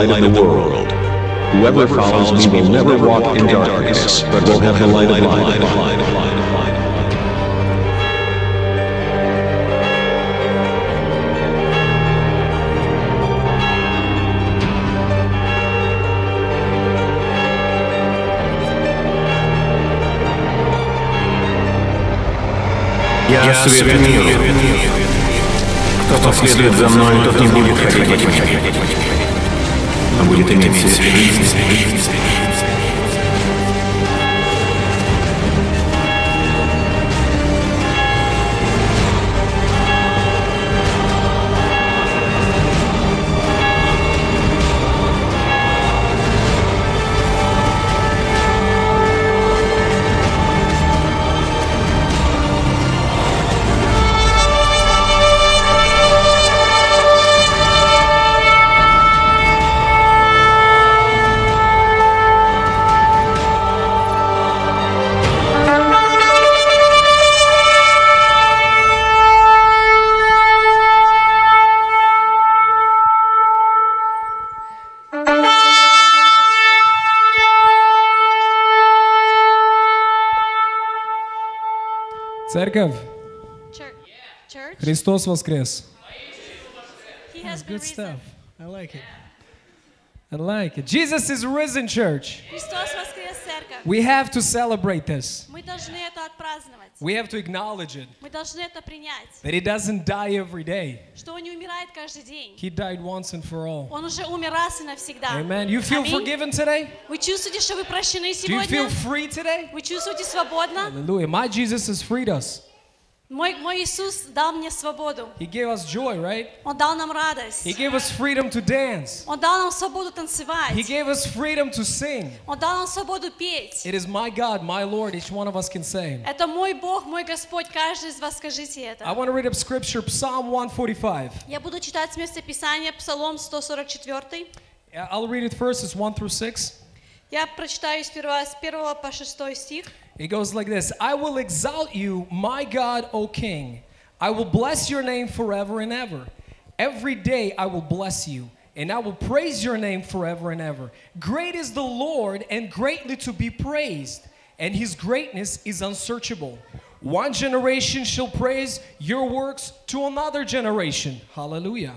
light of the world. Whoever follows me will never walk in darkness, but will have the light of life. Я свет миру. Кто последует за мной, тот не будет ходить во тьме, А будет иметь свет жизни. Церковь. Христос воскрес. Been Good stuff. I like it. I like it. Jesus is risen, church. Христос воскрес, церковь. We have to celebrate this. Мы должны это отпраздновать. We have to acknowledge it. Мы должны это принять. That he doesn't die every day. Что Он не умирает каждый день. He died once and for all. Он уже умер раз и навсегда. Amen. You feel Аминь. forgiven today? Вы чувствуете, что вы прощены Do you feel сегодня? free today? Вы чувствуете свободно? Hallelujah. My Jesus has freed us. Мой, мой Иисус дал мне свободу. He gave us joy, right? Он дал нам радость. He gave us freedom to dance. Он дал нам свободу He танцевать. gave us freedom to sing. Он дал нам свободу петь. It is my God, my Lord, each one of us can say. Это мой Бог, мой Господь. Каждый из вас скажите I это. want to read up scripture, Psalm 145. Я буду читать с места Писания Псалом 144. Yeah, I'll read it first, it's 1 through 6. Я прочитаю сперва с 1 по 6 стих. It goes like this I will exalt you, my God, O King. I will bless your name forever and ever. Every day I will bless you, and I will praise your name forever and ever. Great is the Lord, and greatly to be praised, and his greatness is unsearchable. One generation shall praise your works to another generation. Hallelujah.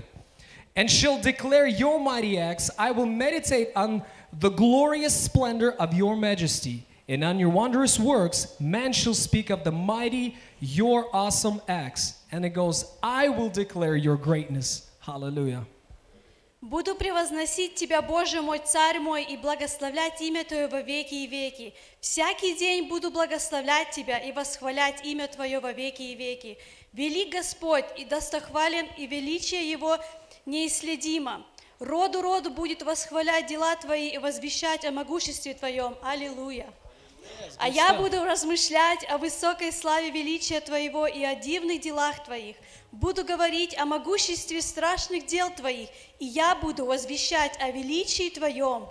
And shall declare your mighty acts. I will meditate on the glorious splendor of your majesty. And on your wondrous works, man shall speak of the mighty, your awesome acts. And it goes, I will declare your greatness. Hallelujah. Буду превозносить Тебя, Боже мой, Царь мой, и благословлять имя Твое во веки и веки. Всякий день буду благословлять Тебя и восхвалять имя Твое во веки и веки. Велик Господь и достохвален, и величие Его неисследимо. Роду роду будет восхвалять дела Твои и возвещать о могуществе Твоем. Аллилуйя. А я буду размышлять о высокой славе величия Твоего и о дивных делах Твоих. Буду говорить о могуществе страшных дел Твоих, и я буду возвещать о величии Твоем.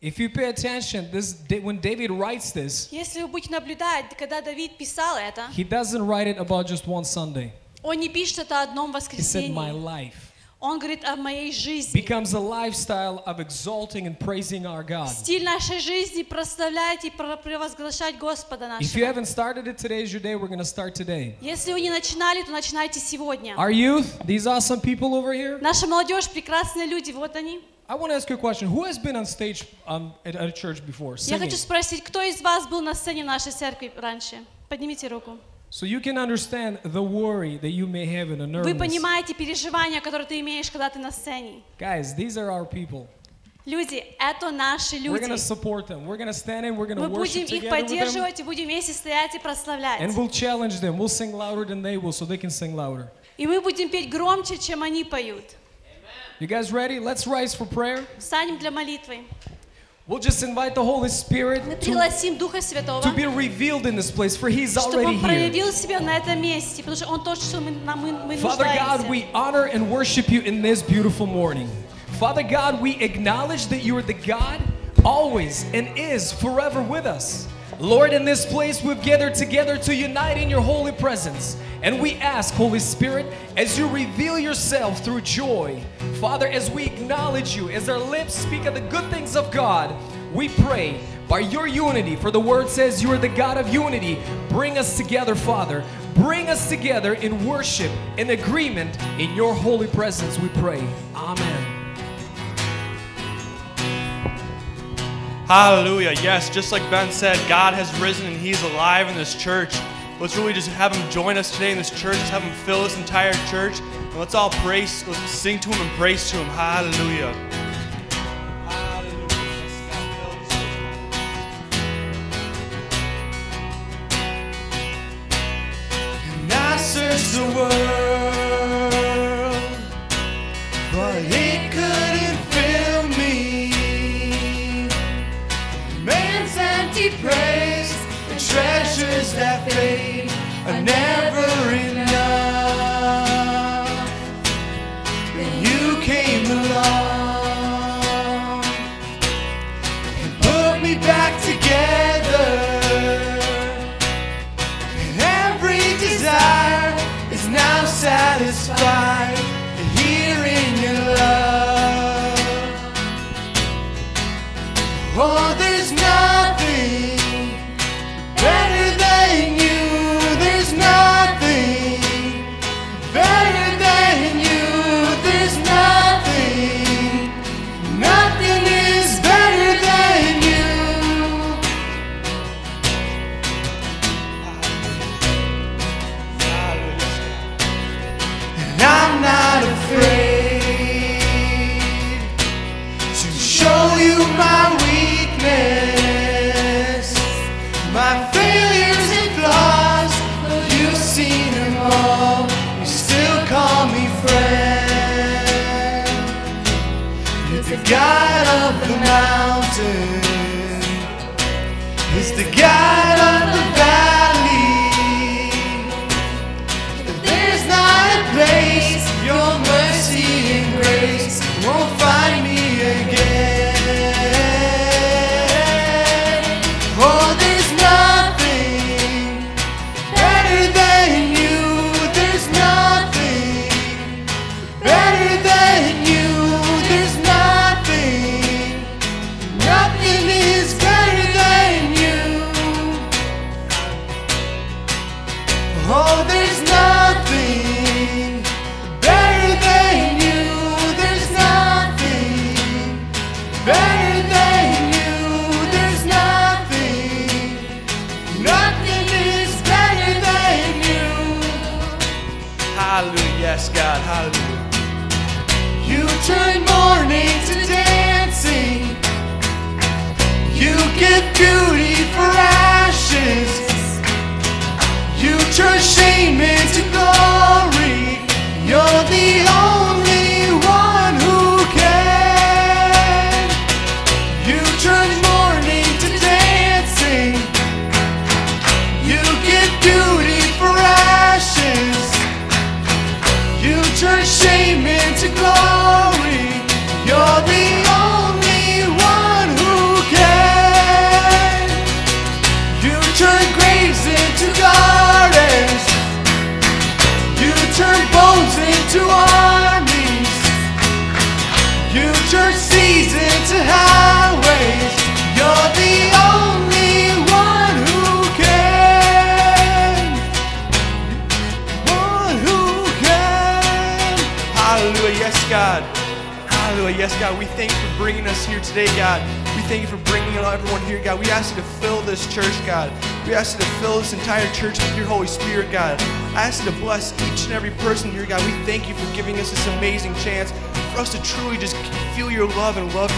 If you pay attention, this when David writes this, Если вы будете наблюдать, когда Давид писал это, he doesn't write it about just one Sunday. он не пишет это о одном He said, My воскресенье. life Он говорит о моей жизни. becomes a lifestyle of exalting and praising our God. Стиль нашей жизни прославлять и превозглашать Господа If you нашего. haven't started it today is your day, we're going to start today. Если вы не начинали, то начинайте сегодня. Our youth, these awesome people over here, Наша молодежь, прекрасные люди, вот они. I want to ask you a question. Who has been on stage um, at, a church before? Я Singing. хочу спросить, кто из вас был на сцене нашей церкви раньше? Поднимите руку. So you can understand the worry that you may have and the Вы nervousness. понимаете переживания, которые ты имеешь, когда ты на сцене. Guys, these are our people. Люди, это наши We're going люди. to support them. We're going to stand in. We're going to Мы будем worship их together with them. поддерживать и будем вместе стоять и прославлять. And we'll challenge them. We'll sing louder than they will so they can sing louder. И мы будем петь громче, чем они поют. You guys ready? Let's rise for prayer. Встанем для молитвы. We'll just invite the Holy Мы Spirit to, пригласим Духа Святого, to be revealed in this place, for He's чтобы already Он here. проявил себя на этом месте, потому что Он то, что мы, нам- мы, мы Father God, нуждаемся. we honor and worship you in this beautiful morning. Father God, we acknowledge that you are the God always and is forever with us. Lord, in this place we've gathered together to unite in your holy presence. And we ask, Holy Spirit, as you reveal yourself through joy, Father, as we acknowledge you, as our lips speak of the good things of God, we pray by your unity, for the word says you are the God of unity. Bring us together, Father. Bring us together in worship, in agreement, in your holy presence, we pray. Amen. Hallelujah. Yes, just like Ben said, God has risen and He's alive in this church. Let's really just have Him join us today in this church. Let's have Him fill this entire church. And let's all praise, let's sing to Him and praise to Him. Hallelujah. And I searched the world, that fade are never enough.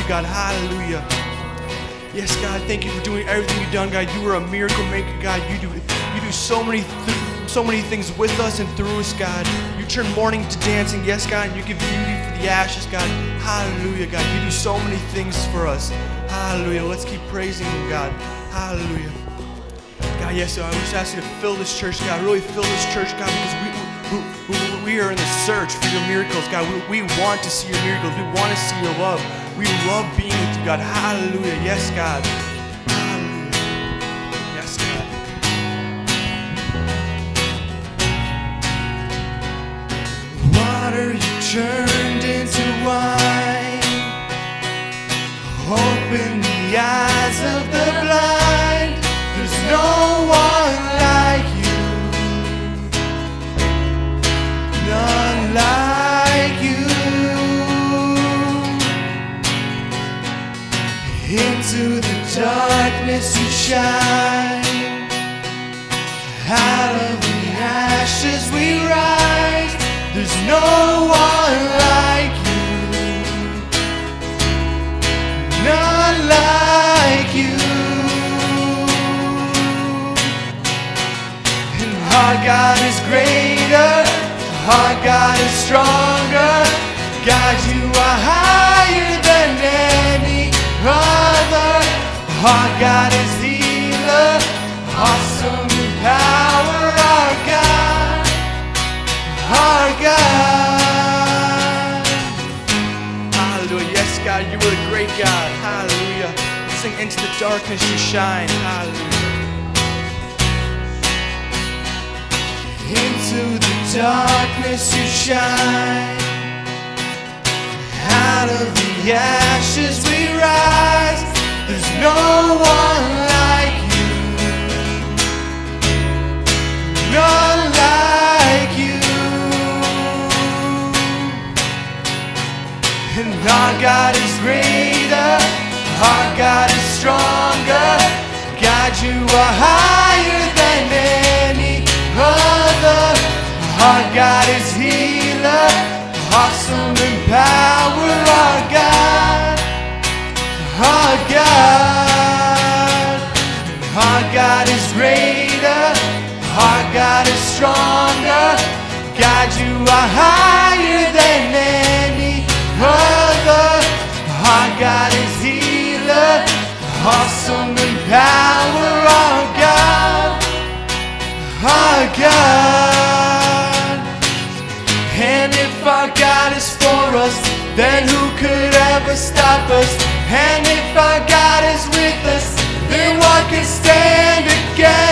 God. Hallelujah. Yes, God, thank you for doing everything you've done, God. You are a miracle maker, God. You do you do so many th- so many things with us and through us, God. You turn mourning to dancing, yes, God, and you give beauty for the ashes, God. Hallelujah, God. You do so many things for us. Hallelujah. Let's keep praising you, God. Hallelujah. God, yes, we just ask you to fill this church, God. Really fill this church, God, because we, we, we, we are in the search for your miracles, God. We, we want to see your miracles. We want to see your love. We love being with you, God. Hallelujah. Yes, God. God is greater, our God is stronger. God, you are higher than any other. Our God is healer, awesome in power. Our God, our God, our God is greater, our God is stronger. God, you are higher power. Our God, our God. And if our God is for us, then who could ever stop us? And if our God is with us, then what can stand against?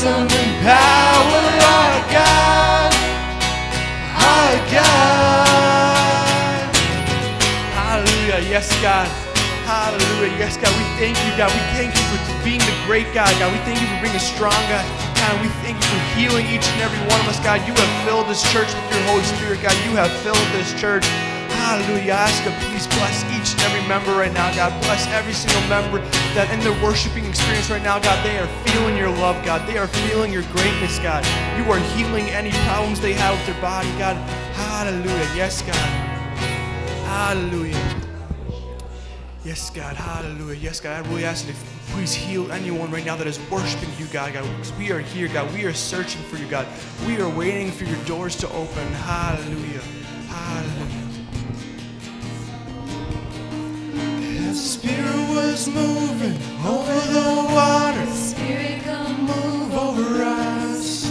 Awesome in power. Our God. Our God. Hallelujah. Yes, God. Hallelujah. Yes, God. We thank you, God. We thank you for being the great God, God. We thank you for being a strong God. God, we thank you for healing each and every one of us, God. You have filled this church with your Holy Spirit, God. You have filled this church. Hallelujah. I ask God, please bless each and every member right now, God. Bless every single member that in their worshiping experience right now, God, they are feeling your love, God. They are feeling your greatness, God. You are healing any problems they have with their body, God. Hallelujah. Yes, God. Hallelujah. Yes, God. Hallelujah. Yes, God. I really ask you to please heal anyone right now that is worshiping you, God. God, we are here, God. We are searching for you, God. We are waiting for your doors to open. Hallelujah. Hallelujah. The Spirit was moving over the waters. Spirit, come Move over us.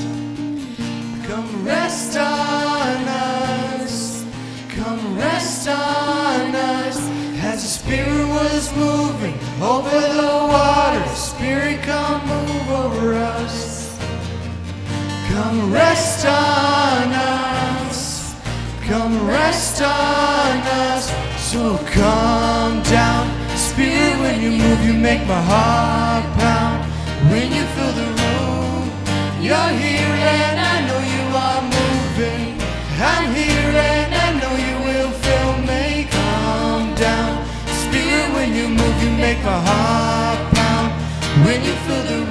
Come rest on us. Come rest on us. As the Spirit was moving over the waters. Spirit, come move over us. Come rest on us. Come rest on us. So come down. Spirit, when you move, you make my heart pound. When you fill the room, You're here and I know you are moving. I'm here and I know you will fill me. Calm down. Spirit, when you move, you make my heart pound. When you fill the room,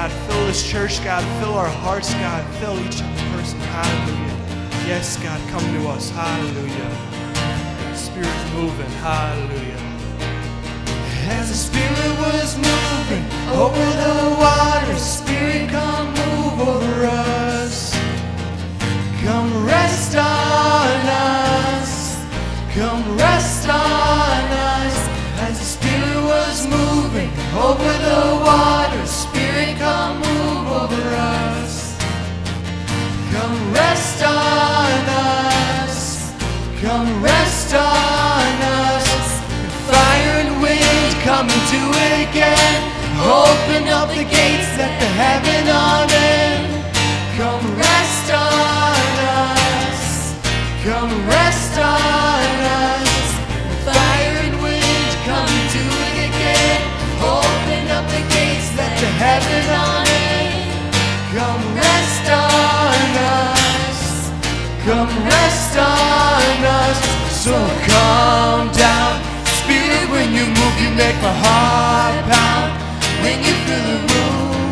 God, fill this church, God, fill our hearts, God, fill each person. Hallelujah. Yes, God, come to us. Hallelujah. Spirit's moving. Hallelujah. As the Spirit was moving over the water, Spirit, come move over us. Come rest on us. Come rest on us. As the Spirit was moving over the water, rest on us. Come rest on us. Fire and wind come and do it again. Open up the gates, let the heaven on in. Come rest on us. Come rest on us. Fire and wind come and do it again. Open up the gates, let the heaven on Come rest on us. So calm down. Spirit, when you move, you make my heart pound. When you fill the room,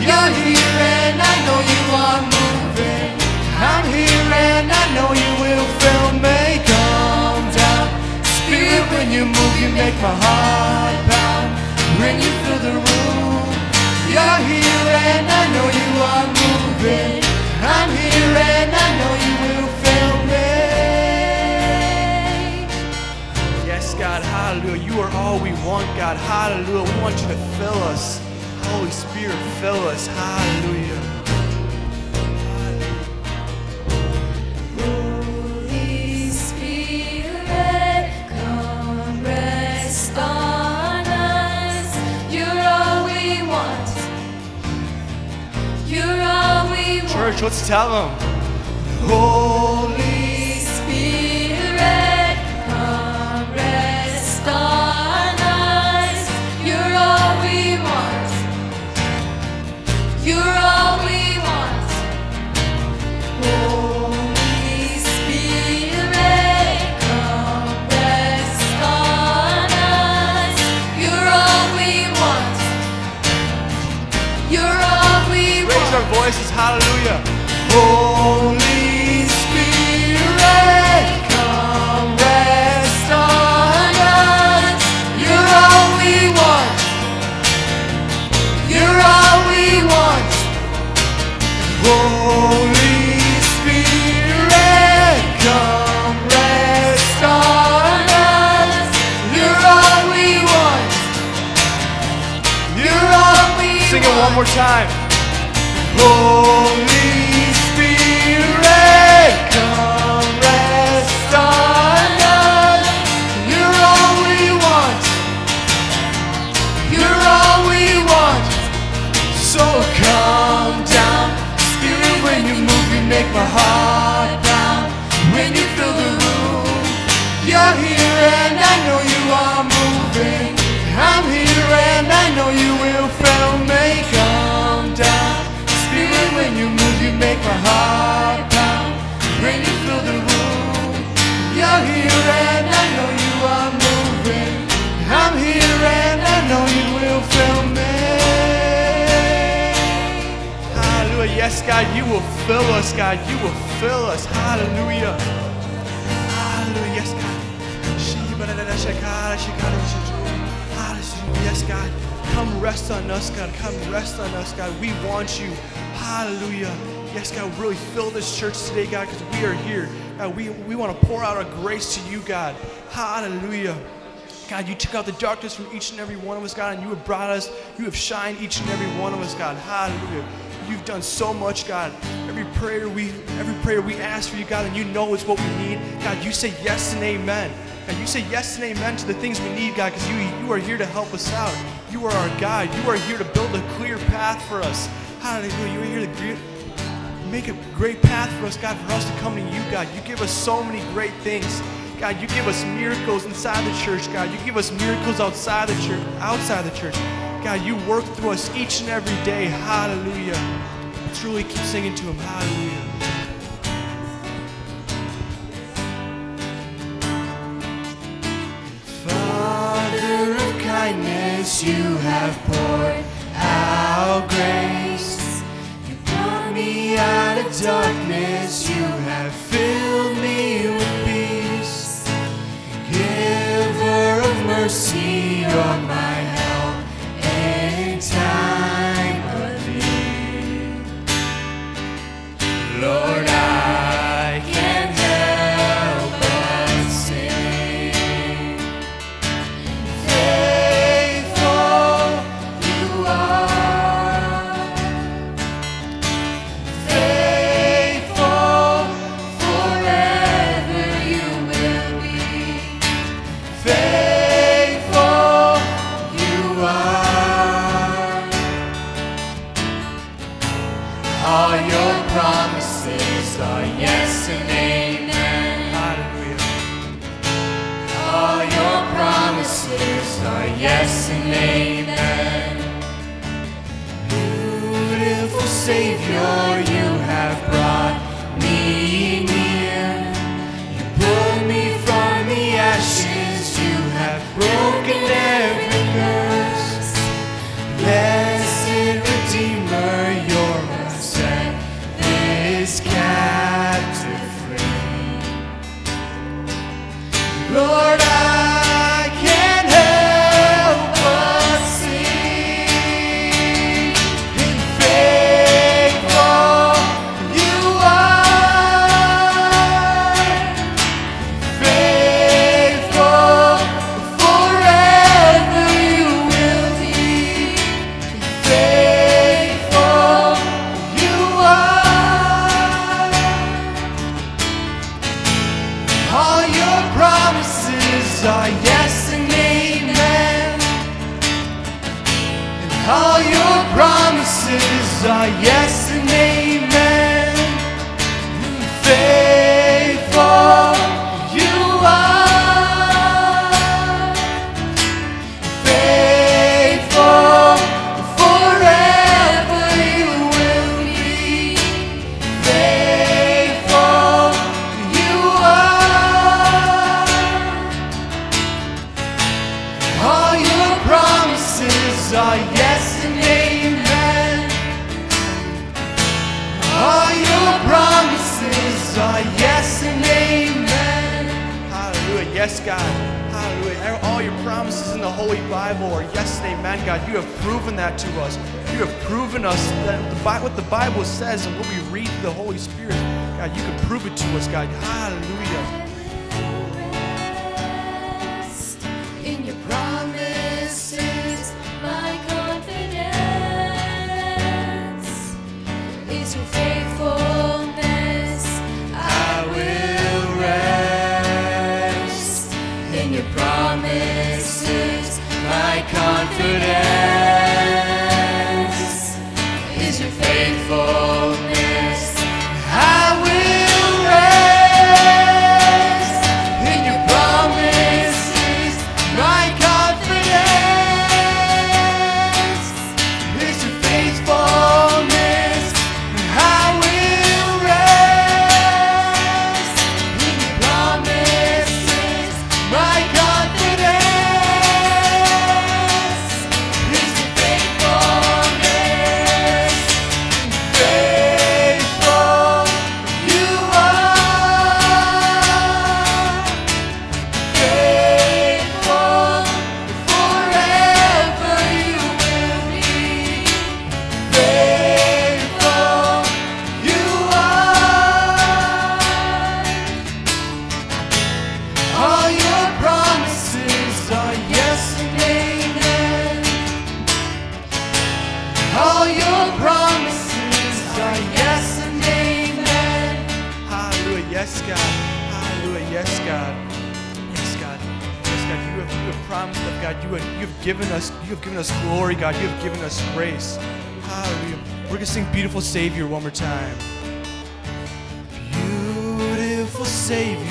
you're here and I know you are moving. I'm here and I know you will fill me. Calm down. Spirit, when you move, you make my heart pound. When you fill the room, you're here and I know you are moving. I'm here and I know you God, hallelujah. You are all we want, God. Hallelujah. We want you to fill us. Holy Spirit, fill us. Hallelujah. Holy Spirit, come rest on us. You're all we want. You're all we want. Church, let's tell them. Holy hallelujah. Holy Spirit, come rest on us. You're all we want. You're all we want. Holy Spirit, come rest on us. You're all we want. You're all we Sing it one more time. Oh. Fill us, God. You will fill us. Hallelujah. Hallelujah. Yes, God. Yes, God. Come rest on us, God. Come rest on us, God. We want you. Hallelujah. Yes, God, really fill this church today, God, because we are here. God, we, we want to pour out our grace to you, God. Hallelujah. God, you took out the darkness from each and every one of us, God, and you have brought us, you have shined each and every one of us, God. Hallelujah. You've done so much, God. Every prayer we every prayer we ask for you, God, and you know it's what we need. God, you say yes and amen. and you say yes and amen to the things we need, God, because you you are here to help us out. You are our God. You are here to build a clear path for us. Hallelujah. You are here to make a great path for us, God, for us to come to you, God. You give us so many great things. God, you give us miracles inside the church, God. You give us miracles outside the church, outside the church. God, you work through us each and every day. Hallelujah. Truly keep singing to Him. Hallelujah. Father of kindness, you have poured out grace. You brought me out of darkness, you have filled me with peace. Giver of mercy, amen, God. You have proven that to us. You have proven us that what the Bible says and what we read the Holy Spirit, God, you can prove it to us, God. Hallelujah. God, you have given us grace. Hallelujah. We're going to sing Beautiful Savior one more time. Beautiful Savior.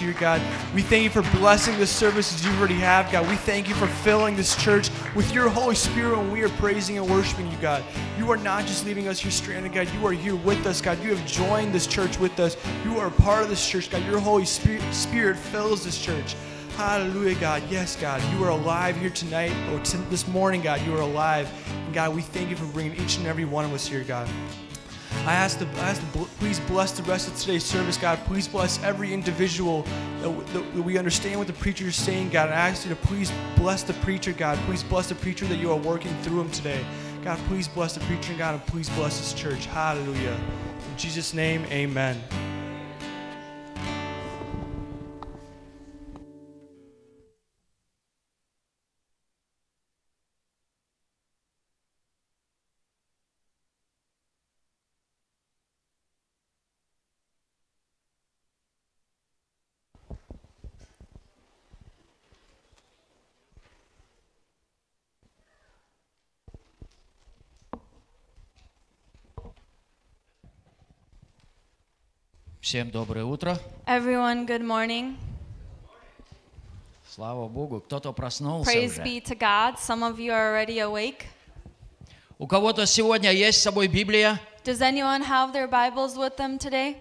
Us here, God. We thank you for blessing the services you already have, God. We thank you for filling this church with your Holy Spirit when we are praising and worshiping you, God. You are not just leaving us here stranded, God. You are here with us, God. You have joined this church with us. You are a part of this church, God. Your Holy Spirit, Spirit fills this church. Hallelujah, God. Yes, God. You are alive here tonight, or t- this morning, God. You are alive. And God, we thank you for bringing each and every one of us here, God. I ask the, I ask the, please bless the rest of today's service, God. Please bless every individual that, that we understand what the preacher is saying, God. I ask you to please bless the preacher, God. Please bless the preacher that you are working through him today. God, please bless the preacher, God, and please bless this church. Hallelujah. In Jesus' name, amen. Всем доброе утро. Everyone, good morning. Слава Богу, кто-то проснулся Praise уже. be to God. Some of you are already awake. У кого-то сегодня есть с собой Библия? Does anyone have their Bibles with them today?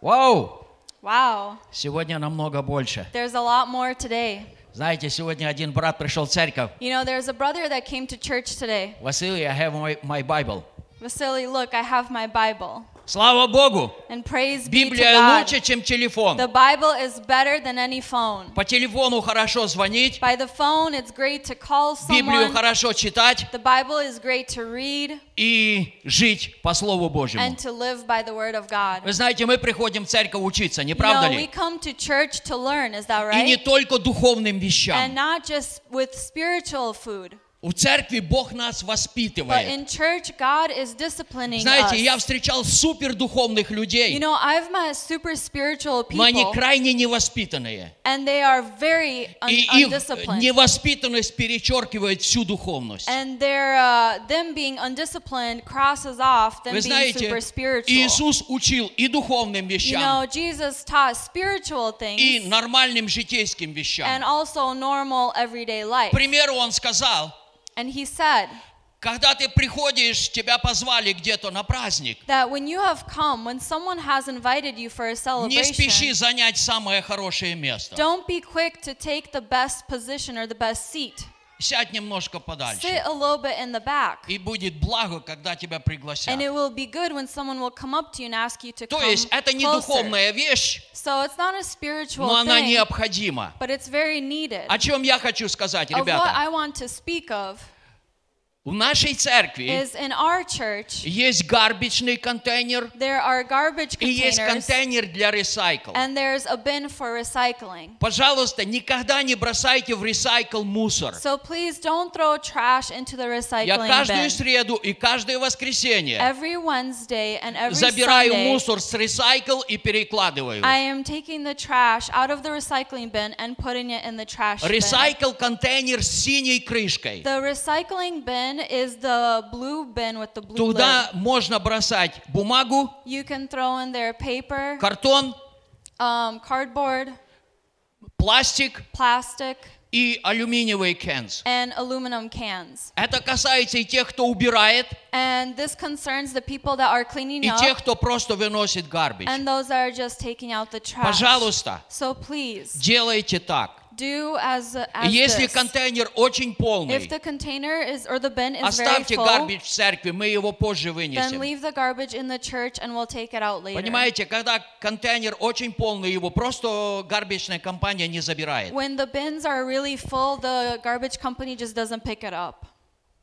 Вау! Wow, Сегодня намного больше. there's a lot more today. Знаете, сегодня один брат пришел в церковь. You know, there's a brother that came to church today. Василий, I have my, my Bible. Vasily, look, I have my Bible. Слава Богу! And praise be to Библия God. лучше, чем телефон. The Bible is better than any phone. По телефону хорошо звонить, By the phone, it's great to call Библию someone. хорошо читать The Bible is great to read и жить по Слову Божьему. and to live by the Word of God. Вы знаете, мы приходим в церковь учиться, не You правда know, we ли? come to church to learn, is that И не right? только духовным And вещам. not just with spiritual food. У церкви Бог нас But воспитывает. in church, God is disciplining Знаете, я встречал супер духовных You людей, know, I've met super spiritual но они крайне невоспитанные. and they are very un- И их undisciplined. невоспитанность перечеркивает всю духовность. And their, uh, them being undisciplined crosses off them Вы being знаете, super spiritual. Иисус учил и духовным You вещам, know, Jesus taught spiritual и things нормальным житейским and вещам. also normal everyday К life. примеру, Он сказал, And he said когда ты приходишь, тебя позвали где-то на праздник, that when you have come, when someone has invited you for a не спеши celebration, занять самое хорошее место. don't be quick to take the best position or the best seat. Сядь немножко Sit подальше. a little bit in the back. И будет благо, когда тебя пригласят. And it will be good when someone will come up to you and ask you to То come есть это не closer. духовная вещь, So it's not a spiritual но она thing, необходима. but it's very needed. О чем я хочу сказать, Of what ребята? I want to speak of В нашей церкви is in our church, есть гарбичный контейнер there are garbage и есть контейнер для ресайкл. and there's a bin for recycling. Пожалуйста, никогда не бросайте в ресайкл мусор. So please don't throw trash into the Я каждую bin. среду и каждое воскресенье Every Wednesday and every забираю Sunday, мусор с ресайкл и перекладываю. I am taking the trash out of the recycling bin and putting it in the trash bin. Ресайкл контейнер с синей крышкой. The recycling bin is the blue bin with the blue Туда lid. можно бросать бумагу, You can throw in there paper, картон, um, cardboard, пластик plastic, и алюминиевые cans. and aluminum cans. Это касается и тех, кто убирает, And this concerns the people that are cleaning и up тех, кто просто выносит garbage. and those that are just taking out the trash. Пожалуйста, So please делайте так. Do as, as Если this. контейнер очень If полный, the container is or the bin is very оставьте full, гарбидж в церкви, мы его позже then вынесем. leave the garbage in the church and we'll take it out later. Понимаете, когда контейнер очень полный, его просто гарбичная компания не забирает. When the bins are really full, the garbage company just doesn't pick it up.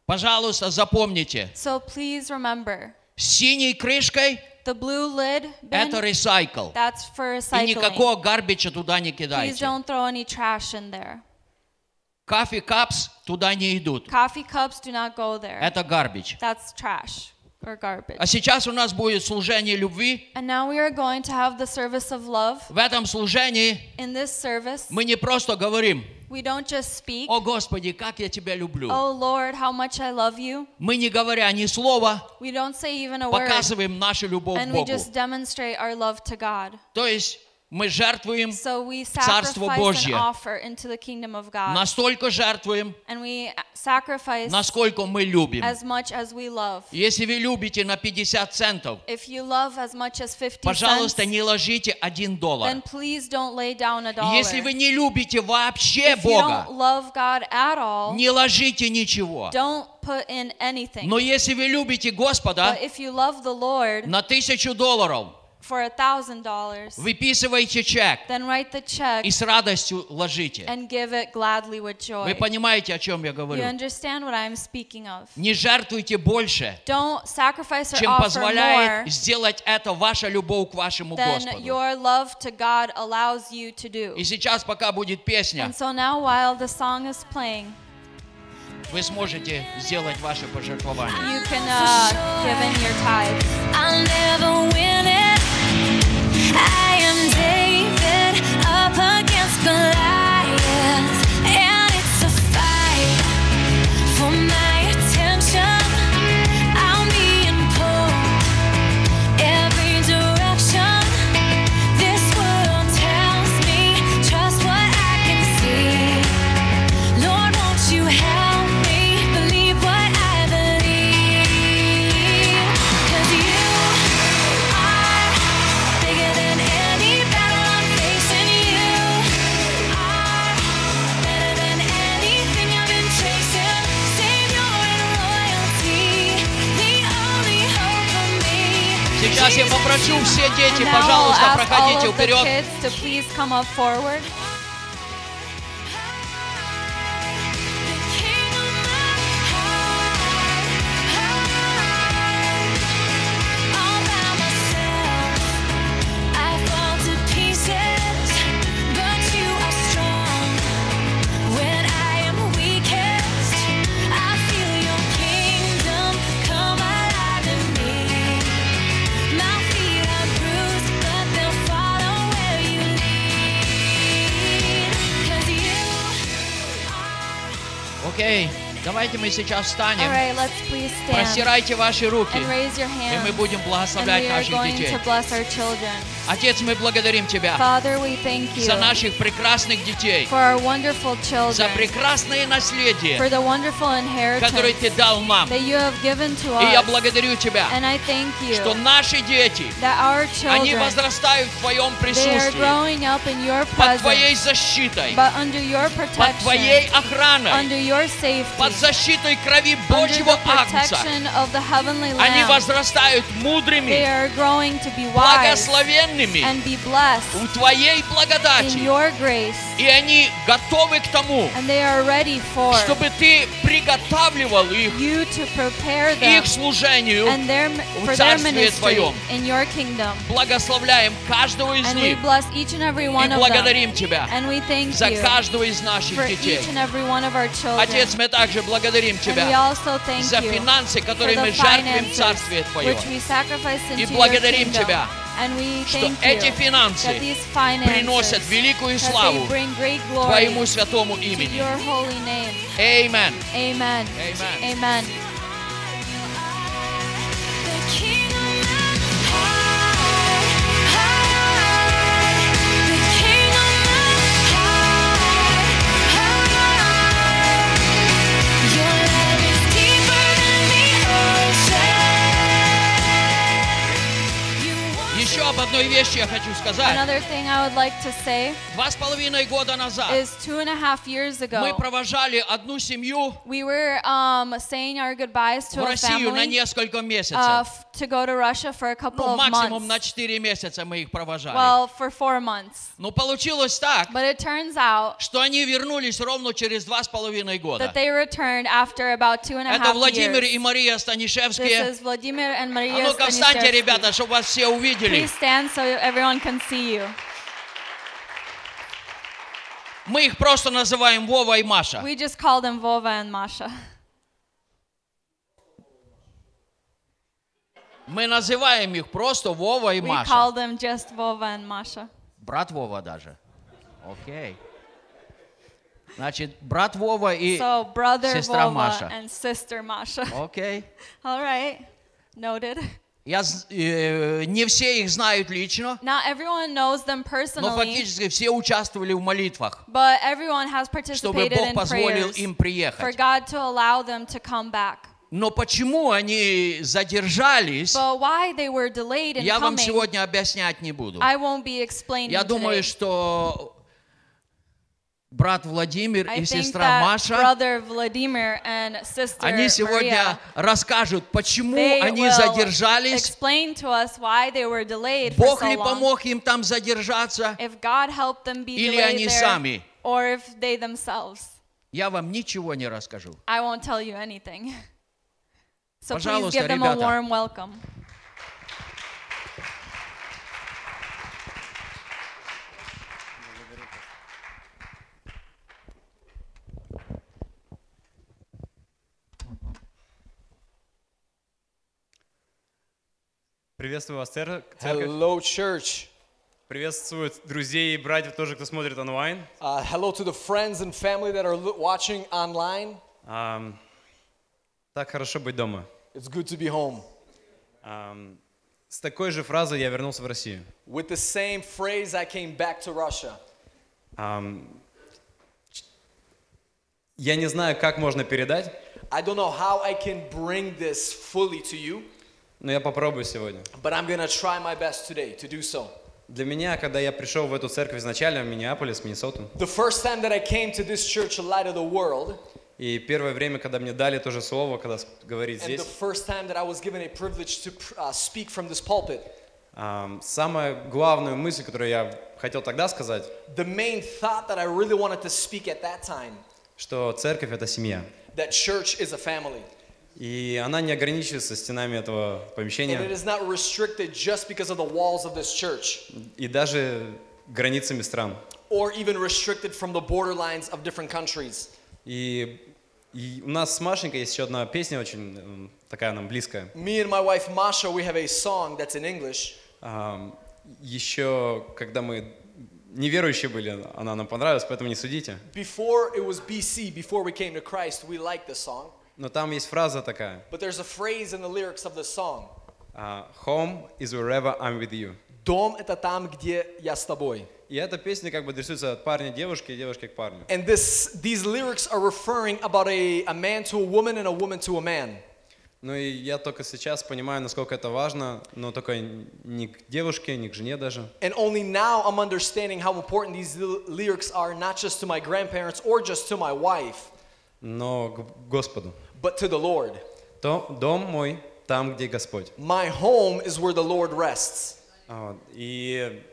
Пожалуйста, запомните, So please remember, с синей крышкой the blue lid это bin, ресайкл. that's for И recycling. никакого гарбича туда не Please кидайте. don't throw any trash in there. Кофе капс туда не идут. Coffee cups do not go there. Это гарбич. That's trash or garbage. А сейчас у нас будет служение любви. And now we are going to have the service of love. В этом служении In this service, мы не просто говорим, we don't just speak, о Господи, как я тебя люблю. Oh Lord, how much I love you. Мы не говоря ни слова, We don't say even a word, показываем нашу любовь к and we Богу. just demonstrate our love to God. То есть мы жертвуем, So we Царство Божье. настолько жертвуем, And we sacrifice насколько мы любим. as much as we love. Если вы любите на 50 центов, If you love as much as 50 cents, пожалуйста, не ложите один доллар. then please don't lay down a dollar. Если вы не любите вообще if you Бога, don't love God at all, не ложите ничего. don't put in anything. Но если вы любите Господа, But if you love the Lord на тысячу долларов for a thousand dollars, выписывайте чек then write the check и с радостью ложите. and give it gladly with Вы joy. понимаете, о чем я You говорю? understand what I'm speaking of? Не жертвуйте больше, Don't sacrifice or чем offer позволяет more сделать это ваша любовь к вашему than Господу. your love to God allows you to do. И сейчас, пока будет песня, And so now, while the song is playing, вы сможете сделать ваше пожертвование. you can uh, give in your tithes. I'll never win it. I am David up against Goliath, Сейчас я попрошу все дети, пожалуйста, проходите вперед. Окей, давайте мы сейчас встанем. right, Простирайте ваши руки, и мы будем благословлять наших детей. Children. Отец, мы благодарим Тебя Father, we thank you за наших прекрасных детей, for our wonderful за children, прекрасное for наследие, the wonderful которое Ты дал нам. that you have given to И я благодарю Тебя, And I thank you что наши дети, that our они children, возрастают в Твоем they are присутствии, growing up in your под Твоей presence, защитой, but under your под Твоей охраной, under your под защитой крови Божьего Агнца. protection of the heavenly Они возрастают They мудрыми, are growing to be wise благословенными and be blessed у Твоей in благодати. your grace, И они готовы к тому, and they are ready for чтобы Ты приготавливал их you to prepare them их служению. and their, в for their Царстве ministry Твоем. in your kingdom. Благословляем каждого из And we них bless each and every и one благодарим Тебя And we thank за каждого из наших for детей. each and every one of our children. Отец, мы также благодарим And we Тебя also thank за финансы, которые мы жертвуем Царствие Твое. И благодарим. Тебя, And что thank эти you финансы that these finances приносят великую that славу they bring great glory Твоему святому to имени. your holy name. Amen. Amen. Amen. Amen. Одной вещи я хочу сказать. Another thing I would like to say Два с половиной года назад is two and a half years мы ago, провожали одну семью we were um, saying our goodbyes в to a Россию на family несколько uh, месяцев. f- to go to Russia for a couple Ну, of максимум на months. 4 месяца мы их провожали. Well, for four months. Но получилось так, But it turns out что они вернулись ровно через два с половиной года. that they returned after about two and a Это half Владимир years. и Мария This Станишевские. is Vladimir and А Maria ну-ка встаньте, Stanishevsky. ребята, чтобы вас все увидели. Please stand so everyone can see you. Мы их просто называем Вова и Маша. We just call them Vova and Masha. Мы называем их просто Вова и We Маша. call them just Vova and Masha. Брат Вова даже. Окей. Значит, брат Вова и So brother сестра Vova Маша. and sister Masha. Окей. All right, noted. Я, з- э, не все их знают лично, Not everyone knows them но personally, фактически все участвовали в молитвах, but everyone has чтобы participated Бог in позволил prayers им for приехать. God to allow them to come back. Но почему они задержались, я вам сегодня объяснять не буду. Я думаю, что брат Владимир I и сестра Маша, они сегодня Maria, расскажут, почему они задержались, explain to us why they were delayed for Бог so ли long. помог им там задержаться, If God helped them be или они there, сами. or if they themselves. Я вам ничего не расскажу. I won't tell you anything. So please Пожалуйста, give them a warm welcome. Приветствую вас, цер- церковь. Hello, church. Приветствую друзей и братьев тоже, кто смотрит онлайн. Uh, hello to the friends and family that are watching online. Ам, так хорошо быть дома. It's good to be home. Ам, с такой же фразой я вернулся в Россию. With the same phrase, I came back to Russia. Ч- я не знаю, как можно передать, I don't know how I can bring this fully to you, но я попробую сегодня. but I'm to try my best today to do so. Для меня, когда я пришел в эту церковь изначально, в Миннеаполис, Миннесоту, The first time that I came to this church, Light of the World, и первое время, когда мне дали то же слово, когда говорить здесь, uh, pulpit, ам, самая главную мысль, которую я хотел тогда сказать, the main thought that I really wanted to speak at that time, что церковь — это семья. that church is a family. И она не ограничивается стенами этого And помещения it is not restricted just because of the walls of this church. и даже границами стран. or even restricted from the borderlines of different countries. И, и у нас с Машенькой есть еще одна песня очень такая нам близкая. Me and my wife Masha, we have a song that's in English. Ам, еще когда мы неверующие были, она нам понравилась, поэтому не судите. Before it was BC, before we came to Christ, we liked the song. Но там есть фраза такая. But there's a phrase in the lyrics of the song. а, Home is wherever I'm with you. Дом это там, где я с тобой. И эта песня как бы адресуется от парня к девушке и девушки к парню. And this, these lyrics are referring about a, a man to a woman and a woman to a man. Ну и я только сейчас понимаю, насколько это важно, но только не к девушке, не к жене даже. And only now I'm understanding how important these ly- lyrics are, not just to my grandparents or just to my wife, но к Господу. but to the Lord. То дом мой там, где Господь. My home is where the Lord rests. Вот. И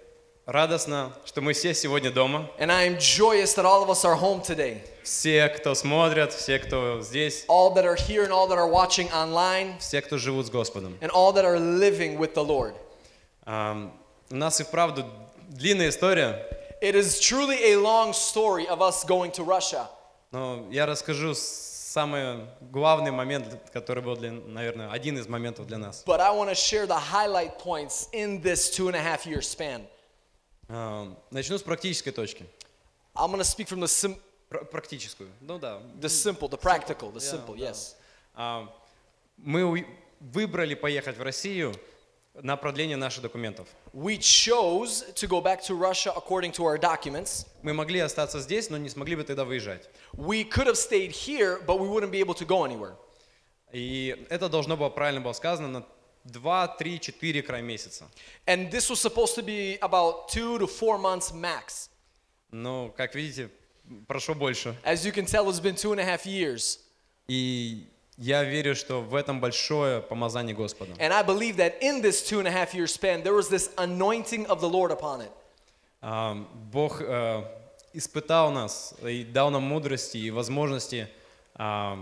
радостно, что мы все сегодня дома. And I am joyous that all of us are home today. Все, кто смотрят, все, кто здесь, All that are here and all that are watching online, все, кто живут с Господом. and all that are living with the Lord. Ам, у нас и вправду длинная история, It is truly a long story of us going to Russia. но я расскажу самый главный момент, который был, для, наверное, один из моментов для нас. But I want to share the highlight points in this two and a half year span. Ам, начну с практической точки. I'm going to speak from the, sim- Пр- практическую. Ну да. the simple, the practical, the simple, yeah. yes. Ам, мы выбрали поехать в Россию на продление наших документов. We chose to go back to Russia according to our documents. Мы могли остаться здесь, но не смогли бы тогда выезжать. We could have stayed here, but we wouldn't be able to go anywhere. И это должно было правильно было сказано на 2, 3, 4 край месяца. And this was supposed to be about two to four months max. Но, как видите, прошло больше. As you can tell, it's been two and a half years. И я верю, что в этом большое помазание Господа. And I believe that in this two and a half year span, there was this anointing of the Lord upon it. А, Бог э, испытал нас и дал нам мудрости и возможности а,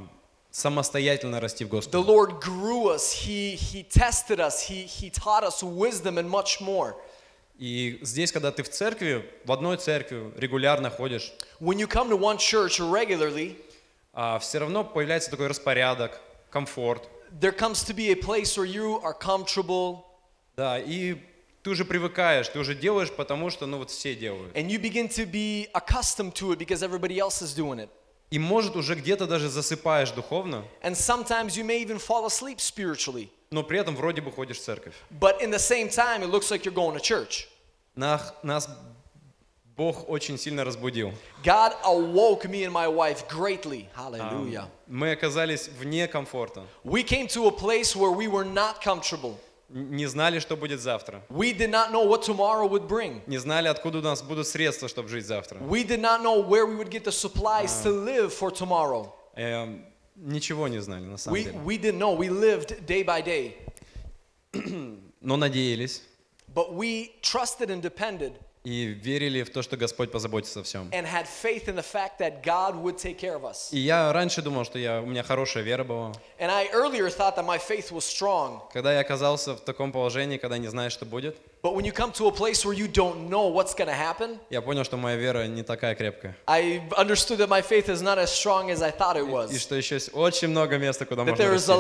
самостоятельно расти в The Господе. Lord grew us, He, he tested us, he, he taught us wisdom and much more. И здесь, когда ты в церкви, в одной церкви регулярно ходишь, When you come to one church regularly, все равно появляется такой распорядок, комфорт. there comes to be a place where you are comfortable Да, и ты уже привыкаешь, ты уже делаешь, потому что, ну вот все делают. and you begin to be accustomed to it because everybody else is doing it. И может уже где-то даже засыпаешь духовно, And sometimes you may even fall asleep spiritually. но при этом вроде бы ходишь в церковь. But in the same time, it looks like you're going to church. Нас, нас Бог очень сильно разбудил. God awoke me and my wife greatly. А, Hallelujah. Мы оказались вне комфорта. We came to a place where we were not comfortable. Не знали, что будет завтра. We did not know what tomorrow would bring. Не знали, откуда у нас будут средства, чтобы жить завтра. We did not know where we would get the supplies to live for tomorrow. Эм, ничего не знали, на самом We, деле. we didn't know. We lived day by day. Но надеялись But we trusted and depended и верили в то, что Господь позаботится о всем. И я раньше думал, что я, у меня хорошая вера была. Когда я оказался в таком положении, когда не знаешь, что будет, я понял, что моя вера не такая крепкая. И что еще есть очень много места, куда можно расти.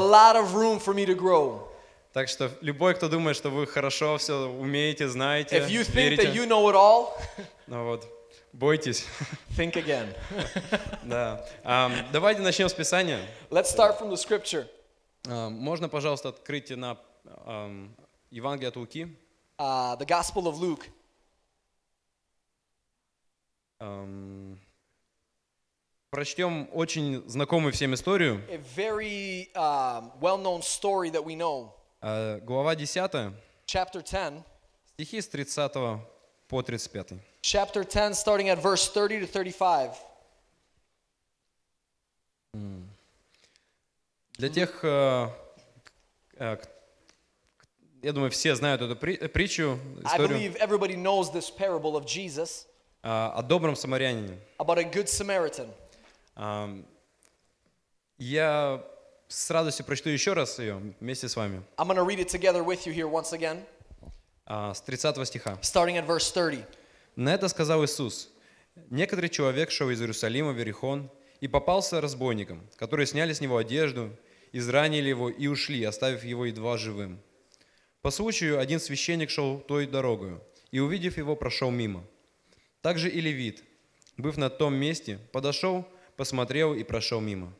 Так что любой, кто думает, что вы хорошо все умеете, знаете, If you think that верите, you know it all, ну вот, бойтесь. think again. Да. Ам, давайте начнем с Писания. Let's start from the scripture. Ам, можно, пожалуйста, открыть на ам, Евангелие от Луки. Uh, the Gospel of Luke. Ам, прочтем очень знакомую всем историю. A very um, well known story that we know. А, глава 10, Chapter 10. стихи с 30 по 35. Chapter 10, starting at verse 30 to 35. Для тех, э, э, я думаю, все знают эту при- притчу, I историю believe everybody knows this parable of Jesus а, о добром самарянине. Я с радостью прочту еще раз ее вместе с вами. I'm going to read it together with you here once again, А, С 30 стиха. starting at verse 30. На это сказал Иисус. Некоторый человек шел из Иерусалима в Иерихон и попался разбойникам, которые сняли с него одежду, изранили его и ушли, оставив его едва живым. По случаю один священник шел той дорогою и, увидев его, прошел мимо. Также и левит, быв на том месте, подошел, посмотрел и прошел мимо.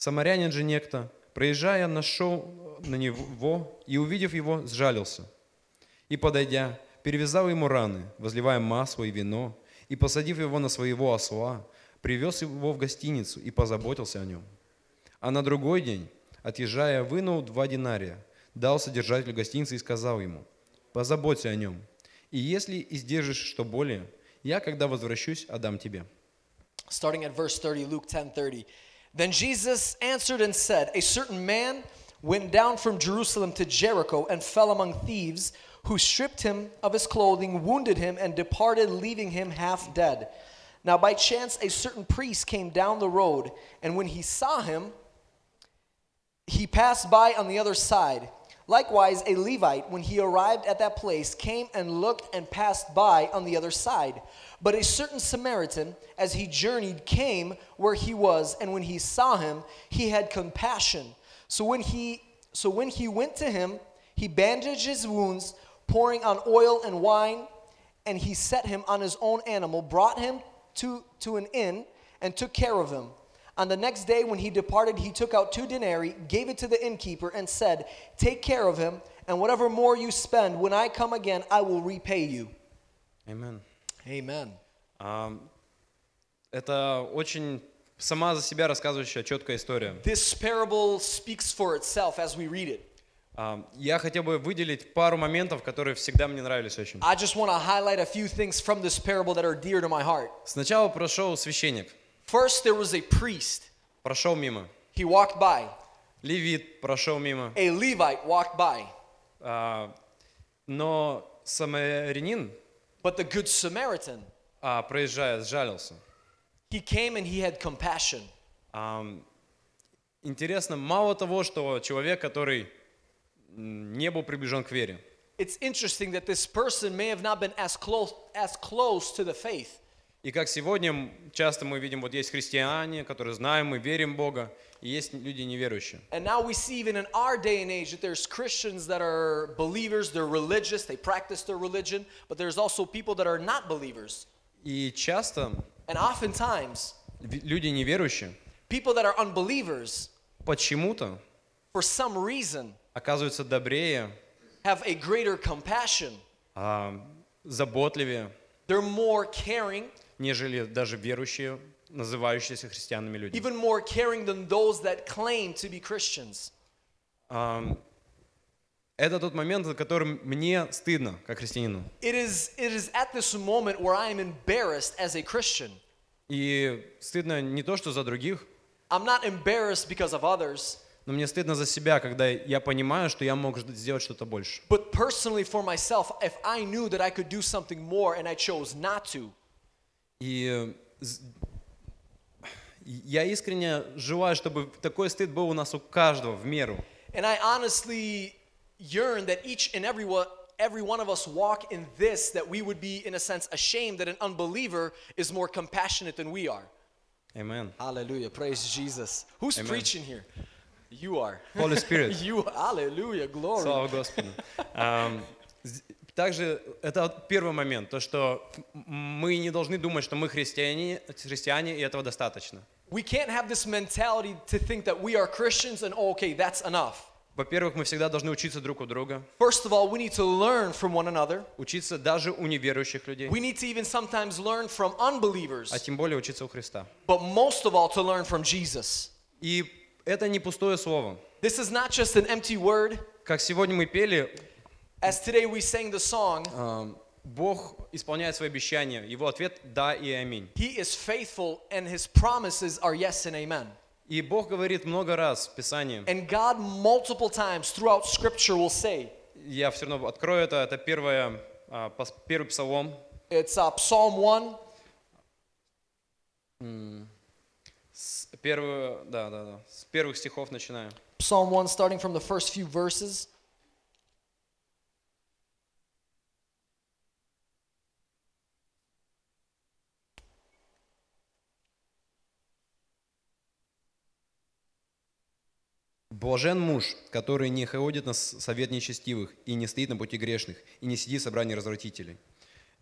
Самарянин же некто, проезжая, нашел на него и, увидев его, сжалился. И, подойдя, перевязал ему раны, возливая масло и вино, и, посадив его на своего осла, привез его в гостиницу и позаботился о нем. А на другой день, отъезжая, вынул два динария, дал содержателю гостиницы и сказал ему, позаботься о нем, и если издержишь что более, я, когда возвращусь, отдам тебе. starting at verse 30 luke 10:30 then jesus answered and said a certain man went down from jerusalem to jericho and fell among thieves who stripped him of his clothing wounded him and departed leaving him half dead now by chance a certain priest came down the road and when he saw him he passed by on the other side. Likewise, a Levite, when he arrived at that place, came and looked and passed by on the other side. But a certain Samaritan, as he journeyed, came where he was, and when he saw him, he had compassion. So when he so when he went to him, he bandaged his wounds, pouring on oil and wine, and he set him on his own animal, brought him to, to an inn, and took care of him. On the next day, when he departed, he took out two denarii, gave it to the innkeeper, and said, Take care of him, and whatever more you spend, when I come again, I will repay you. Amen. Amen. Это очень сама за себя рассказывающая четкая история. This parable speaks for itself as we read it. А, Я хотел бы выделить пару моментов, которые всегда мне нравились очень. I just want to highlight a few things from this parable that are dear to my heart. Сначала прошел священник, First, there was a priest. прошел мимо. He walked by. Левит прошел мимо. A Levite walked by. А, Но самарянин, But the Good Samaritan, а, проезжая, сжалился. he came and he had compassion. Ам, Интересно, мало того, что человек, который не был приближен к вере, It's interesting that this person may have not been as close as close to the faith. и как сегодня часто мы видим, вот есть христиане, которые знаем, мы верим в Бога, и есть люди неверующие. And now we see even in our day and age that there's Christians that are believers, they're religious, they practice their religion, but there's also people that are not believers. И часто And oftentimes, люди неверующие people that are unbelievers, почему-то for some reason, оказываются добрее, have a greater compassion. а, заботливее, They're more caring, нежели даже верующие, называющиеся христианами люди. even more caring than those that claim to be Christians. Ам, Это тот момент, за которым мне стыдно, как христианину. It is, it is at this moment where I am embarrassed as a Christian. И стыдно не то, что за других, I'm not embarrassed because of others, но мне стыдно за себя, когда я понимаю, что я мог сделать что-то больше. but personally for myself, if I knew that I could do something more and I chose not to, И э, я искренне желаю, чтобы такой стыд был у нас у каждого в меру. and I honestly yearn that each and every one, every one of us walk in this, that we would be, in a sense, ashamed that an unbeliever is more compassionate than we are. Amen. Hallelujah. Praise Jesus. Who's Amen. preaching here? You are. Holy Spirit. you, hallelujah, glory. Слава Господу. Ам, з- Также это первый момент, то, что мы не должны думать, что мы христиане, христиане, и этого достаточно. We can't have this mentality to think that we are Christians and oh, okay, that's enough. Во-первых, мы всегда должны учиться друг у друга, First of all, we need to learn from one another. учиться даже у неверующих людей, We need to even sometimes learn from unbelievers, а тем более учиться у Христа. but most of all, to learn from Jesus. И это не пустое слово. This is not just an empty word. Как сегодня мы пели, As today we sang the song, ам, Бог исполняет свои обещания. Его ответ – да и аминь. He is faithful and His promises are yes and amen. И Бог говорит много раз в Писании. And God, multiple times throughout Scripture, will say, Я все равно открою это. Это первое, а, пос- первый псалом. it's uh, Psalm 1, С первого, да, да, да. С первых стихов начинаю. Psalm 1, starting from the first few verses. Блажен муж, который не ходит на совет нечестивых, и не стоит на пути грешных, и не сидит в собрании развратителей.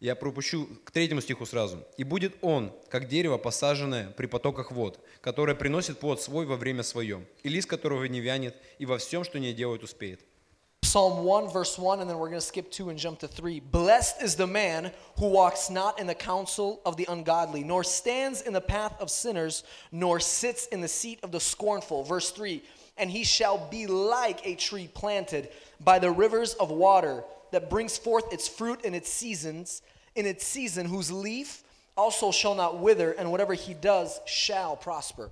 Я пропущу к третьему стиху сразу. «И будет он, как дерево, посаженное при потоках вод, которое приносит плод свой во время свое, и лист которого не вянет, и во всем, что не делает, успеет». Psalm 1, verse 1, and then we're going to skip 2 and jump to 3. Blessed is the man who walks not in the counsel of the ungodly, nor stands in the path of sinners, nor sits in the seat of the scornful. Verse 3 And he shall be like a tree planted by the rivers of water that brings forth its fruit in its seasons, in its season, whose leaf also shall not wither, and whatever he does shall prosper.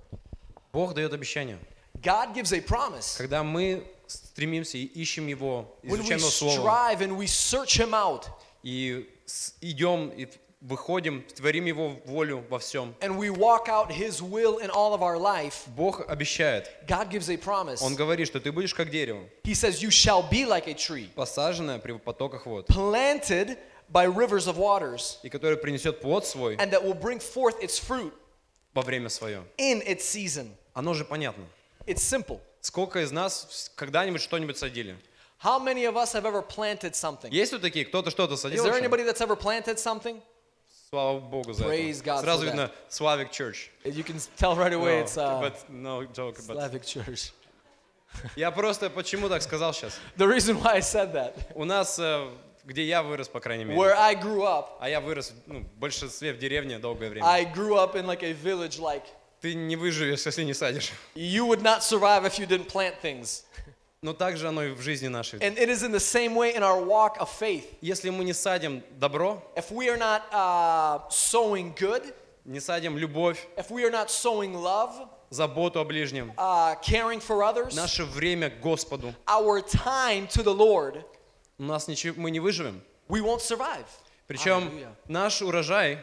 Бог дает обещание. God gives a promise. Когда мы стремимся и ищем Его, When we изучаем Его Слово, strive and we search him out, и с- идем, и выходим, творим Его волю во всем, and we walk out His will in all of our life, Бог обещает. God gives a promise. Он говорит, что ты будешь как дерево, He says, You shall be like a tree, посаженное при потоках вод, planted by rivers of waters, и которое принесет плод свой and that will bring forth its fruit во время свое. in its season. Оно же понятно. It's simple. Сколько из нас когда-нибудь что-нибудь садили? How many of us have ever planted something? Есть тут такие, кто-то что-то Is садил? there вообще? anybody that's ever planted something? Слава Богу за Praise это. God Сразу видно Slavic Church. You can tell right away No, it's uh, but no joke, but- Slavic church. Я просто почему так сказал сейчас? The reason why I said that, У нас, э, где я вырос, по крайней мере, where I grew up, а я вырос ну, в большинстве в деревне долгое время, I grew up in like a village like ты не выживешь, если не садишь. you would not survive if you didn't plant things. Но также оно и в жизни нашей. And it is in the same way in our walk of faith. Если мы не садим добро, If we are not uh, sowing good, не садим любовь, if we are not sowing love, заботу о ближнем, uh, caring for others, наше время к Господу, our time to the Lord, у нас ничего, мы не выживем. we won't survive. Причем Hallelujah. наш урожай,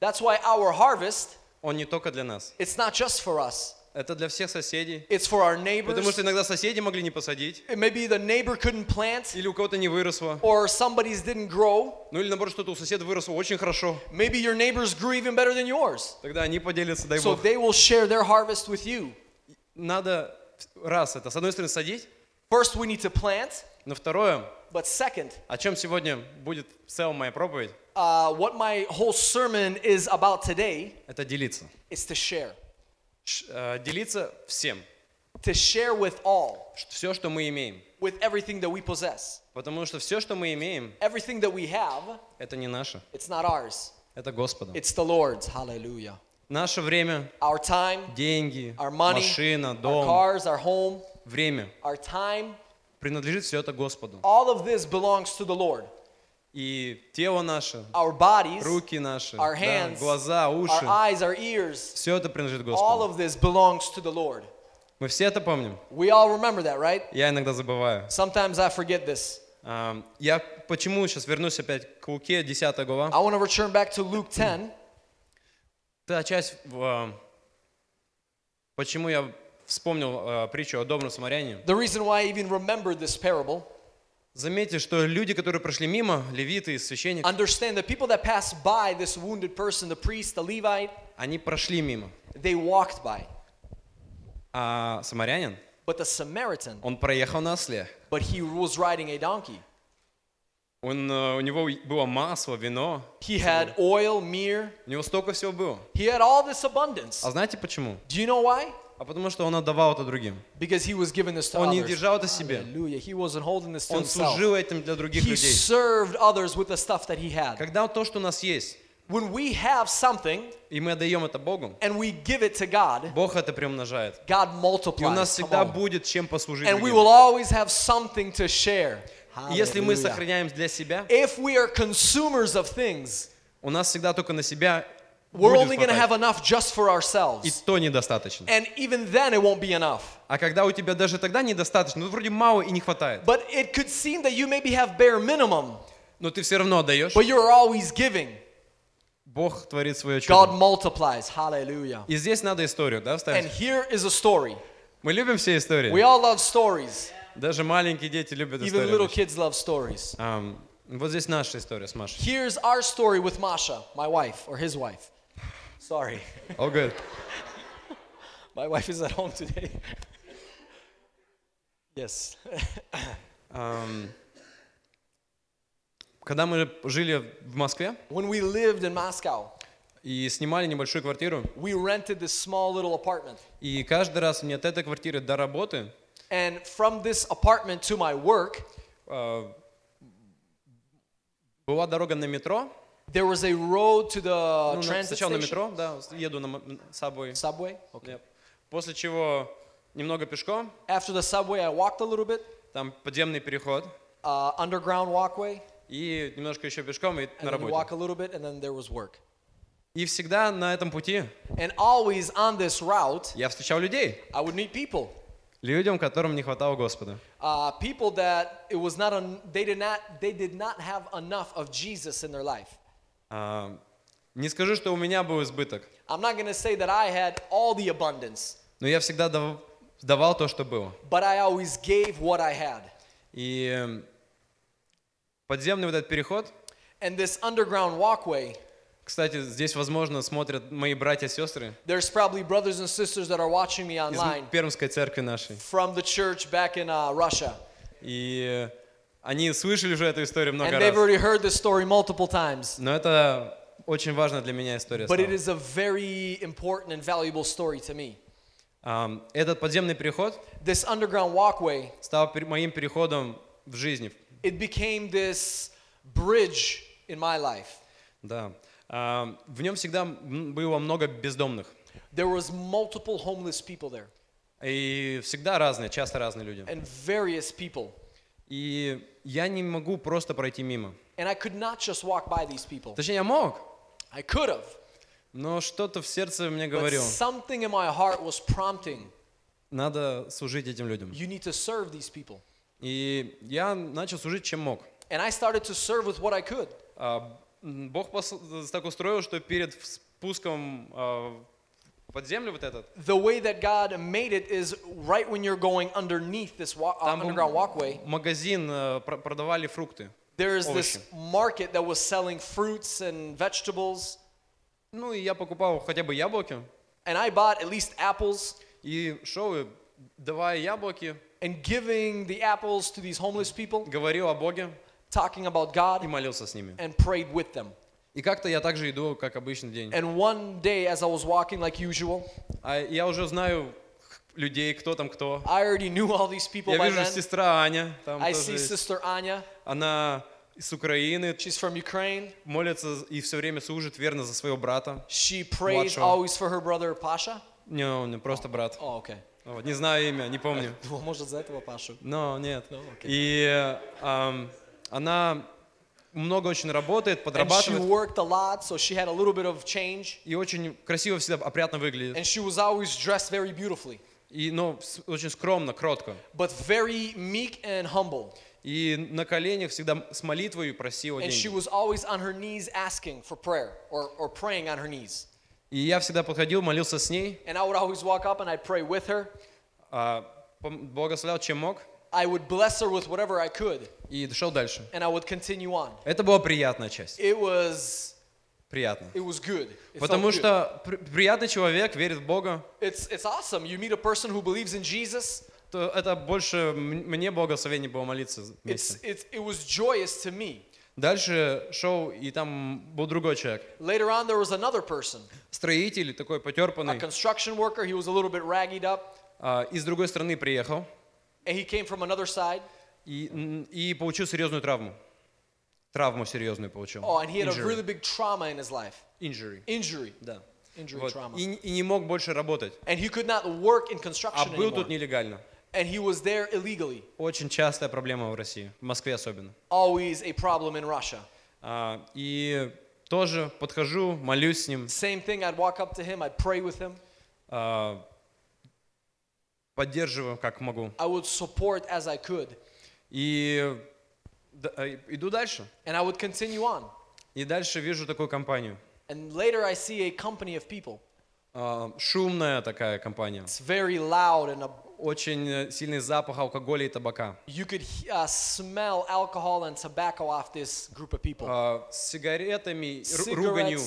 That's why our harvest, он не только для нас. it's not just for us. Это для всех соседей. It's for our Потому neighbors. что иногда соседи могли не посадить, Maybe the neighbor couldn't plant или у кого-то не выросло. or somebody's didn't grow. Ну или наоборот, что-то у соседа выросло очень хорошо. Maybe your neighbors grew even better than yours. Тогда они поделятся, дай So Бог. they will share their harvest with you. Надо раз это, с одной стороны, садить, First, we need to plant, но второе, but second, о чем сегодня будет в целом моя проповедь, uh, what my whole sermon is about today это делиться. is to share. Э, Делиться всем. To share with all, Все, что мы имеем. with everything that we possess. Потому что все, что мы имеем, Everything that we have, это не наше, it's not ours, это Господа. it's the Lord's. Hallelujah. Наше время, Our time, деньги, our money, машина, our дом, cars, our home, время our time, принадлежит все это Господу. all of this belongs to the Lord. И тело наше, Our bodies, руки наши, our да, hands, глаза, our уши, eyes, our ears, все это принадлежит all Господу. of this belongs to the Lord. Мы все это помним. We all remember that, right? Я иногда забываю. Sometimes I forget this. Ам, Я почему сейчас вернусь опять к Луке, 10 глава. I want to return back to Luke 10. Та часть, а, почему я вспомнил а, притчу о добром самаряне. The reason why I even remembered this parable, Заметьте, что люди, которые прошли мимо, левиты и священник, understand the people that passed by this wounded person, the priest, the Levite, они прошли мимо. they walked by. А самарянин, But the Samaritan, он проехал на осле. but he was riding a donkey. Он, э, у него было масло, вино, He had oil, myrrh, у него столько всего было. he had all this abundance. А знаете почему? Do you know why? А потому что он отдавал это другим. Because he was giving this to Он не others. держал это себе. Hallelujah. He wasn't holding this to Он himself. служил этим для других He людей. served others with the stuff that he had. Когда то, что у нас есть, When we have something и мы отдаем это Богу, and we give it to God, Бог это приумножает. God И у нас multiplies. Всегда будет чем послужить And we другим. will always have something to share. И Если мы Hallelujah. сохраняем для себя, If we are consumers of things, у нас всегда только на себя we're будет only going to have хватать. enough just for И ourselves. то недостаточно. And even then, it won't be enough. А когда у тебя даже тогда недостаточно, ну вроде мало и не хватает, But it could seem that you maybe have bare minimum, но ты все равно отдаешь, but you're always giving. Бог творит свое God чудо. multiplies. Hallelujah. И здесь надо историю, да, And вставить? here is a story. Мы любим все истории. We all love stories. Даже маленькие дети любят Even little истории. kids love stories. Ам, Вот здесь наша история с Машей. Here's our story with Masha, my wife, or his wife. Sorry. All good. My wife is at home today. yes. Ам, Когда мы жили в Москве When we lived in Moscow, и снимали небольшую квартиру, we rented this small little apartment. и каждый раз мне от этой квартиры до работы And from this apartment to my work, а, была дорога на метро. there was a road to the Ну, на- transit сначала на station. метро, да, еду на м- subway. Subway? Okay. Yep. После чего немного пешком, After the subway, I walked a little bit, там подземный переход, uh, underground walkway, и немножко еще пешком, и and на then you работе. walk a little bit, and then there was work. И всегда на этом пути And always on this route, я встречал людей, I would meet people. людям, которым не хватало Господа. Uh, people that it was not, un- they did not, they did not have enough of Jesus in their life. А, Не скажу, что у меня был избыток, I'm not going to say that I had all the abundance, но я всегда дав- давал то, что было. but I always gave what I had. И эм, подземный вот этот переход, And this underground walkway, кстати, здесь, возможно, смотрят мои братья и сестры there's probably brothers and sisters that are watching me из online Пермской церкви нашей. from the church back in uh, Russia. И э, они слышали уже эту историю много And they've раз. already heard this story multiple times. Но это очень важная для меня история. But it is a very important and valuable story to me. Ам, Этот подземный переход This underground walkway, стал моим переходом в жизни. it became this bridge in my life. Да. Ам, В нем всегда было много бездомных. There was multiple homeless people there. И всегда разные, часто разные люди. and various people. И я не могу просто пройти мимо. And I could not just walk by these people. Точнее, я мог, I could have, но что-то в сердце мне but говорил, something in my heart was prompting. надо служить этим людям. You need to serve these people. И я начал служить, чем мог. And I started to serve with what I could. А, м, Бог пос- так устроил, что перед спуском а, под землю вот этот, The way that God made it is right when you're going underneath this wa- uh, там был underground walkway. магазин, э, пр- продавали фрукты. There is овощи. this market that was selling fruits and vegetables, Ну и я покупал хотя бы яблоки. and I bought at least apples. И шел, и давая яблоки, And giving the apples to these homeless people, говорил о Боге talking about и God, молился с ними. and prayed with them. И как-то я также иду, как обычный день. And one day, as I was walking like usual, А я уже знаю людей, кто там кто. I already knew all these people Я by вижу then. сестра Аня, там I тоже see. Sister Anya. Она с Украины, She's from Ukraine. молится и все время служит верно за своего брата. She prays Младшего. always for her brother Pasha. Не, он не просто брат. Oh, okay. Вот, не знаю имя, не помню. Думал, может, за этого Пашу. Но нет. Ну. И э, она много очень работает, And she подрабатывает. worked a lot, so she had a little bit of change. И очень красиво всегда, опрятно выглядит. And she was always dressed very beautifully, И, ну, с- очень скромно, кротко. but very meek and humble. И на коленях всегда с молитвой просила And she was always on her knees asking for prayer or, or praying on her knees. И я всегда подходил, молился с ней, And I would always walk up and I'd pray with her. а, пом- благословлял, чем мог, I would bless her with whatever I could, и шел дальше. and I would continue on. Это была приятная часть. It was, Приятно. it was good. It Потому good. что при- приятный человек верит в Бога, It's, it's awesome. You meet a person who believes in Jesus. то это больше мне благословение было молиться вместе. it's, it was joyous to me. Дальше шел, и там был другой человек. Later on, there was another person, Строитель, такой a потерпанный, construction worker. He was a little bit ragged up, а, из другой страны приехал and he came from another side. и, и получил серьезную травму. Травму серьезную получил. Oh, and he had a Injury. really big trauma in his life. Injury. Injury. Да. Injury Вот. trauma. И, и не мог больше работать. And he could not work in А construction был anymore. тут нелегально. And he was there illegally. Очень частая проблема в России, в Москве особенно. Always a problem in Russia. А, и тоже подхожу, молюсь с ним, Same thing, I'd walk up to him, I'd pray with him. а, поддерживаю, как могу. I would support as I could. И а, иду дальше. And I would continue on. И дальше вижу такую компанию. And later I see a company of people. А, шумная такая компания. It's very loud and a, Очень э, сильный запах алкоголя и табака. you could uh, smell alcohol and tobacco off this group of people. А, с сигаретами, ру- руганью.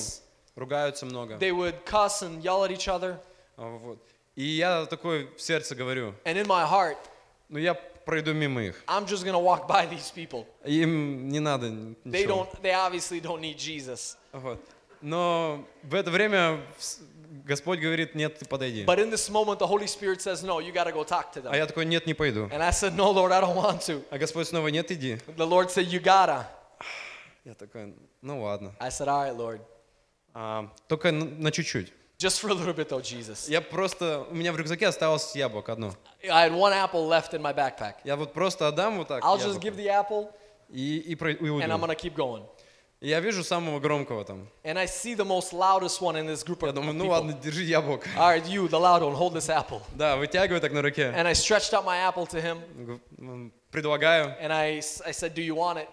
Ругаются много. They would cuss and yell at each other. А, вот. И я такой в сердце говорю, And in my heart, ну я пройду мимо их. I'm just to walk by these people. Им не надо They ничего. don't they obviously don't need Jesus. Вот. Но в это время Господь говорит, нет, ты подойди. But in this moment the Holy Spirit says, "No, you got to go talk to А them." я такой, нет, не пойду. And I said, "No, Lord, I don't want to." А Господь снова, нет, иди. The Lord said, "You gotta." Я такой, ну ладно. I said, "All right, Lord. А, только на чуть-чуть. Just for a little bit though, Jesus." Я просто, у меня в рюкзаке осталось яблоко одно. I had one apple left in my backpack. Я вот просто отдам вот так I'll just яблоко give the apple и, и, про- и and I'm уйду. going to keep going. И я вижу самого громкого там. And I see the most loudest one in this group Я of думаю, of ну people. ладно, держи яблоко. All right, you, the loud one, hold this apple. Да, вытягиваю так на руке. And I stretched out my apple to him Г- м, Предлагаю. and I, s- I said, Do you want it?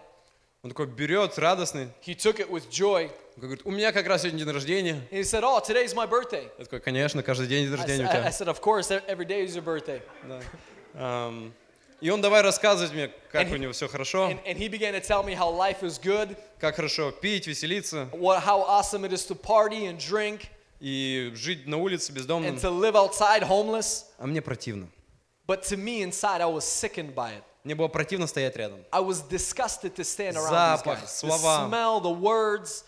Он такой берет, радостный. He took it with joy. Он говорит, у меня как раз сегодня день рождения. And he said, Oh, today's my birthday. Я такой, конечно, каждый день день I рождения said, у I- I тебя. said, Of course, e- every day is your birthday. Да. Ам, И он давай рассказывать мне, как And у него все хорошо, And, and he began to tell me how life is good, как хорошо пить, веселиться what, how awesome it is to party and drink, и жить на улице бездомным. and to live outside homeless. А мне противно. But to me inside, I was sickened by it. Мне было противно стоять рядом. I was disgusted to stand around Запах, these guys. The слова. smell, the words,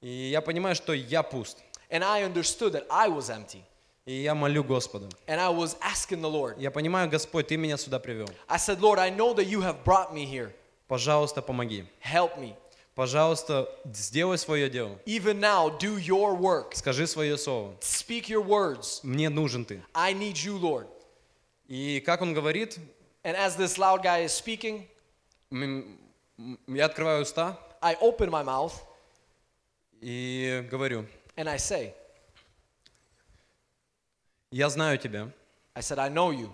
И я понимаю, что я пуст. and I understood that I was empty. И я молю Господа. And I was asking the Lord. Я понимаю, Господь, Ты меня сюда привел. I said, Lord, I know that you have brought me here. Пожалуйста, помоги. Help me. Пожалуйста, сделай свое дело. Even now, do your work. Скажи свое слово. Speak your words. Мне нужен Ты. I need you, Lord. И как он говорит, And as this loud guy is speaking, м- м- я открываю уста I open my mouth И говорю, and I say, я знаю тебя, I said, I know you.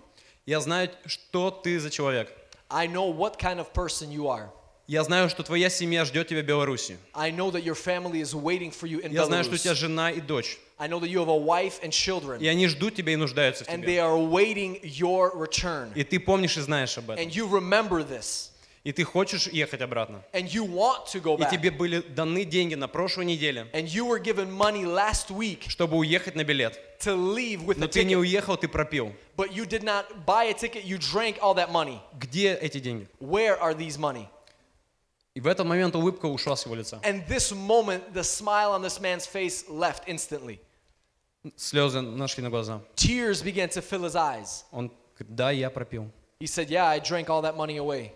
я знаю, что ты за человек. I know what kind of person you are. Я знаю, что твоя семья ждет тебя в Беларуси. I know that your family is waiting for you in Я знаю, что у тебя Belarus. жена и дочь. I know that you have a wife and children, И они ждут тебя и нуждаются в and тебе. they are awaiting your return. И ты помнишь и знаешь об этом. And you remember this, И ты хочешь ехать обратно. and you want to go И back. тебе были даны деньги на прошлой неделе, And you were given money last week чтобы уехать на билет. to leave with Но a ты не ticket, уехал, ты пропил. but you did not buy a ticket, you drank all that money. Где эти деньги? Where are these money? И в этот момент улыбка ушла с его лица. And this moment, the smile on this man's face left instantly. Слезы нашли на глаза. Tears began to fill his eyes. Он да, я пропил. He said, Yeah, I drank all that money away.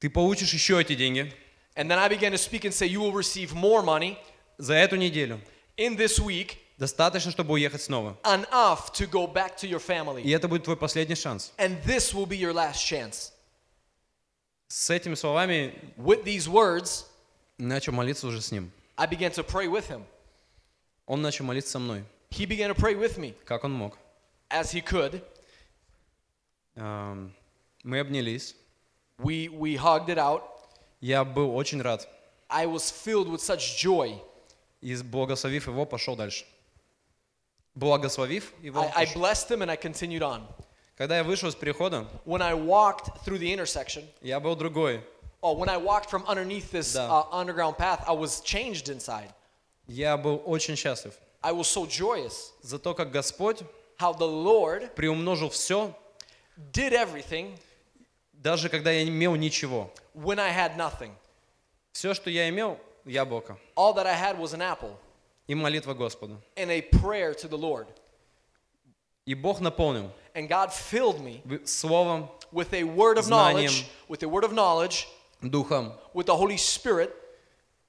Ты получишь еще эти деньги And then I began to speak and say, You will receive more money за эту неделю. in this week, Достаточно, чтобы уехать снова. enough to go back to your И family. это будет твой последний шанс. And this will be your last chance. С этими словами With these words, начал молиться уже с ним. I began to pray with him. Он начал молиться со мной. He began to pray with me Как он мог? as he could. Ам, Мы обнялись. We, we hugged it out. Я был очень рад. I was filled with such joy. И благословив его, пошел дальше. Благословив его, I, I пошел. blessed him and I continued on. когда я вышел из перехода, When I walked through the intersection, я был другой. oh, when I walked from underneath this Да. uh, underground path, I was changed inside. Я был очень счастлив I was so joyous за то, как Господь how the Lord приумножил все, did everything даже когда я имел ничего. when I had nothing. Все, что я имел, яблоко All that I had was an apple и молитва Господу. and a prayer to the Lord. И Бог наполнил And God filled me словом, with a word of Знанием. knowledge, with a word of knowledge, духом with the Holy Spirit,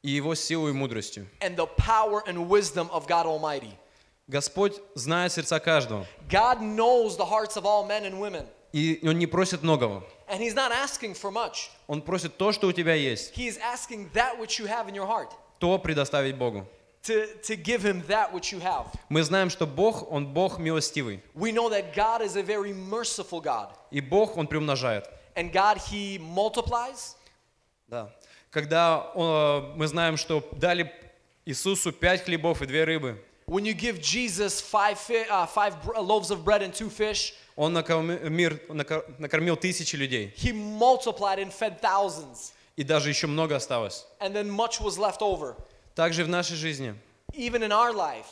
и его силой и мудростью. and the power and wisdom of God Almighty. Господь знает сердца каждого, God knows the hearts of all men and women. и Он не просит многого. And He's not asking for much. Он просит то, что у тебя есть, He is asking that which you have in your heart, то предоставить Богу. to, to give Him that which you have. Мы знаем, что Бог, Он Бог милостивый, We know that God is a very merciful God. и Бог, Он приумножает. And God, He multiplies. Да. Когда э, мы знаем, что дали Иисусу пять хлебов и две рыбы, When you give Jesus five, fi- uh, five br- loaves of bread and two fish, Он мир, накормил тысячи людей, He multiplied and fed thousands. и даже еще много осталось. And then much was left over. Также в нашей жизни. Even in our life,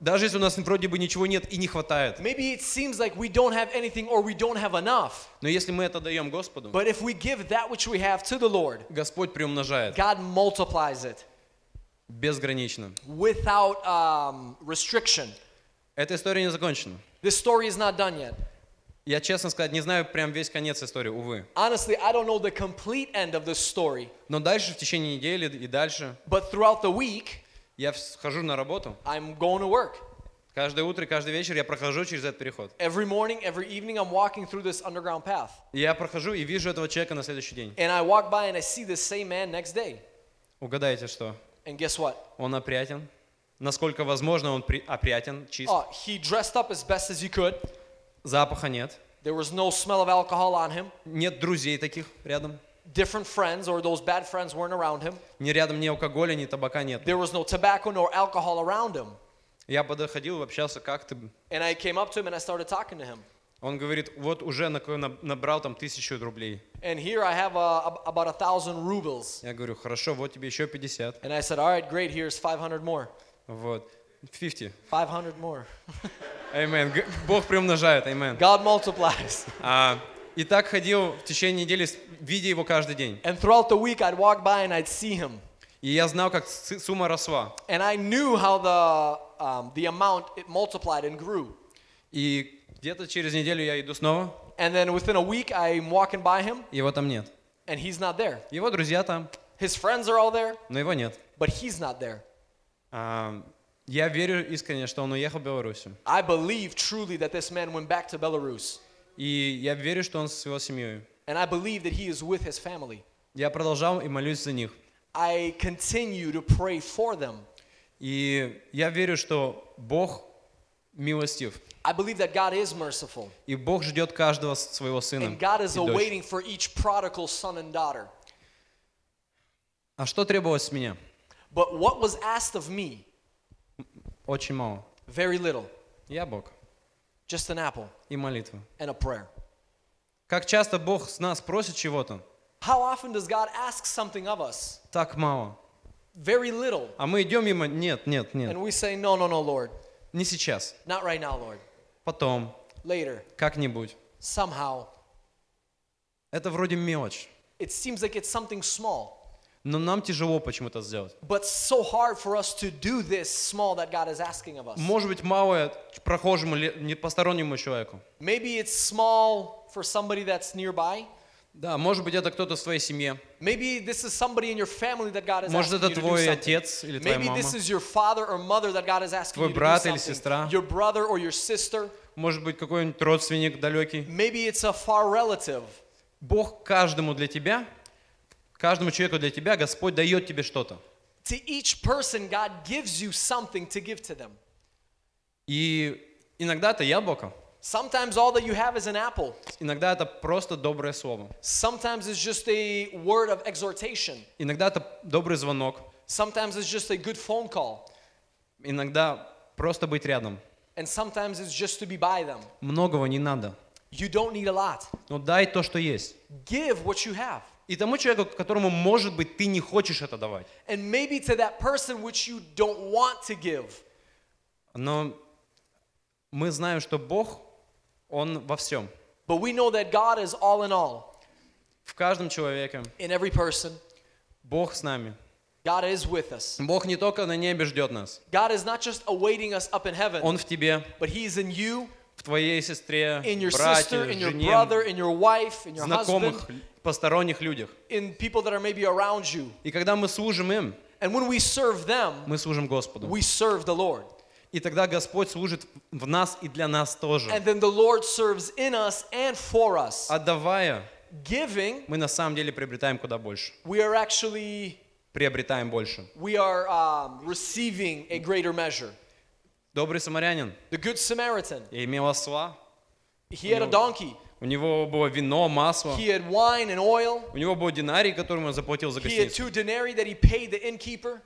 Даже если у нас вроде бы ничего нет и не хватает, maybe it seems like we don't have anything or we don't have enough. но если мы это даем Господу, But if we give that which we have to the Lord, Господь приумножает God multiplies it безгранично. without um, restriction. Эта история не закончена. This story is not done yet. Я, честно сказать, не знаю прям весь конец истории, увы. Honestly, I don't know the complete end of this story. Но дальше, в течение недели и дальше, But throughout the week, я хожу на работу. I'm going to work. Каждое утро и каждый вечер я прохожу через этот переход. Every morning, every evening, I'm walking through this underground path. Я прохожу и вижу этого человека на следующий день. And I walk by and I see the same man next day. Угадайте, что? And guess what? Он опрятен. Насколько возможно, он опрятен, чист. Oh, he dressed up as best as he could. Запаха нет. There was no smell of alcohol on him. Нет друзей таких рядом. Different friends or those bad friends weren't around him. Ни рядом ни алкоголя, ни табака нет. There was no tobacco nor alcohol around him. Я подходил, общался, как ты? And I came up to him and I started talking to him. Он говорит, вот уже на- на- набрал там тысячу рублей. And here I have uh, ab- about a thousand rubles. Я говорю, хорошо, вот тебе еще 50. And I said, all right, great, here's 500 more. Вот. 50. 500 more. Amen. Бог приумножает, amen. God multiplies. А, и так ходил в течение недели, видя его каждый день. And throughout the week, I'd walk by and I'd see him. И я знал, как сумма росла. And I knew how the, um, the amount, it multiplied and grew. И где-то через неделю я иду снова, And then within a week, I'm walking by him его там нет. and he's not there. Его друзья там, His friends are all there, но его нет. but he's not there. А, Я верю искренне, что он уехал в Белоруссию. I believe truly that this man went back to Belarus. И я верю, что он с его семьей. And I believe that he is with his family. Я продолжал и молюсь за них. I continue to pray for them. И я верю, что Бог милостив. I believe that God is merciful. И Бог ждет каждого своего сына. And God is awaiting for each prodigal son and daughter. А что требовалось с меня? But what was asked of me? Очень мало. Very little. Я Бог. Just an apple И молитва. and a prayer. Как часто Бог с нас просит чего-то? How often does God ask something of us? Так мало. Very little. А мы идем мимо, нет, нет, нет. And we say, No, no, no, Lord. Не сейчас. Not right now, Lord. Потом. Later. Как-нибудь. Somehow. Это вроде мелочь. It seems like it's something small. Но нам тяжело почему-то сделать. But so hard for us to do this small that God is asking of us. Может быть, малое прохожему, не постороннему человеку. Maybe it's small for somebody that's nearby. Да, может быть, это кто-то в твоей семье. Maybe this is somebody in your family that God is Может, asking это твой отец или твоя Maybe мама. this is your father or mother that God is asking Твой брат или сестра. Your brother or your sister. Может быть, какой-нибудь родственник далекий. Maybe it's a far relative. Бог каждому для тебя, каждому человеку для тебя, Господь дает тебе что-то. To each person, God gives you something to give to them. И иногда это яблоко, Sometimes all that you have is an apple. иногда это просто доброе слово. Sometimes it's just a word of exhortation. Иногда это добрый звонок. Sometimes it's just a good phone call. Иногда просто быть рядом. And sometimes it's just to be by them. Многого не надо. You don't need a lot. Но дай то, что есть. Give what you have. И тому человеку, которому, может быть, ты не хочешь это давать. And maybe to that person which you don't want to give. Но мы знаем, что Бог, Он во всем. But we know that God is all in all. В каждом человеке. In every person, Бог с нами. God is with us. Бог не только на небе ждет нас. God is not just awaiting us up in heaven, Он в тебе, but He's in you, в твоей сестре, in your брате, sister, in your жене, brother, in your wife, in your знакомых, husband, посторонних людях. in people that are maybe around you. И когда мы служим им, And when we serve them, мы служим Господу. we serve the Lord. И тогда Господь служит в нас и для нас тоже. And then the Lord serves in us and for us. Отдавая, Giving, мы на самом деле приобретаем куда больше. we are actually Приобретаем больше. we are um, receiving a greater measure. Добрый самарянин The Good Samaritan, имел осла, he had a donkey, у него было вино, масло, he had wine and oil, у него был динарий, который он заплатил за he had гостиницу. two denarii that he paid the innkeeper.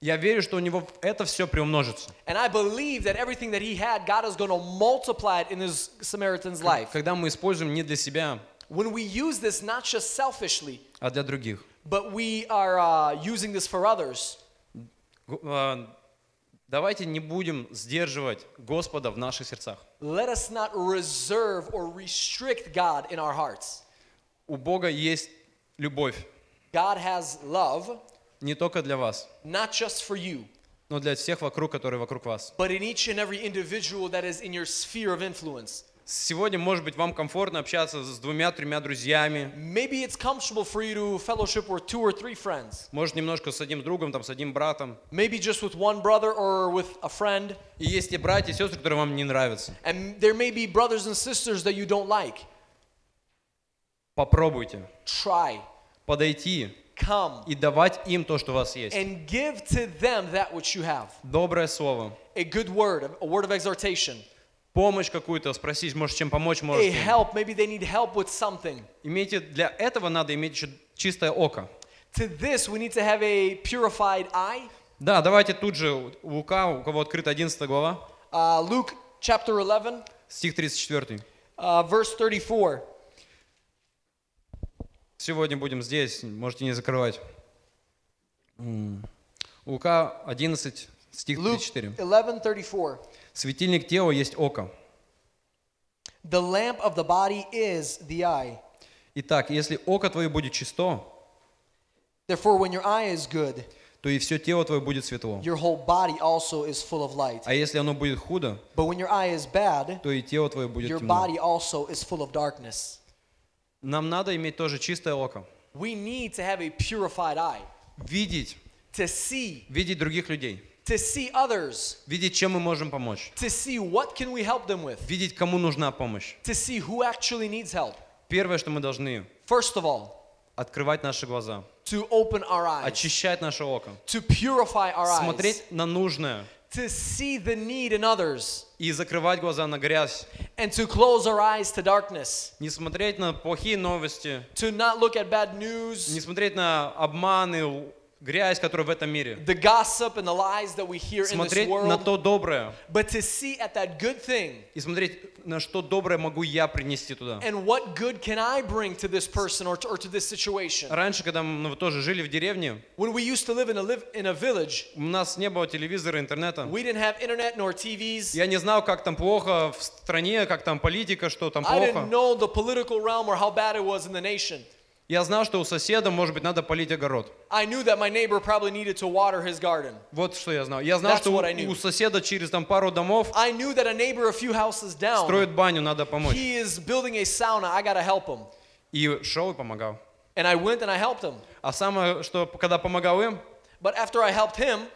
Я верю, что у него это все приумножится. And I believe that everything that he had, God is going to multiply it in his Samaritan's life. Когда мы используем не для себя, When we use this not just selfishly, а для других. but we are uh, using this for others, Г- а, Давайте не будем сдерживать Господа в наших сердцах. let us not reserve or restrict God in our hearts. У Бога есть любовь, God has love, не только для вас, not just for you, но для всех вокруг, которые вокруг вас. but in each and every individual that is in your sphere of influence. Сегодня, может быть, вам комфортно общаться с двумя-тремя друзьями, Maybe it's comfortable for you to fellowship with two or three friends. может, немножко с одним другом, там, с одним братом. Maybe just with one brother or with a friend. И есть те братья и сестры, которые вам не нравятся. And there may be brothers and sisters that you don't like. Попробуйте Try, подойти come, и давать им то, что у вас есть. and give to them that which you have. Доброе слово, A good word, a word of exhortation, Помощь какую-то спросить, может, чем помочь можете. help. Maybe they need help with something. Имейте, для этого надо иметь еще чистое око. To this, we need to have a purified eye. Да, давайте тут же Лука, у кого открыта 11 глава, Uh, Luke chapter 11, стих 34. uh, verse 34. Сегодня будем здесь, можете не закрывать. Лука 11, стих Luke 34. 11, 34. Светильник тела есть око. The lamp of the body is the eye. Итак, если око твое будет чисто, Therefore, when your eye is good, то и все тело твое будет светло. your whole body also is full of light. А если оно будет худо, But when your eye is bad, то и тело твое будет your темно. body also is full of darkness. Нам надо иметь тоже чистое око. We need to have a purified eye Видеть, to see, видеть других людей. To see others, видеть, чем мы можем помочь, to see what can we help them with, видеть, кому нужна помощь. to see who actually needs help. Первое, что мы должны First of all, открывать наши глаза, to open our eyes, очищать наше око, to purify our eyes, смотреть на нужное. To see the need in others, и закрывать глаза на грязь, and to close our eyes to darkness, не смотреть на плохие новости, to not look at bad news, не смотреть на обманы, грязь, которая в этом мире. the gossip and the lies that we hear in this Смотреть на world, то доброе but to see at that good thing и смотреть, на что доброе могу я принести туда. and what good can I bring to this person or to, or to this situation. Раньше, когда мы ну, тоже жили в деревне, When we used to live in a live in a village, у нас не было телевизора, интернета. we didn't have internet nor TVs. Я не знал, как там плохо в стране, как там политика, что там I didn't плохо. know the political realm or how bad it was in the nation. Я знал, что у соседа, может быть, надо полить огород. I knew that my neighbor probably needed to water his garden. Вот что я знал. Я знал, That's что what I у, knew. у соседа через там пару домов I knew that a neighbor a few houses down, строит баню, надо помочь. he is building a sauna. I gotta help him. И шел и помогал. And I went and I helped him. А самое, что когда помогал им, But after I helped him,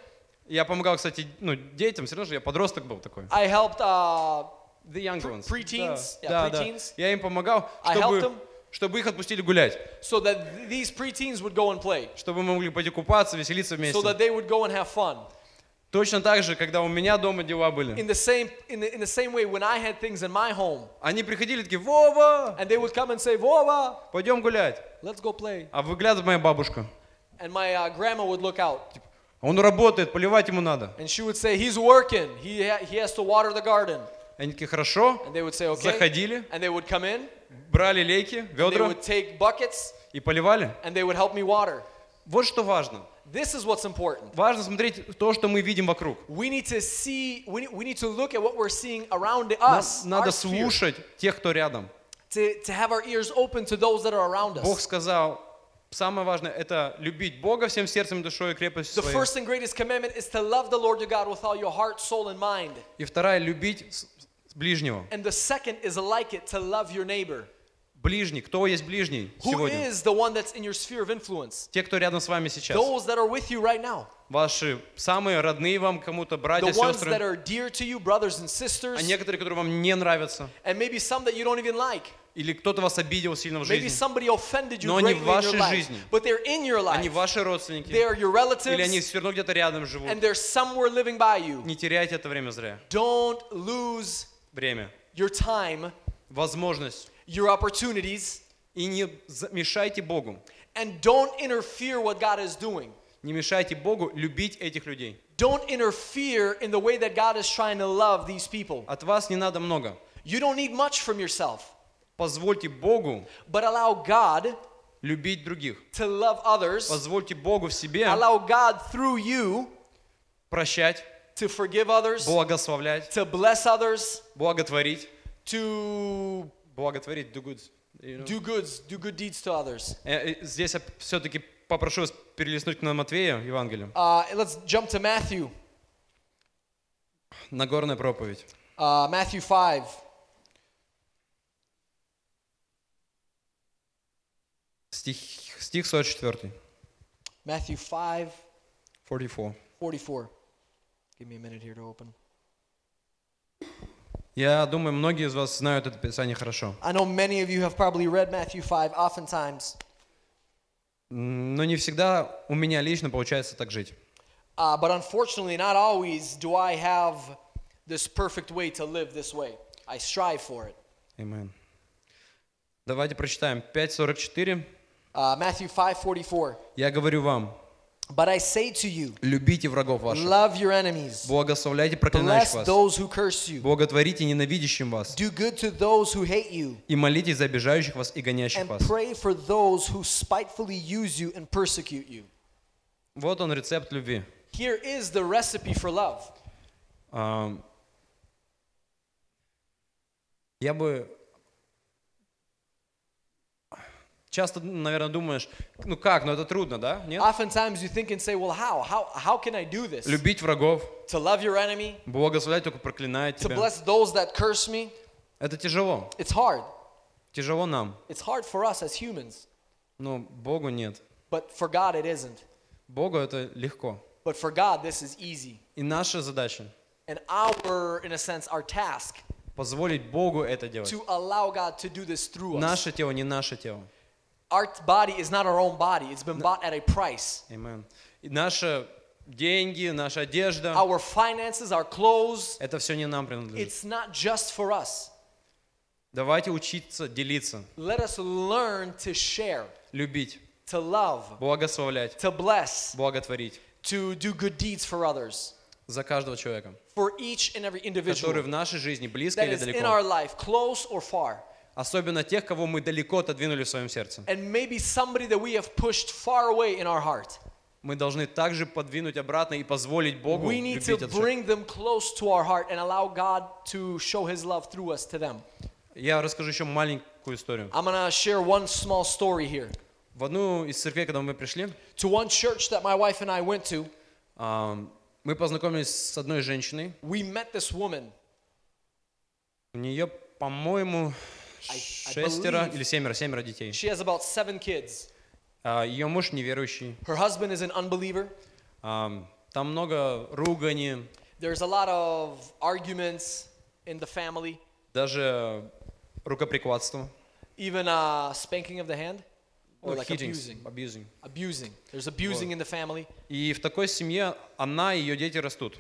я помогал, кстати, ну, детям, все равно же я подросток был такой. I helped uh, The young ones. preteens, Да, yeah, да, да. preteens. Я им помогал, I helped чтобы, them. Чтобы их отпустили гулять. so that th- these preteens would go and play, Чтобы мы могли пойти купаться, веселиться вместе. so that they would go and have fun. Точно так же, когда у меня дома дела были. In the same in the, in the same way, when I had things in my home, Они приходили такие, Вова, and they would come and say, "Vova, пойдем гулять. let's go play," А выглядывает моя бабушка. and my uh, grandma would look out, Он работает, поливать ему надо. and she would say, "He's working. He he has to water the garden." Они такие, хорошо, And they would say, "Okay," заходили, and they would come in, брали лейки, ведра would take buckets, и поливали. and they would help me water. Вот что важно. This is what's important. Важно смотреть то, что мы видим wокруг. We need to see, we need, to look at what we're seeing around us, Надо our sphere, слушать тех, кто рядом. to, to have our ears open to those that are around Бог us. сказал, самое важное, это любить Бога всем сердцем, душой и крепостью The своей. first and greatest commandment is to love the Lord your God with all your heart, soul, and mind. И вторая, любить ближнего. And the second is like it, to love your neighbor. Ближний. Кто есть ближний Who сегодня? is the one that's in your sphere of influence? Те, кто рядом с вами сейчас. Those that are with you right now. Ваши самые родные вам кому-то, братья, The ones that сестры. are dear to you, brothers and sisters. А некоторые, которые вам не нравятся. And maybe some that you don't even like. Или кто-то вас обидел сильно в Maybe жизни. somebody offended you Но они greatly в in your вашей life. жизни. But they're in your Они life. ваши родственники. They are your Или они relatives. все равно где-то рядом живут. And they're somewhere living by you. Не теряйте это время зря. Don't lose Время. your time, Возможность. your opportunities, И не за- мешайте Богу. and don't interfere what God is doing. Не мешайте Богу любить этих людей. Don't interfere in the way that God is trying to love these people. От вас не надо много. You don't need much from yourself, Позвольте Богу but allow God любить других. to love others. Позвольте Богу в себе Allow God through you прощать, to forgive others, благословлять, to bless others, благотворить. to Благотворить, do good. you know. do goods, do good deeds to others. Э, э, Здесь я все-таки попрошу вас перелистнуть на Матвея, Евангелие. Uh, let's jump to Matthew, Нагорная проповедь. uh, Matthew 5. Стих, стих 44. Matthew 5, 44. 44. Give me a minute here to open. Я думаю, многие из вас знают это Писание хорошо. I know many of you have probably read Matthew 5 oftentimes, Но не всегда у меня лично получается так жить. uh, but unfortunately, not always do I have this perfect way to live this way. I strive for it. Amen. Давайте прочитаем 5.44. Uh, Matthew 5:44. Я говорю вам, But I say to you, любите врагов ваших, love your enemies, благословляйте проклинающих bless вас, those who curse you, благотворите ненавидящим вас, do good to those who hate you, и молитесь за обижающих вас и гонящих and вас. pray for those who spitefully use you and persecute you. Вот он рецепт любви. Here is the recipe for love. Ам, Я бы... Часто, наверное, думаешь, ну как, ну это трудно, да? Нет? Oftentimes you think and say, well, how? How, how can I do this? Любить врагов, To love your enemy, благословлять только проклинает to тебя. bless those that curse me. Это тяжело. It's hard. Тяжело нам. It's hard for us as humans, Но Богу нет. but for God it isn't. Богу это легко. But for God this is easy. И наша задача and our, in a sense, our task позволить Богу это делать. to allow God to do this through us. Наше тело не наше тело. Our body is not our own body, it's been bought at a price. Amen. И наши деньги, наша одежда, Our finances, our clothes, это все не нам принадлежит. it's not just for us. Давайте учиться делиться, Let us learn to share, любить, to love, благословлять, to bless, благотворить to do good deeds for others, за каждого человека, for each and every который individual в нашей жизни близко that или is in our далеко. life, close or far. Особенно тех, кого мы далеко отодвинули в своем сердце. And maybe somebody that we have pushed far away in our heart. Мы должны также подвинуть обратно и позволить Богу We need любить to этот человека. bring them close to our heart and allow God to show His love through us to them. Я расскажу еще маленькую историю. I'm gonna share one small story here. В одну из церквей, когда мы пришли, To one church that my wife and I went to, ам, мы познакомились с одной женщиной. we met this woman. У нее, по-моему, шестеро believe- или семеро, семеро детей. She has about seven kids. А, Ее муж неверующий. Her husband is an unbeliever. Ам, Там много ругани, There's a lot of arguments in the family, даже рукоприкладство. even uh, spanking of the hand or Ну, like hitting, abusing. abusing. Abusing. There's abusing in the family. И в такой семье она и ее дети растут.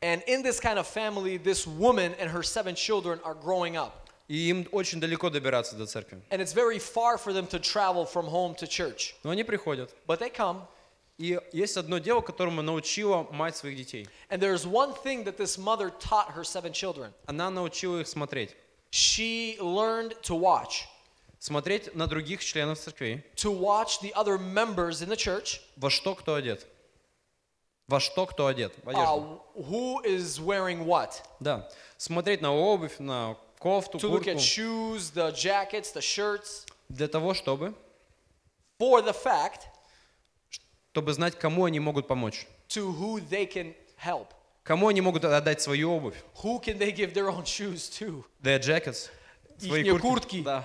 And in this kind of family, this woman and her seven children are growing up. И им очень далеко добираться до церкви. And it's very far for them to travel from home to church. Но они приходят. But they come, И есть одно дело, которому научила мать своих детей. and there's one thing that this mother taught her seven children. Она научила их смотреть. She learned to watch, Смотреть на других членов церкви. to watch the other members in the church, Во что кто одет. Во что кто одет. В uh, одежду. who is wearing what. Да. Смотреть на обувь, на кофту, To look куртку. at shoes, the jackets, the shirts, Для того, чтобы, for the fact чтобы знать, кому они могут помочь. to who they can help. Кому они могут отдать свою обувь. Who can they give their own shoes to? Their jackets. Свои Ихние куртки. куртки. Да.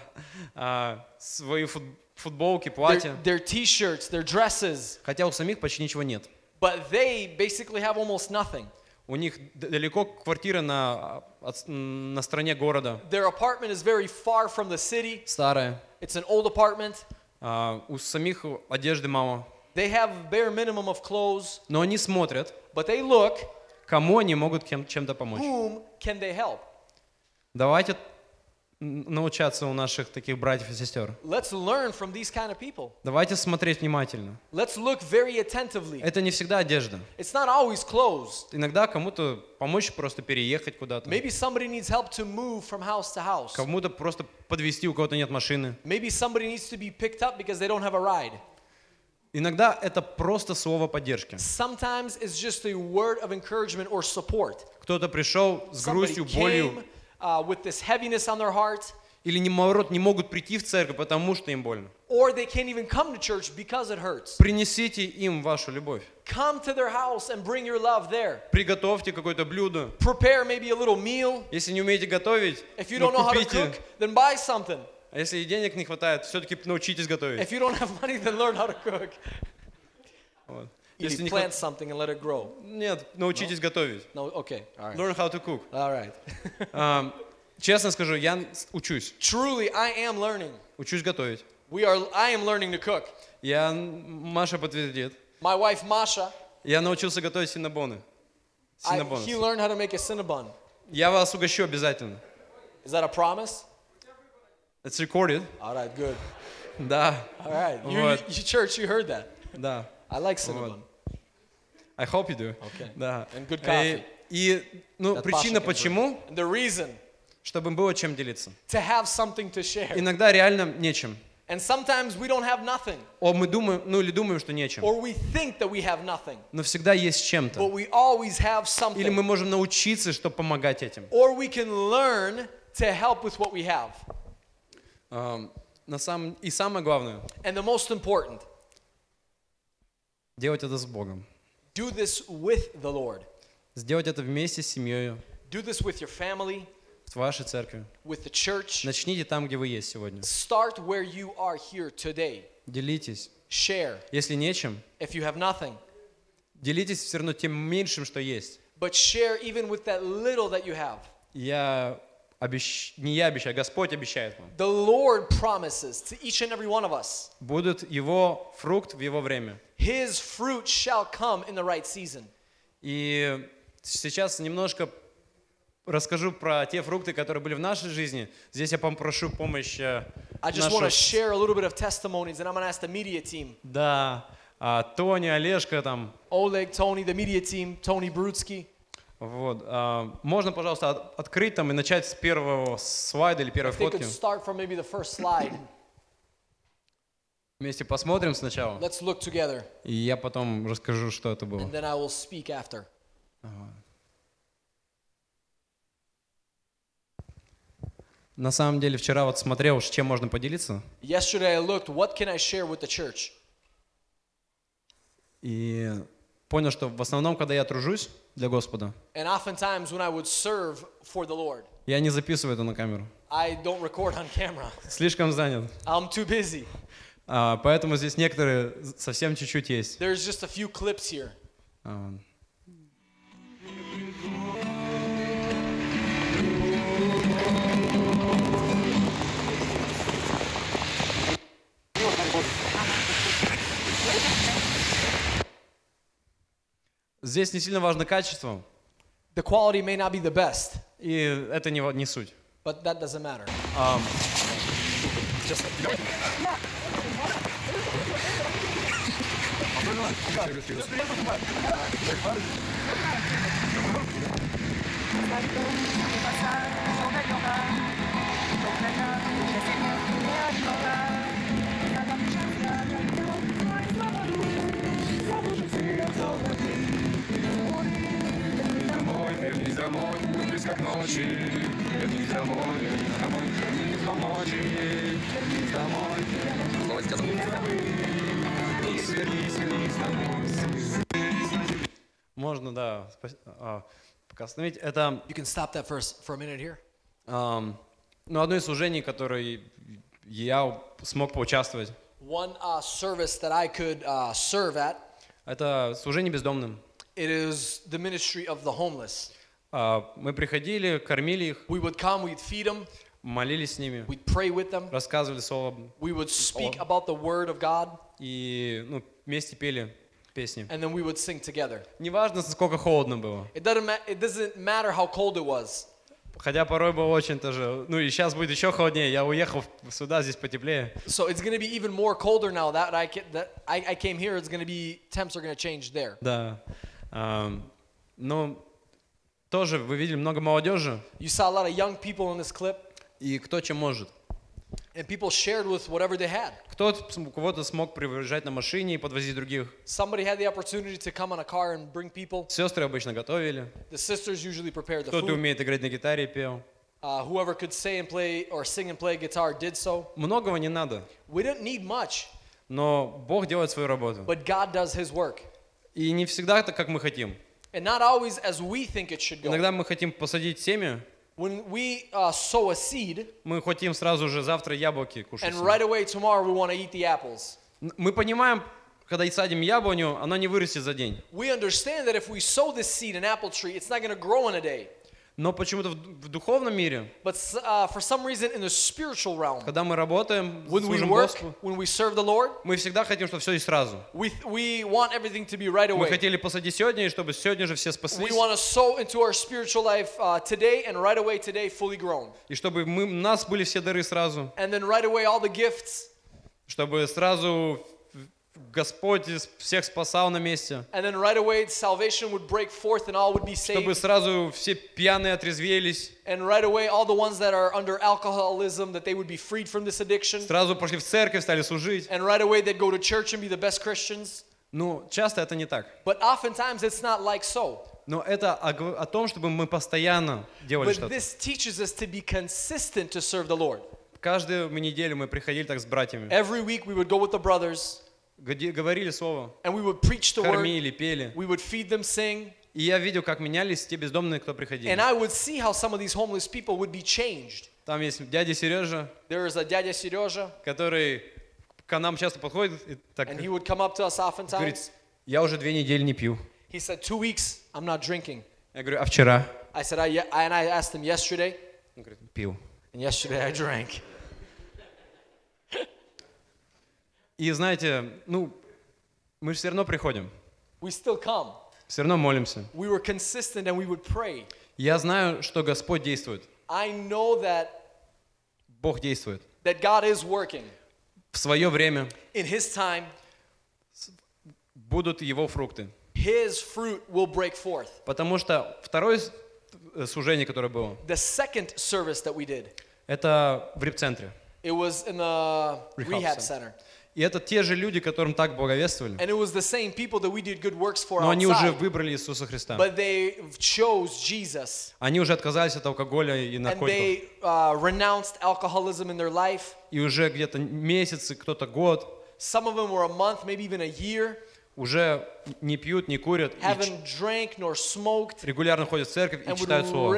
А, свои фут- футболки, Their, платья. their t-shirts, their dresses, Хотя у самих почти ничего нет. but they basically have almost nothing. У них далеко квартира на, от- на стороне города. Their apartment is very far from the city. Старая. It's an old apartment. А, у самих одежды мало. They have bare minimum of clothes, Но они смотрят, but they look, кому они могут чем-то помочь. whom can they help? Давайте научаться у наших таких братьев и сестер. Let's learn from these kind of people. Давайте смотреть внимательно. Let's look very attentively. Это не всегда одежда. It's not always clothes. Иногда кому-то помочь просто переехать куда-то. Maybe somebody needs help to move from house to house. Кому-то просто подвести, у кого-то нет машины. Maybe somebody needs to be picked up because they don't have a ride. Иногда это просто слово поддержки. Sometimes it's just a word of encouragement or support. Кто-то пришел с грустью, болью, uh, with this heaviness on their heart, или не, наоборот, не могут прийти в церковь, потому что им больно. or they can't even come to church because it hurts. Принесите им вашу любовь. Come to their house and bring your love there. Приготовьте какое-то блюдо. Prepare maybe a little meal. Если не умеете готовить, If you ну, don't know how to купите. cook, then buy something. А если и денег не хватает, все-таки научитесь готовить. If you don't have money, then learn how to cook. Вот. Или Если не plant хват- something and let it grow. Нет, научитесь готовить. No, okay, all right. Learn how to cook. All right. А, честно скажу, я с- учусь. Truly, I am learning. Учусь готовить. We are. I am learning to cook. Я, Маша подтвердит. My wife Masha, Я научился готовить синнабоны. I, Синнабоны. he learned how to make a cinnabon. Я вас угощу обязательно. Is that a promise? It's recorded. All right, good. Да, All right, you, Вот. you, church, you heard that. да. I like cinnabon. I hope you do. Okay. Да. And good Э, coffee. И, ну, That причина почему, And the reason чтобы было чем делиться. to have something to share. Иногда реально нечем. And sometimes we don't have nothing, О, мы думаем, ну или думаем, что нечем. or we think that we have nothing, Но всегда есть but чем-то. we always have Или мы something. можем научиться, чтобы помогать этим. Or we can learn to help with what we have. Ам, на самом... И самое главное, And the most important, делать это с Богом. do this with the Lord. Сделать это вместе с семьей, Do this with your family, в вашей церкви. with the church. Начните там, где вы есть сегодня. Start where you are here today. Делитесь. Share. Если нечем, If you have nothing, делитесь все равно тем меньшим, что есть. but share even with that little that you have. Я обещ... не я обещаю, Господь обещает вам. The Lord promises to each and every one of us, Будет его фрукт в его время. His fruit shall come in the right season. И сейчас немножко расскажу про те фрукты, которые были в нашей жизни. Здесь я попрошу помощь э, I just want to наших- share a little bit of testimonies, and I'm going to ask the media team, Да, а, Тони, Олежка там. Oleg, Tony, the media team, Tony Brutsky. Вот. а, Можно, пожалуйста, от- открыть там и начать с первого слайда или первой фотки. start from maybe the first slide. Вместе посмотрим сначала. Let's look together, И я потом расскажу, что это было. and then I will speak after. На самом деле, вчера вот смотрел, чем можно поделиться. Yesterday I looked, what can I share with the church? И понял, что в основном, когда я тружусь для Господа, And oftentimes when I would serve for the Lord, я не записываю это на камеру. I don't record on camera. Слишком занят. I'm too busy. А, поэтому здесь некоторые совсем чуть-чуть есть. There's just a few clips here. А, Здесь не сильно важно качество, The quality may not be the best, и это не, не суть. but that doesn't matter. Можно, да, спа- а, пока остановить. Это You can stop that for, for a minute here. ам, ну, одно из служений, которое я смог поучаствовать. One uh, service that I could uh, serve at, Это служение бездомным. it is the ministry of the homeless. А, Мы приходили, кормили их, We would come, we'd feed them, молились с ними, we'd pray with them, рассказывали слово we would speak about the word of God, и ну, вместе пели песни. and then we would sing together. Неважно, сколько холодно было. It doesn't, ma- it doesn't matter how cold it was. Хотя порой было очень тоже. Ну и сейчас будет еще холоднее. Я уехал в- сюда, здесь потеплее. So it's going to be even more colder now that I, ca- that I, I came here. It's going to be, temps are going to change there. Да. Ну, тоже вы видели много молодежи. You saw a lot of young people in this clip, И кто чем может. and people shared with whatever they had. Кто-то, кого-то смог приезжать на машине и подвозить других. Somebody had the opportunity to come on a car and bring people. Сестры обычно готовили. The sisters usually prepared the Кто-то food. умеет играть на гитаре и пел. Uh, whoever could say and play or sing and play guitar did so. Многого не надо. We didn't need much, Но Бог делает свою работу. but God does His work. И не всегда так, как мы хотим. And not always as we think it should go. Иногда мы хотим посадить семя, When we uh, sow a seed, мы хотим сразу же завтра яблоки кушать. and right away tomorrow we want to eat the apples. Мы понимаем, когда и садим яблоню, она не вырастет за день. We understand that if we sow this seed, an apple tree, it's not going to grow in a day. Но почему-то в, ду- в духовном мире, But uh, for some reason, in the spiritual realm, когда мы работаем, when we work, Господу, when we serve the Lord, мы всегда хотим, чтобы все и сразу. we, we want everything to be right Мы away. хотели посадить сегодня, и чтобы сегодня же все We спаслись, want to sow into our spiritual life uh, today and right away today, fully grown. и чтобы мы, у нас были все дары сразу, And then right away, all the gifts. чтобы сразу Господь всех спасал на месте, right away, чтобы сразу все пьяные отрезвелись, And right away, all the ones that are under alcoholism, that they would be freed from this addiction. сразу пошли в церковь, стали служить. And right away, they'd go to church and be the best Christians. Ну, часто это не так. But oftentimes, it's not like so. Но это о, о том, чтобы мы постоянно делали But что-то. this teaches us to be consistent to serve the Lord. Каждую неделю мы приходили так с братьями, Every week, we would go with the brothers где- говорили слово, and we would preach the кормили, пели. We would feed them, sing. И я видел, как менялись те бездомные, кто приходили. And I would see how some of these homeless people would be changed. Там есть дядя Сережа, There is a Dядя Serежа, который к нам часто подходит и так and he would come up to us говорит, oftentimes. я уже две недели не пью. He said, Two weeks, I'm not drinking. Я говорю, а вчера? I said, I, and I asked him yesterday, Он говорит, пил. and yesterday I drank. И знаете, ну, мы же все равно приходим, We still come. все равно молимся. We were consistent and we would pray. Я знаю, что Господь действует. I know that, Бог действует. that God is working. В свое время In His time, будут Его фрукты. His fruit will break forth. Потому что второе э, служение, которое было, The second service that we did, это в реп-центре. it was in the Rehab rehab center. center. И это те же люди, которым так благовествовали. Но они уже выбрали Иисуса Христа. Они уже отказались от алкоголя и наркотиков. uh. И уже где-то месяцы, кто-то год, Some of them were a month, maybe even a year, уже не пьют, не курят, haven't drank nor smoked, регулярно ходят в церковь и читают Слово.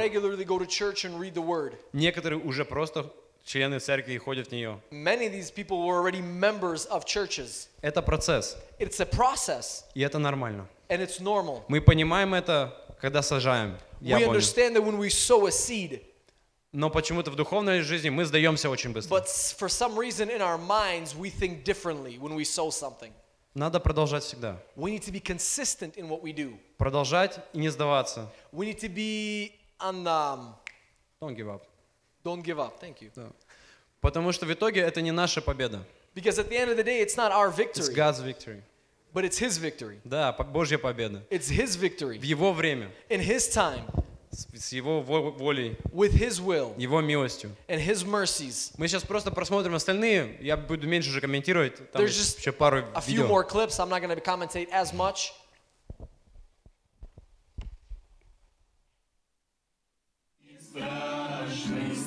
Некоторые уже просто члены церкви и ходят в нее. Many of these people were already members of churches. Это процесс, It's a process, и это нормально. and it's normal. Мы понимаем это, когда сажаем We яблоню. understand that when we sow a seed, Но почему-то в духовной жизни мы сдаемся очень быстро. but for some reason in our minds we think differently when we sow something. Надо продолжать всегда. We need to be consistent in what we do. Продолжать и не сдаваться. We need to be on the, um, Don't give up. don't give up. Thank you. Потому что в итоге это не наша победа. Because at the end of the day, it's not our It's victory, God's victory. but it's His victory. Да, по- Божья победа. It's His В victory Его время, in His time, с с Его во- волей, with His will Его милостью. and His mercies. Мы сейчас просто просмотрим остальные. Я буду меньше уже комментировать. Там There's есть just еще пару A few видео. more clips. I'm not going to commentate as much.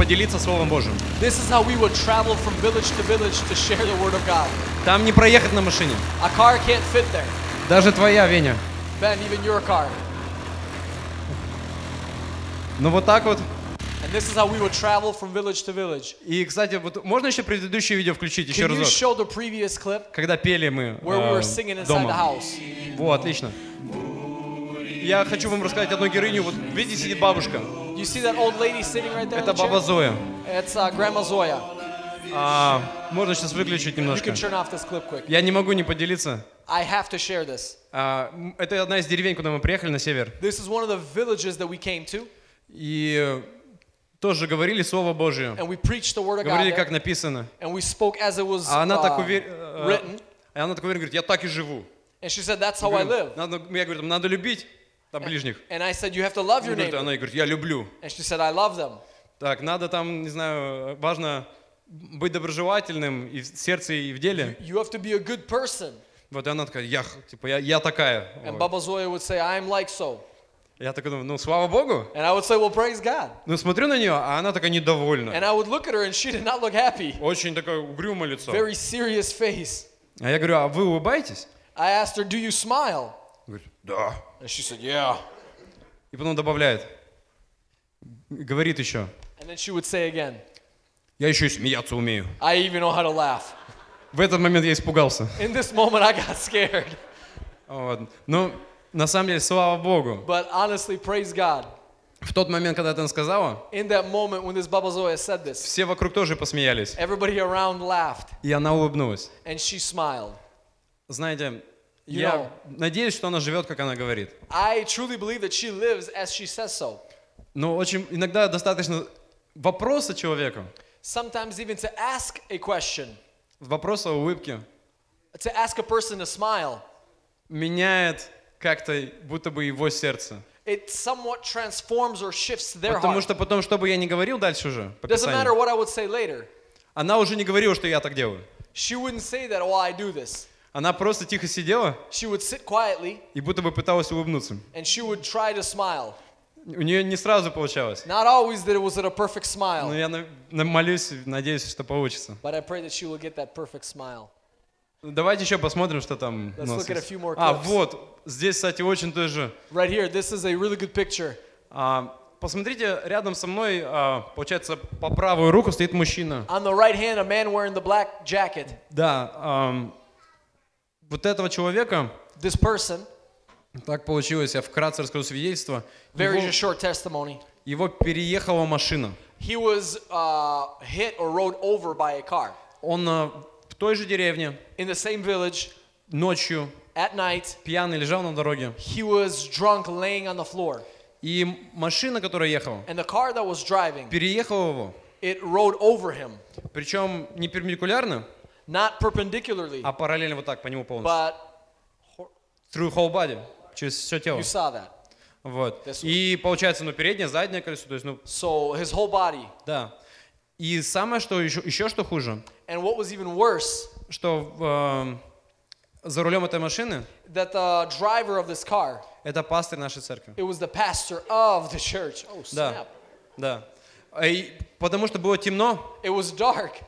поделиться Словом Божьим. This is how we would travel from village to village to share the Word of God. Там не проехать на машине. A car can't fit there. Даже твоя, Веня. Ben, even your car. Ну вот так вот. And this is how we would travel from village to village. И, кстати, вот можно еще предыдущее видео включить еще Can you разок? show the previous clip Когда пели мы where we were э, singing inside дома. the house? Вот, отлично. Я хочу вам рассказать одну героиню. Вот видите, сидит бабушка. You see that old lady sitting right there? in Это chair? баба Зоя. It's uh, Grandma Zoya. А, можно сейчас выключить You немножко. can turn off this clip quick. Я не могу не поделиться. I have to share this. А, м, это одна из деревень, куда мы приехали на север. This is one of the villages that we came to, И э, тоже говорили Слово Божье. and we preached the Word of God. Говорили, there, как написано. and we spoke as it was А она так uh, увер... э, written. И она так уверена, говорит, я так и живу. And she said, That's how I live. Надо, я говорю, надо любить там ближних. And I said, You have to love your neighbor. Она говорит, я люблю. And she said, I love them. Так, надо там, не знаю, важно быть доброжелательным и в сердце, и в деле. You have to be a good person. Вот и она такая, я, типа, я, я такая. And. Baba Zoya would say, I'm like so. Я такой думаю, ну, слава Богу. And I would say, Well, praise God. Ну, смотрю на нее, а она такая недовольна. And I would look at her, and she did not look happy. Очень такое угрюмое лицо. Very serious face. А я говорю, а вы улыбаетесь? I asked her, Do you smile? Да. And she said, Yeah. И потом добавляет. Говорит еще, And then she would say again, я еще и смеяться умею. I even know how to laugh. В этот момент я испугался. In this moment, I got scared. Вот. Ну, на самом деле, слава Богу. But honestly, praise God. В тот момент, когда ты сказала, In that moment when this Baba Zoya said this, все вокруг тоже посмеялись. everybody around laughed И она улыбнулась. and she smiled. Знаете, You я know. надеюсь, что она живет, как она говорит. I truly believe that she lives as she says so. Но очень иногда достаточно вопроса человека, Sometimes even to ask a question, вопроса улыбки, to ask a person to smile, меняет как-то будто бы его сердце. it somewhat transforms or shifts their Потому heart. что потом, что бы я ни говорил дальше уже, по Doesn't matter Писанию, what I would say later. она уже не говорила, что я так делаю. She wouldn't say that, oh, I do this. Она просто тихо сидела She would sit quietly и будто бы пыталась улыбнуться. and she would try to smile. У нее не сразу получалось. Not always that it was a perfect smile, Но я на- на- молюсь, надеюсь, что получится. but I pray that she will get that perfect smile. Давайте еще посмотрим, что там у Let's нас look at a есть. few more А, clips. вот, здесь, кстати, очень тоже. Right here, this is a really good picture. А, посмотрите, рядом со мной, а, получается, по правую руку стоит мужчина. On the right hand, a man wearing the black jacket. Да, ам, вот этого человека, This person, так получилось, я вкратце расскажу свидетельство, very его, short testimony. его переехала машина. He was uh, hit or rode over by a car Он а, в той же деревне in the same village ночью at night. пьяный лежал на дороге. He was drunk, laying on the floor, И машина, которая ехала, and the car that was driving, переехала его. it rode over him, Причем не перпендикулярно, not perpendicularly, а параллельно вот так по нему полностью. but Through whole body, через все тело. you saw that. Вот. И получается, ну, переднее, заднее колесо, то есть, ну, So his whole body. да. И самое, что еще, еще что хуже, And what was even worse, что э, за рулем этой машины that the driver of this car, это пастырь нашей церкви. it was the pastor of the church. Oh Да, snap! да. А И потому что было темно, It was dark,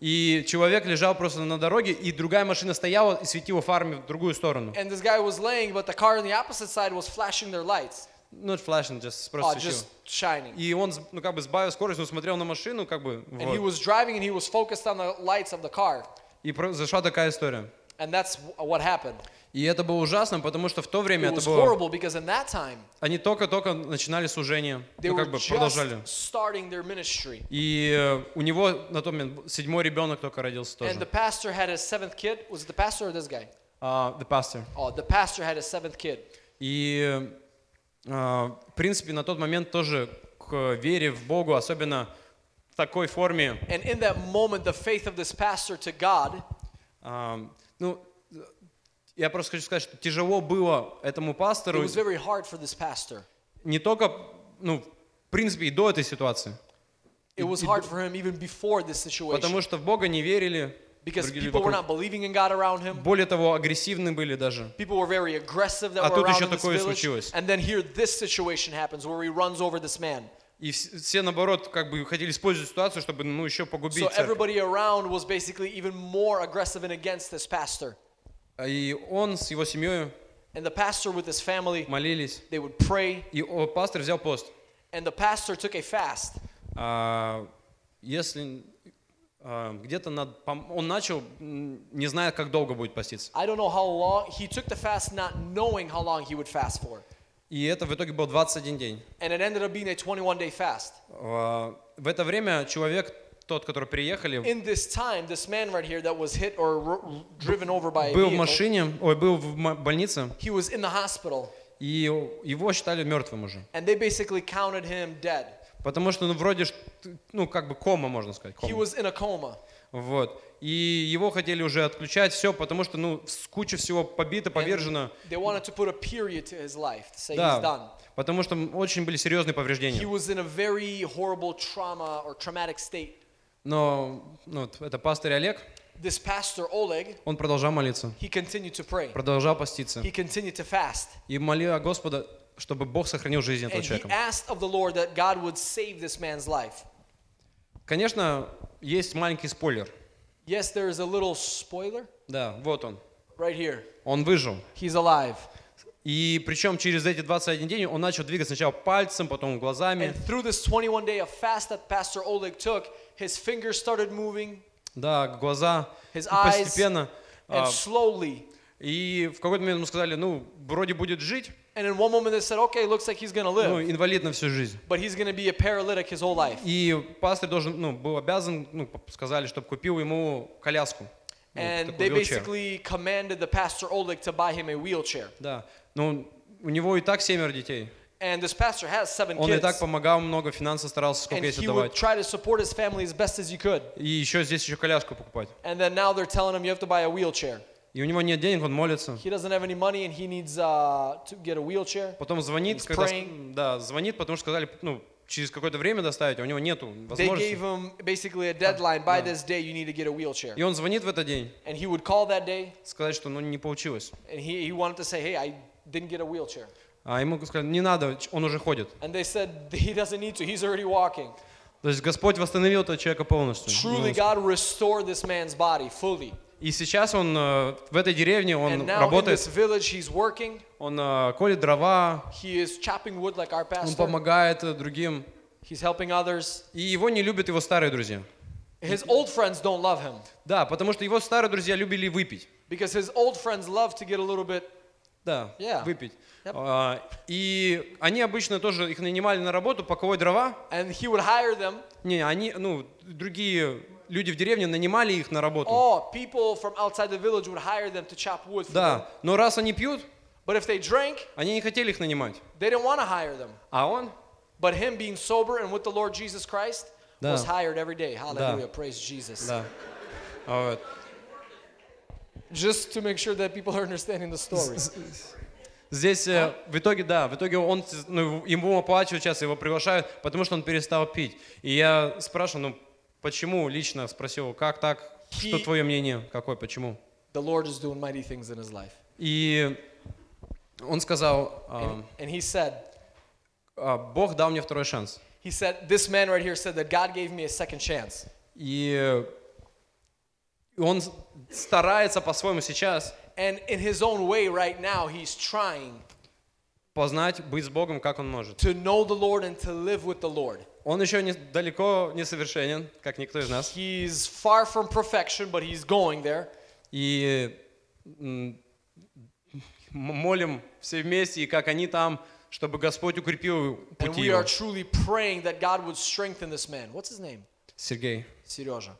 и человек лежал просто на дороге, и другая машина стояла и светила фарами в другую сторону. and this guy was laying, but the car on the opposite side was flashing their lights, Ну, flashing, just uh, просто светила. just shining. И он, ну, как бы сбавил скорость, но смотрел на машину, как бы, And he вот. was driving and he was focused on the lights of the car. И произошла такая история. And that's wh- what happened. И это было ужасно, потому что в то время это было... time, Они только-только начинали служение, ну, как бы продолжали. И э, у него на тот момент седьмой ребенок только родился тоже. it the pastor or this guy? The pastor. Oh, the pastor had his seventh kid. И, э, в принципе, на тот момент тоже к вере в Богу, особенно в такой форме, And in that moment, the faith of this pastor to God, а, ну, я просто хочу сказать, что тяжело было этому it пастору was very hard for this pastor. не только, ну, в принципе, и до этой ситуации. It was hard for him even before this Потому situation что в Бога не верили, because people were not believing in God around him. более того, агрессивны были даже. People were very aggressive that А were тут around еще такое случилось. And then here this situation happens where he runs over this man. И вс- все, наоборот, как бы хотели использовать ситуацию, чтобы, ну, еще погубить So everybody around was basically even more aggressive and against this pastor. И он с его семьей And the pastor with his family, молились. they would pray, И пастор взял пост. and the pastor took a fast. А, если а, где-то над, он начал, не зная, как долго будет поститься. I don't know how long, he took the fast not knowing how long he would fast for. И это в итоге был 21 день. And it ended up being a 21 day fast. А, В это время человек, тот, который приехали, In this time, this man right here that was hit or r- r- driven over by a был в машине, ой, был в больнице, he was in the hospital, и его считали мертвым уже. and they basically counted him dead. Потому что, ну, вроде, ну, как бы кома, можно сказать. He кома. was in a coma. Вот. И его хотели уже отключать, все, потому что, ну, куча всего побито, повержено. They wanted to put a period to his life, to say he's done. Да, потому что очень были серьезные He повреждения. was in a very horrible trauma or traumatic state. Но ну, это пастырь Олег, This pastor Oleg, он продолжал молиться, he continued to pray. продолжал поститься. He continued to fast. И молил Господа, чтобы Бог сохранил жизнь этого человека. Конечно, есть маленький спойлер. Yes, there is a little spoiler Да, вот он. right here. Он выжил. He's alive. И причем через эти 21 день он начал двигать сначала пальцем, потом глазами. And through this 21 day of fast that Pastor Oleg took, his fingers started moving Да, глаза. His eyes постепенно. and а, slowly. И в какой-то момент ему сказали, ну, вроде будет жить, And in one moment they said, okay, looks like he's going to ну, live, инвалид на всю жизнь. but he's to be a paralytic his whole life. И пастор должен, ну, был обязан, ну, сказали, чтобы купил ему коляску. Ну, And такой they wheelchair. basically commanded the Pastor Oleg to buy him a wheelchair. Да. Ну, у него и так семеро детей. And this pastor has seven Он и kids. так помогал много, финансово старался, And сколько есть he would отдавать. try to support his family as best as he could. И еще здесь еще коляску покупать. And then now they're telling him you have to buy a wheelchair. И у него нет денег, он молится. He doesn't have any money and he needs uh, to get a wheelchair. Потом звонит, He's когда, praying. да, звонит, потому что сказали, ну, через какое-то время доставить, а у него нету They gave возможности. him basically a deadline. By this day, you need to get a wheelchair. И он звонит в этот день, And he would call that day сказать, что ну не получилось. and he, he wanted to say, hey, I didn't get a wheelchair. А ему сказали, не надо, он уже ходит. And they said, he doesn't need to, he's already walking. То есть Господь восстановил этого человека полностью. Truly, God restored this man's body fully. И сейчас он э, в этой деревне, он работает, village, he's working. он э, колет дрова, He is chopping wood like our он помогает э, другим. He's helping others. И его не любят его старые друзья. His old friends don't love him Да, потому что его старые друзья любили выпить. because his old friends love to get a little bit. Да, Yeah. выпить. Yep. А, и они обычно тоже их нанимали на работу паковать дрова. And he would hire them. Не, они, ну, другие люди в деревне нанимали их на работу. Oh, people from outside the village would hire them to chop wood for them. Да, но раз они пьют, But if they drank, они не хотели их нанимать. they didn't want to hire them. А он, But him being sober and with the Lord Jesus Christ Да. was hired every day. Hallelujah. Praise Jesus. да. А вот. Just to make sure that people are understanding the story. Здесь э, в итоге, да, в итоге он, ну, ему оплачивают сейчас, его приглашают, потому что он перестал пить. И я спрашиваю, ну, почему лично спросил, как так, что He- твое мнение, какое, почему? The Lord is doing mighty things in his life. И он сказал, а, And, and he said, а, Бог дал мне второй шанс. he said, this man right here said that God gave me a second chance. И он старается по-своему сейчас And in his own way right now, he's trying познать, быть с Богом, как он может. to know the Lord and to live with the Lord. Он еще не, далеко не совершенен, как никто из нас. He's far from perfection, but he's going there. И м, м- молим все вместе, и как они там, чтобы Господь укрепил And пути we его. are truly praying that God would strengthen this man. What's his name? Сергей, Serежа.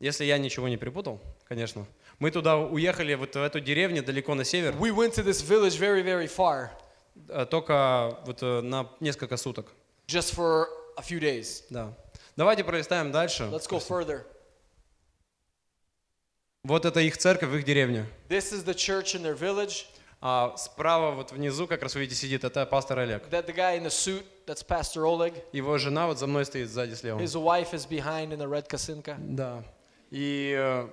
Если я ничего не перепутал, конечно. Мы туда уехали, вот в эту деревню далеко на север, We went to this village very, very far, э, только вот э, на несколько суток. just for a few days. Да. Давайте пролистаем дальше. Let's go further. Вот это их церковь их деревне. This is the church in their village. А справа вот внизу, как раз вы видите, сидит, это пастор Олег. That the guy in the suit, that's Pastor Oleg. Его жена вот за мной стоит сзади слева. His wife is behind in the red kasinka. Да. И э,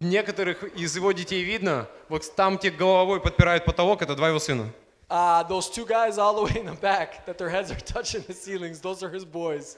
некоторых из его детей видно, вот там те головой подпирают потолок, это два его сына. Uh, those two guys all the way in the back, that their heads are touching the ceilings, those are his boys.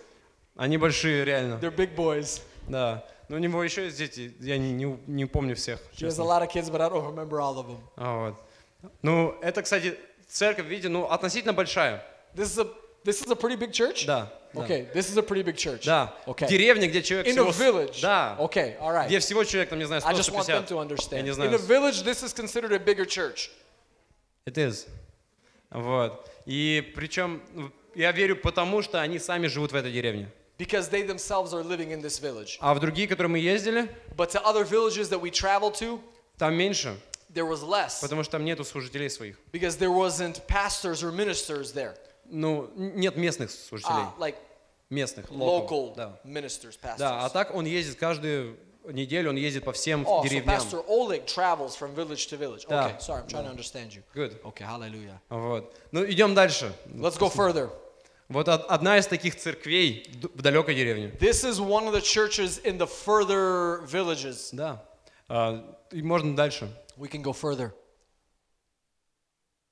Они большие, реально. They're big boys. Да. Но у него еще есть дети, я не, не, не помню всех. He has a lot of kids, but I don't remember all of them. А, вот. Ну, это, кстати, церковь, видите, ну, относительно большая. This is a this is a pretty big church. Да. да. Okay, this is a pretty big church. Да. Okay. Деревня, где человек In всего... a с- village. Да. Okay. All right. Где всего человек, там, не знаю, I just want them 150. to Я understand. не In знаю. a village, this is considered a bigger church. It is. Вот. И причем ну, я верю потому, что они сами живут в этой деревне. Because they themselves are living in this village. А в другие, которые мы ездили, But to other villages that we traveled to, там меньше, there was less. потому что там нету служителей своих. Because there wasn't pastors or ministers there. Ну, нет местных служителей. Ah, like Местных, local Да. ministers, pastors. да, а так он ездит каждую неделю, он ездит по всем Oh, so деревням. Pastor Oleg travels from village to village. Да. Okay, sorry, I'm trying to understand you. Good. Okay, hallelujah. Вот. Ну, идем дальше. Let's go further. Вот од- одна из таких церквей в далекой деревне. This is one of the churches in the further villages. Да. А, и можно дальше. We can go further.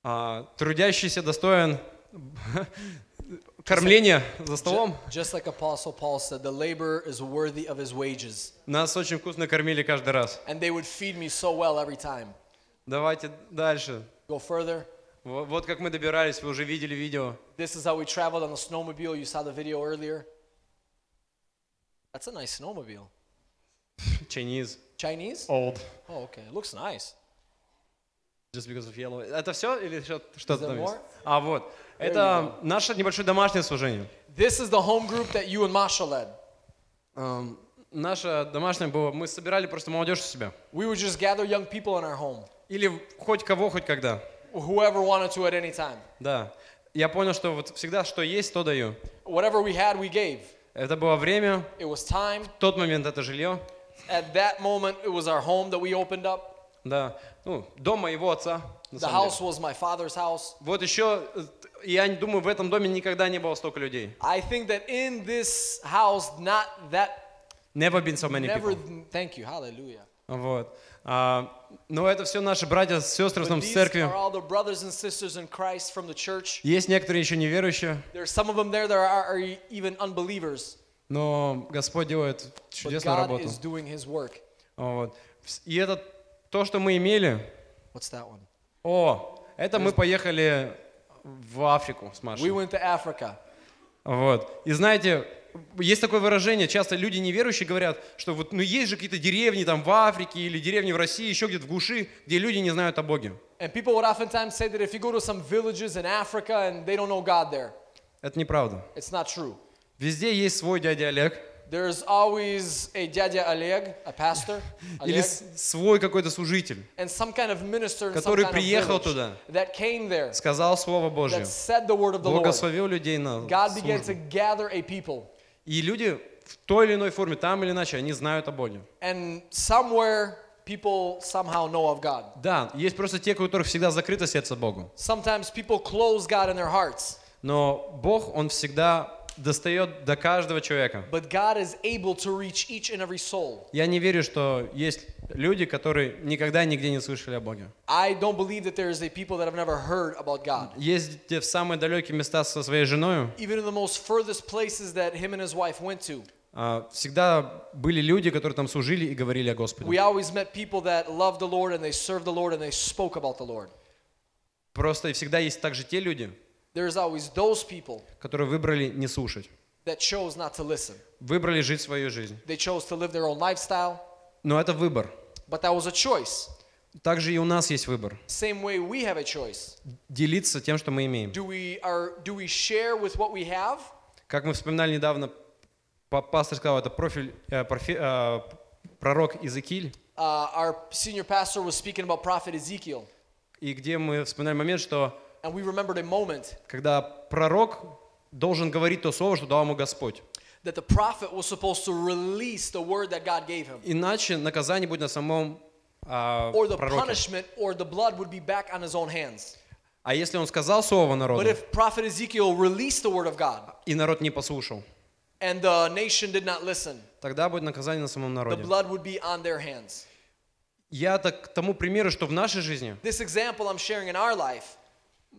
А, трудящийся достоин кормления за столом. Just like Apostle Paul said, the laborer is worthy of his wages. Нас очень вкусно кормили каждый раз. And they would feed me so well every time. Давайте дальше. Go further. Во- Вот как мы добирались, вы уже видели видео. This is how we traveled on the snowmobile. You saw the video earlier. That's a nice snowmobile. Chinese. Chinese? Old. Oh, okay. Looks nice. Just because of yellow. Это все или что- что-то там есть? А, вот. Это наше небольшое домашнее служение. This is the home group that you and Masha led. Эм, Наше домашнее было, мы собирали просто молодежь у себя. We would just gather young people in our home, Или хоть кого, хоть когда. whoever wanted to at any time. Да. Я понял, что вот всегда, что есть, то даю. Whatever we had, we gave. Это было время, It was time. в тот момент это жилье. At that moment, it was our home that we opened up. Да. Ну, дом моего отца. The house was my father's house. Вот еще, э, я думаю, в этом доме никогда не было столько людей. I think that in this house, not that, Never been so many never, people. thank you, hallelujah. Вот. А, но это все наши братья, сестры But там с these церкви. Есть некоторые еще неверующие, There's some of them there that are, are even unbelievers, но Господь делает чудесную God работу. is doing His work. Вот. И это то, что мы имели. О, это мы поехали в Африку с We Машей. went to Africa. Вот. И знаете, есть такое выражение, часто люди неверующие говорят, что вот, ну есть же какие-то деревни там в Африке или деревни в России, еще где-то в глуши, где люди не знают о Боге. And people would oftentimes say that if you go to some villages in Africa and they don't know God there, Это неправда. it's not true. Везде есть свой дядя Олег There's always a Dядя Олег, a pastor, или Олег, с- свой какой-то служитель, and some kind of minister in some который kind of приехал village туда. that came there, сказал Слово Божье, that said the word of the Lord. благословил людей на God began to gather a people. И люди в той или иной форме, там или иначе, они знают о Боге. And somewhere people somehow know of God. Да, есть просто те, у которых всегда закрыто сердце Богу. Sometimes people close God in their hearts, Но Бог, Он всегда достает до каждого человека. but God is able to reach each and every soul. Я не верю, что есть люди, которые никогда нигде не слышали о Боге. I don't believe that there is a people that have never heard about God. Ездите в самые далекие места со своей женой, Even in the most furthest places that him and his wife went to, а, всегда были люди, которые там служили и говорили о Господе. we always met people that loved the Lord and they served the Lord and they spoke about the Lord. Просто и всегда есть также те люди, There's always those people которые выбрали не слушать, that chose not to listen. выбрали жить свою жизнь. They chose to live their own lifestyle, Но это выбор. but that was a choice. Также и у нас есть выбор. Same way we have a choice. Делиться тем, что мы имеем. Do we are do we share with what we have? Как мы вспоминали недавно, па- пастор сказал, это профиль, э, профи- э, пророк Иезекииль, Uh, our senior pastor was speaking about prophet Ezekiel, и где мы вспоминали момент, что and we remembered a moment когда пророк должен говорить то слово, что дал ему Господь. that the prophet was supposed to release the word that God gave him. Иначе наказание будет на самом а, Or the пророке. punishment or the blood would be back on his own hands. А если он сказал слово But народу, if prophet Ezekiel released the word of God и народ не послушал, and the nation did not listen, тогда будет наказание на самом the народе. blood would be on their hands. Я так к тому примеру, что в нашей жизни This example I'm sharing in our life,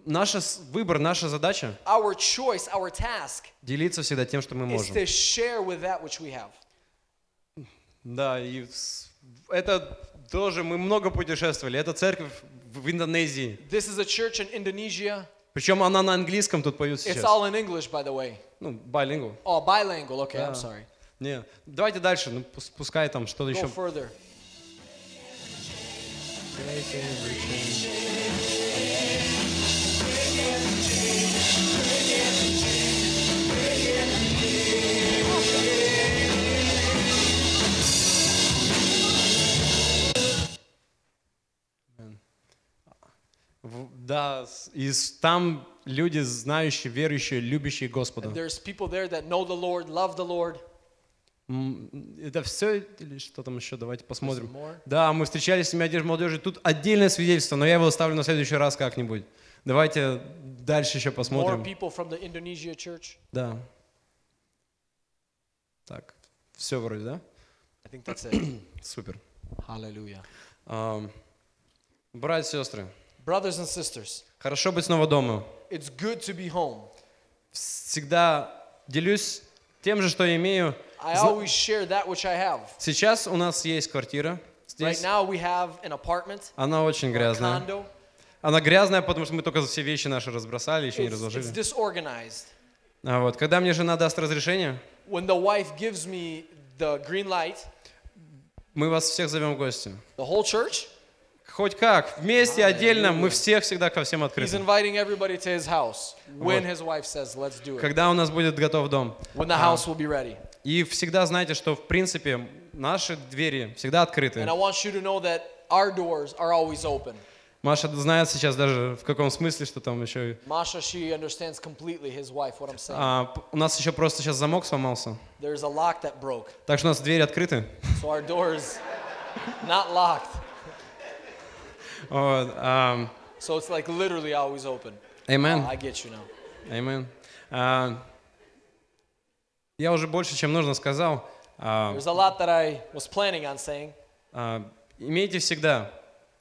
наш с- выбор, наша задача our choice, our task делиться всегда тем, что мы is можем. to share with that which we have. Да, и это тоже, мы много путешествовали. Это церковь в Индонезии. This is a church in Indonesia. Причем она на английском тут поют It's сейчас. all in English, by the way. Ну, билингу. Oh, bilingual. Okay, I'm Да. sorry. Не, давайте дальше, ну пус- пускай там что-то Go еще. further. В- Да, и там люди, знающие, верующие, любящие Господа. There's people there that know the Lord, love the Lord. Это все или что там еще? Давайте посмотрим. more? Да, мы встречались с семьей одежды молодежи. Тут отдельное свидетельство, но я его оставлю на следующий раз как-нибудь. Давайте дальше еще More посмотрим. people from the Indonesia church. Да. Так, все вроде, да? I think that's it. Супер. Hallelujah. Ам, Братья и сестры, Brothers and sisters, хорошо быть снова дома. it's good to be home. Всегда делюсь тем же, что я имею. I always share that which I have. Сейчас у нас есть квартира Right здесь. now we have an apartment, Она очень грязная. condo. Она грязная, потому что мы только все вещи наши разбросали, еще не It's, it's разложили. disorganized. А вот, когда мне жена даст разрешение, When the wife gives me the green light, мы вас всех зовем в гости. the whole church, Хоть как, вместе, отдельно, мы всех всегда ко всем he's открыты. inviting everybody to his house when Вот. his wife says, let's do it. Когда у нас будет готов дом. When the house will be ready. И всегда знайте, что в принципе наши двери всегда открыты. And I want you to know that our doors are always open. Маша знает сейчас даже в каком смысле, что там еще... Masha, she understands completely his wife, what I'm saying. А, п- у нас еще просто сейчас замок сломался. There's a lock that broke, Так что у нас двери открыты. so our doors not locked. Вот, ам, So it's like literally always open. Amen. Oh, I get you now. Amen. А, я уже больше, чем нужно сказал. А, There's a lot that I was planning on saying. а, Имейте всегда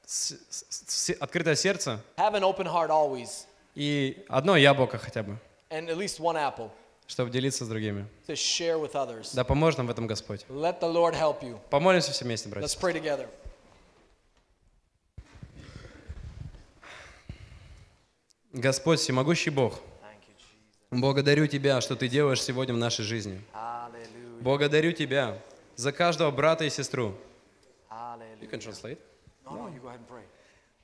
с- с- с- открытое сердце Have an open heart always, и одно яблоко хотя бы, and at least one apple чтобы делиться с другими. to share with others. Да поможет нам в этом Господь. Let the Lord help you. Помолимся все вместе, Let's братья. pray together. Господь, всемогущий Бог, благодарю Тебя, что Ты делаешь сегодня в нашей жизни. Благодарю Тебя за каждого брата и сестру.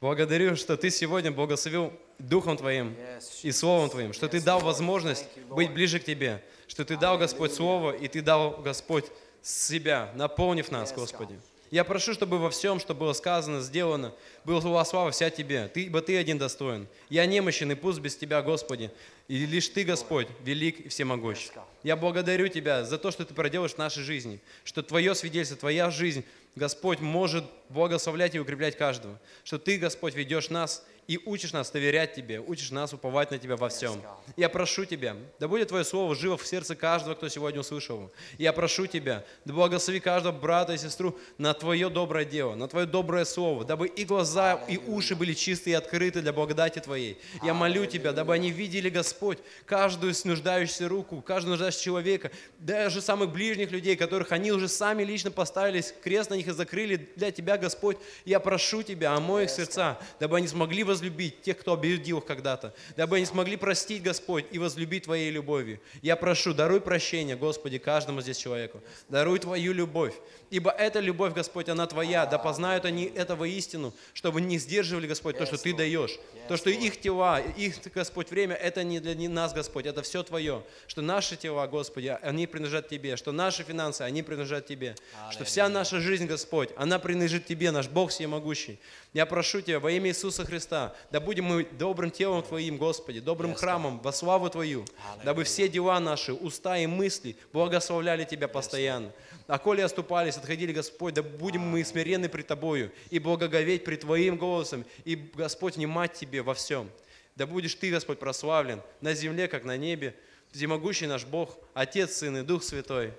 Благодарю, что Ты сегодня благословил Духом Твоим и Словом Твоим, что Ты дал возможность быть ближе к Тебе, что Ты дал, Господь, Слово, и Ты дал, Господь, себя, наполнив нас, Господи. Я прошу, чтобы во всем, что было сказано, сделано, была слава вся Тебе, ты, ибо Ты один достоин. Я немощен и пуст без Тебя, Господи, и лишь Ты, Господь, велик и всемогущ. Я благодарю Тебя за то, что Ты проделаешь в нашей жизни, что Твое свидетельство, Твоя жизнь, Господь, может благословлять и укреплять каждого, что Ты, Господь, ведешь нас и учишь нас доверять Тебе, учишь нас уповать на Тебя во всем. Я прошу Тебя, да будет Твое Слово живо в сердце каждого, кто сегодня услышал. Я прошу Тебя, да благослови каждого брата и сестру на Твое доброе дело, на Твое доброе Слово, дабы и глаза, и уши были чистые и открыты для благодати Твоей. Я молю Тебя, дабы они видели, Господь, каждую нуждающуюся руку, каждого нуждающегося человека, даже самых ближних людей, которых они уже сами лично поставились, крест на них и закрыли для Тебя, Господь. Я прошу Тебя, омой их сердца, дабы они смогли возлюбить тех, кто обидел их когда-то, дабы они смогли простить, Господь, и возлюбить Твоей любовью. Я прошу, даруй прощение, Господи, каждому здесь человеку. Даруй Твою любовь, ибо эта любовь, Господь, она Твоя, да познают они этого истину, чтобы не сдерживали, Господь, то, что Ты даешь, то, что их тела, их, Господь, время, это не для нас, Господь, это все Твое, что наши тела, Господи, они принадлежат Тебе, что наши финансы, они принадлежат Тебе, что вся наша жизнь, Господь, она принадлежит Тебе, наш Бог всемогущий. Я прошу Тебя во имя Иисуса Христа, да будем мы добрым телом Твоим, Господи, добрым храмом во славу Твою, дабы все дела наши, уста и мысли благословляли Тебя постоянно. А коли оступались, отходили, Господь, да будем мы смиренны пред Тобою и благоговеть пред Твоим голосом, и, Господь, внимать Тебе во всем. Да будешь Ты, Господь, прославлен на земле, как на небе, всемогущий наш Бог, Отец, Сын и Дух Святой.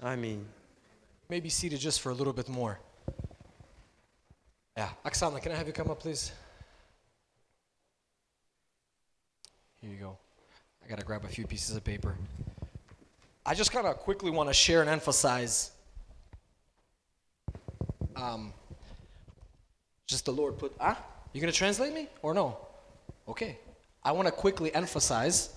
Аминь. May be seated just for a little bit more. Yeah. Oksana, can I have you come up, please? Here you go. I got to grab a few pieces of paper. I just kind of quickly want to share and emphasize. Um, just the Lord put. Ah? You going to translate me or no? Okay. I want to quickly emphasize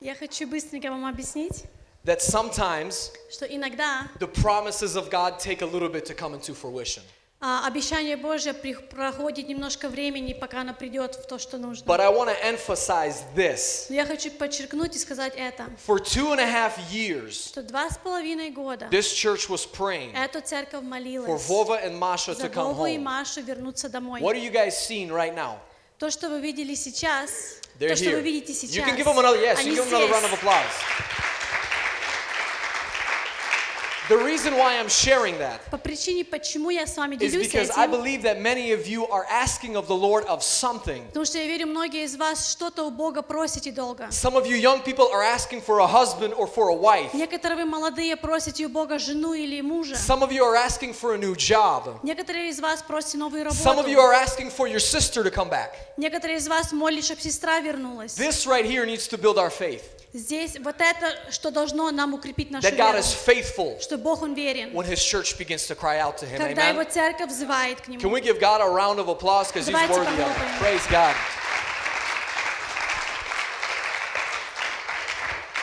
Я хочу быстренько вам объяснить, that sometimes что иногда the promises of God take a little bit to come into fruition. А, обещание Божье проходит немножко времени, пока оно придет в то, что нужно. But I want to emphasize this. Но я хочу подчеркнуть и сказать это, For two and a half years, что два с половиной года this church was praying эта церковь for молилась Vova and Masha to come и. Машу вернуться домой. What are you guys seeing right now? То, что вы видели сейчас, They're то, что here. вы видите You сейчас, can give them another yes. они You give them another round of applause. The reason why I'm sharing that По причине, почему я с вами is делюсь because I этим, believe that many of you are asking of the Lord of something. потому что я верю, многие из вас что-то у Бога просите долго. Some of you young people are asking for a husband or for a wife. Некоторые вы молодые просите у Бога жену или мужа. Some of you are asking for a new job. Некоторые из вас просите новую Some of you работу. are asking for your sister to come back. Некоторые из вас молят, чтобы сестра вернулась. This right here needs to build our faith. Здесь вот это, что должно нам укрепить нашу That God веру. is faithful Что Бог, Он верен. when His church begins to cry out to Him. Когда Его Amen. церковь взывает к Can Нему. we give God a round of applause because He's Давайте worthy of it? похлопаем. Praise God.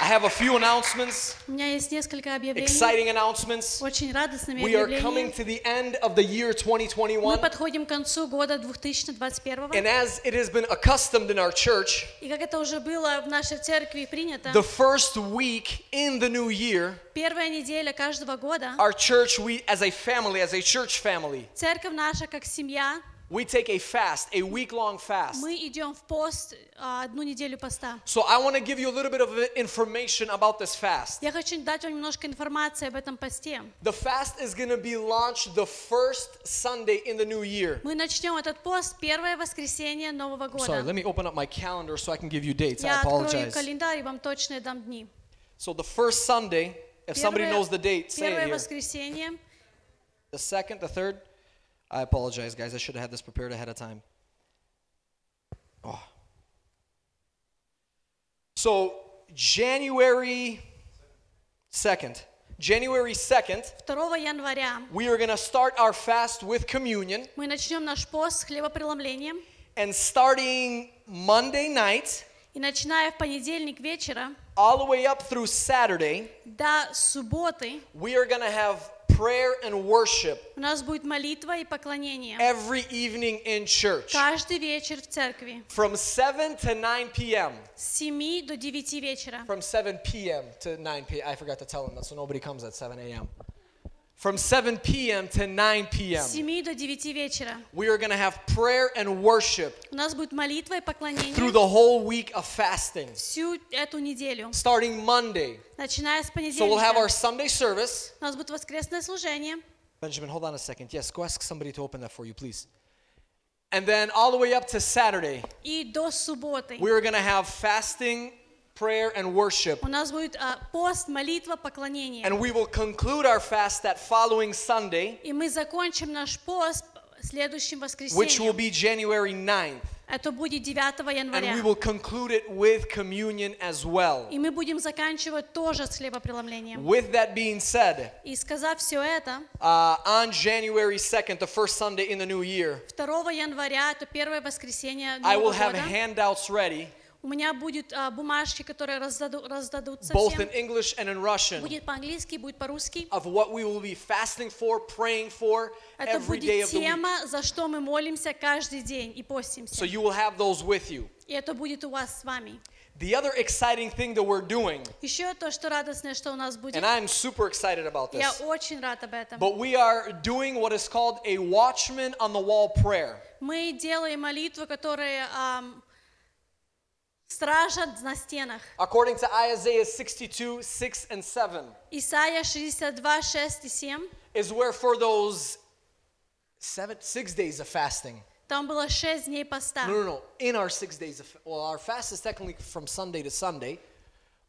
I have a few announcements, У меня есть несколько объявлений. exciting announcements. Очень радостными We are coming объявлениями. to the end of the year Мы 2021. подходим к концу года 2021. And as it has been accustomed in our church, И как это уже было в нашей церкви принято, the first week in the new year, первая неделя каждого года our church, we as a family, as a church family, церковь наша как семья, we take a fast, a week long fast. мы идем в пост а, одну неделю поста. So I want to give you a little bit of information about this fast. Я хочу дать вам немножко информации об этом посте. The fast is going to be launched the first Sunday in the new year. Мы начнем этот пост первое воскресенье Нового Sorry, года. let me open up my calendar so I can give you dates. I Я открою apologize. календарь и вам точно дам дни. So the first Sunday, if somebody Первое- knows the date, say it Первое here. воскресенье, The second, the third, I apologize, guys. I should have had this prepared ahead of time. Oh. So, January 2nd. January 2nd, 2 января we are going to start our fast with communion. мы начнем наш пост с хлебопреломлением. And starting Monday night, И начиная в понедельник вечера all the way up through Saturday, до субботы we are going to have prayer and worship у нас будет молитва и поклонение. every evening in church Каждый вечер в церкви from 7 to 9 p.m. с 7 до 9 вечера. From 7 p.m. to 9 p.m. I forgot to tell them that, so nobody comes at 7 a.m. From 7 p.m. to 9 С p.m. 7 до 9 вечера. We are going to have prayer and worship У нас будет молитва и through поклонение the whole week of fasting, всю эту неделю. starting Monday. Начиная с So we'll have our понедельника. Sunday service. У нас будет воскресное служение. Benjamin, hold on a second. Yes, go ask somebody to open that for you, please. And then all the way up to Saturday, И до субботы. we are going to have fasting, prayer, and worship. У нас будет а, пост, молитва, поклонение. And we will conclude our fast that following Sunday, И мы закончим наш пост следующим which will воскресеньем. be January 9th. Это будет 9 And we января. will conclude it with communion as well. И мы будем заканчивать тоже с хлебопреломлением. With that being said, И сказав все это, uh, on January 2nd, the first Sunday in the new year, 2 января, это первое воскресенье I will Нового have года, handouts ready, у меня будут а, бумажки, которые раздаду- раздадутся both всем. in English and in Russian, Будет по-английски, будет по-русски. of what we will be fasting for, praying for Это every day будет of the week. тема, за что мы молимся каждый день и постимся. So you will have those with you. И это будет у вас с вами. The other exciting thing that we're doing, Еще то, что радостное, что у нас будет. and I'm super excited about Я this, очень рад об этом. but we are doing what is called a watchman on the wall prayer. Мы делаем молитву, которая ам, стражат на стенах. According to Isaiah 62, 6 and 7, Исайя 62, 6 и 7. is where for those seven, six days of fasting, Там было 6 дней поста. no, no, no, in our six days of, well, our fast is technically from Sunday to Sunday,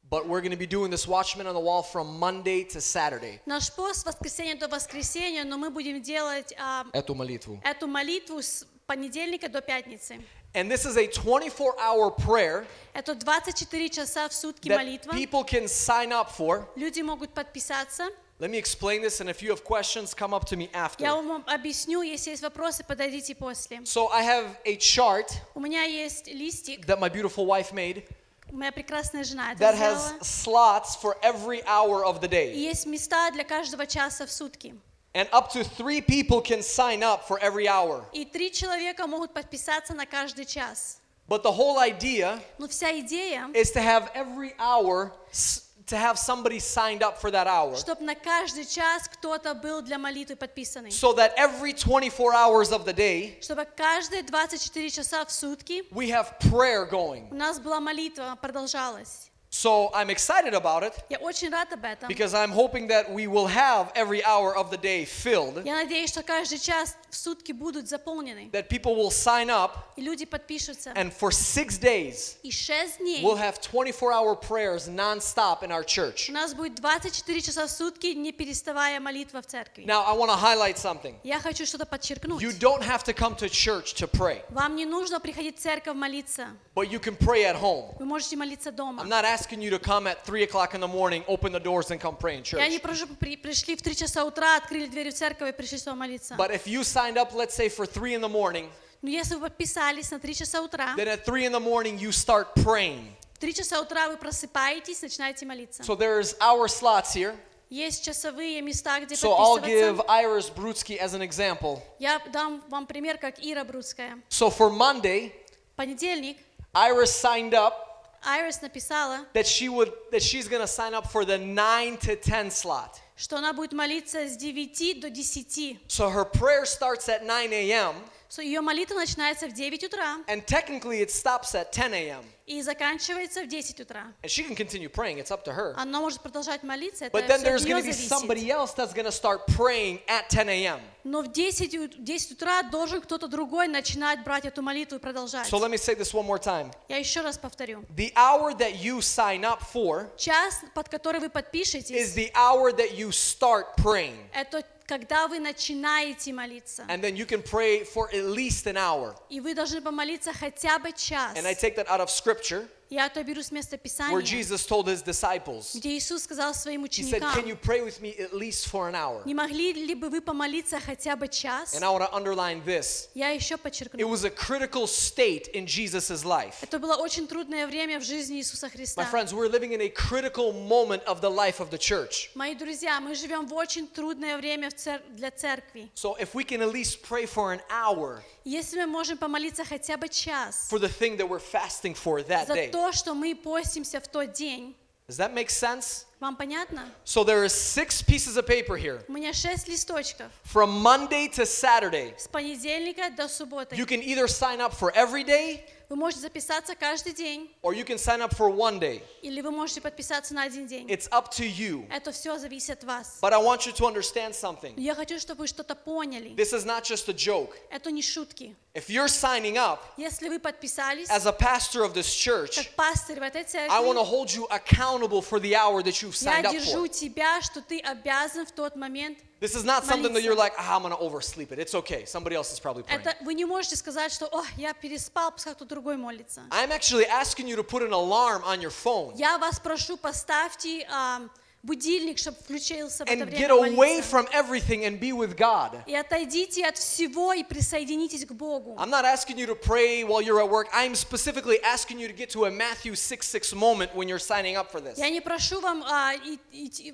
but we're going to be doing this watchman on the wall from Monday to Saturday. Наш пост с воскресенья до воскресенья, но мы будем делать Эту молитву. эту молитву с понедельника до пятницы. And this is a 24 hour prayer Это 24 часа в сутки that молитва. people can sign up for. Люди могут подписаться. Let me explain this, and if you have questions, come up to me after. Я вам объясню, если есть вопросы, подойдите после. So I have a chart У меня есть листик, that my beautiful wife made моя прекрасная жена это that сделала. has slots for every hour of the И day. есть места для каждого часа в сутки. And up to three people can sign up for every hour. И три человека могут подписаться на каждый час. But the whole idea Но вся идея, is to have every hour, s- to have somebody signed up for that hour. чтобы на каждый час кто-то был для молитвы подписанный. So that every 24 hours of the day, Чтобы каждые 24 часа в сутки we have prayer going. у нас была молитва, продолжалась. So I'm excited about it Я очень рад об этом. because I'm hoping that we will have every hour of the day filled, Я надеюсь, что каждый час в сутки будут заполнены. that people will sign up, И люди подпишутся. and for six days, И шесть дней we'll have 24 hour prayers nonstop in our church. у нас будет 24 часа в сутки, не переставая молитва в церкви. Now, I want to highlight something. Я хочу что-то подчеркнуть. You don't have to come to church to pray, Вам не нужно приходить в церковь молиться. but you can pray at home. Вы можете молиться дома. I'm not asking you to come at 3 o'clock in the morning, open the doors, and come pray in Я не church. прошу, при- пришли в 3 часа утра, открыли двери в церковь и пришли сюда молиться. But if you signed up, let's say, for 3 in the morning, Но если вы подписались на 3 часа утра, then at 3 in the morning you start praying. в 3 часа утра вы просыпаетесь, начинаете молиться. So there's hour slots here. Есть часовые места, где So I'll give подписываться. Iris Brutsky as an example. Я дам вам пример, как Ира Брудская. So for Monday, Понедельник Iris signed up Айрис написала, that she would that she's going to sign up for the 9 to 10 slot. что она будет молиться с 9 до 10. So her prayer starts at 9 a.m. So, ее молитва начинается в 9 утра and technically it stops at 10 a.m. и заканчивается в 10 утра. And she can continue praying, it's up to her. Она может продолжать молиться, это But then there's going to be somebody else that's going to start praying at 10 a.m. Но в 10, у- 10 утра должен кто-то другой начинать брать эту молитву и продолжать. So let me say this one more time. Я еще раз повторю. The hour that you sign up for Час, под который вы is подпишетесь, the hour that you start praying. это когда вы начинаете молиться, and then you can pray for at least an hour. и вы должны помолиться хотя бы час. And I take that out of scripture Я это беру с места where Писания, Jesus told his disciples, где Иисус сказал своим He said, ученикам, Can you pray with me at least for an hour? не могли ли бы вы помолиться хотя бы час? And I want to underline this Я еще it подчеркну. was a critical state in Jesus' life. Это было очень трудное время в жизни Иисуса My Христа. friends, we're living in a critical moment of the life of the church. Мои друзья, мы живем в очень трудное время в цер- для церкви. So if we can at least pray for an hour Если мы можем помолиться хотя бы час for the thing that we're fasting for that за day, то, что мы постимся в тот день, does that make sense? вам понятно? So there are six pieces of paper here. У меня шесть листочков. From Monday to Saturday, С понедельника до субботы. you can either sign up for every day Вы можете записаться каждый день, or you can sign up for one day. или вы можете подписаться на один день. It's up to you. Это все зависит от вас. But I want you to understand something. я хочу, чтобы вы что-то поняли. This is not just a joke. Это не шутки. If you're signing up Если вы подписались, as a pastor of this church, как пастырь в этой I want to церкви, hold you accountable for the hour that you've я signed up держу for. тебя, что ты обязан в тот момент This is not something that молиться. you're like, ah, I'm going to oversleep it. It's okay. Somebody else is probably praying. Это вы не можете сказать, что, о, я переспал, пускай кто другой молится. I'm actually asking you to put an alarm on your phone Я вас прошу, поставьте ам, будильник, чтобы включился в это and время get away молиться. from everything and be with God. И отойдите от всего и присоединитесь к Богу. I'm not asking you to pray while you're at work. I'm specifically asking you to get to a Matthew 6 6 moment when you're signing up for this. Я не прошу вам а,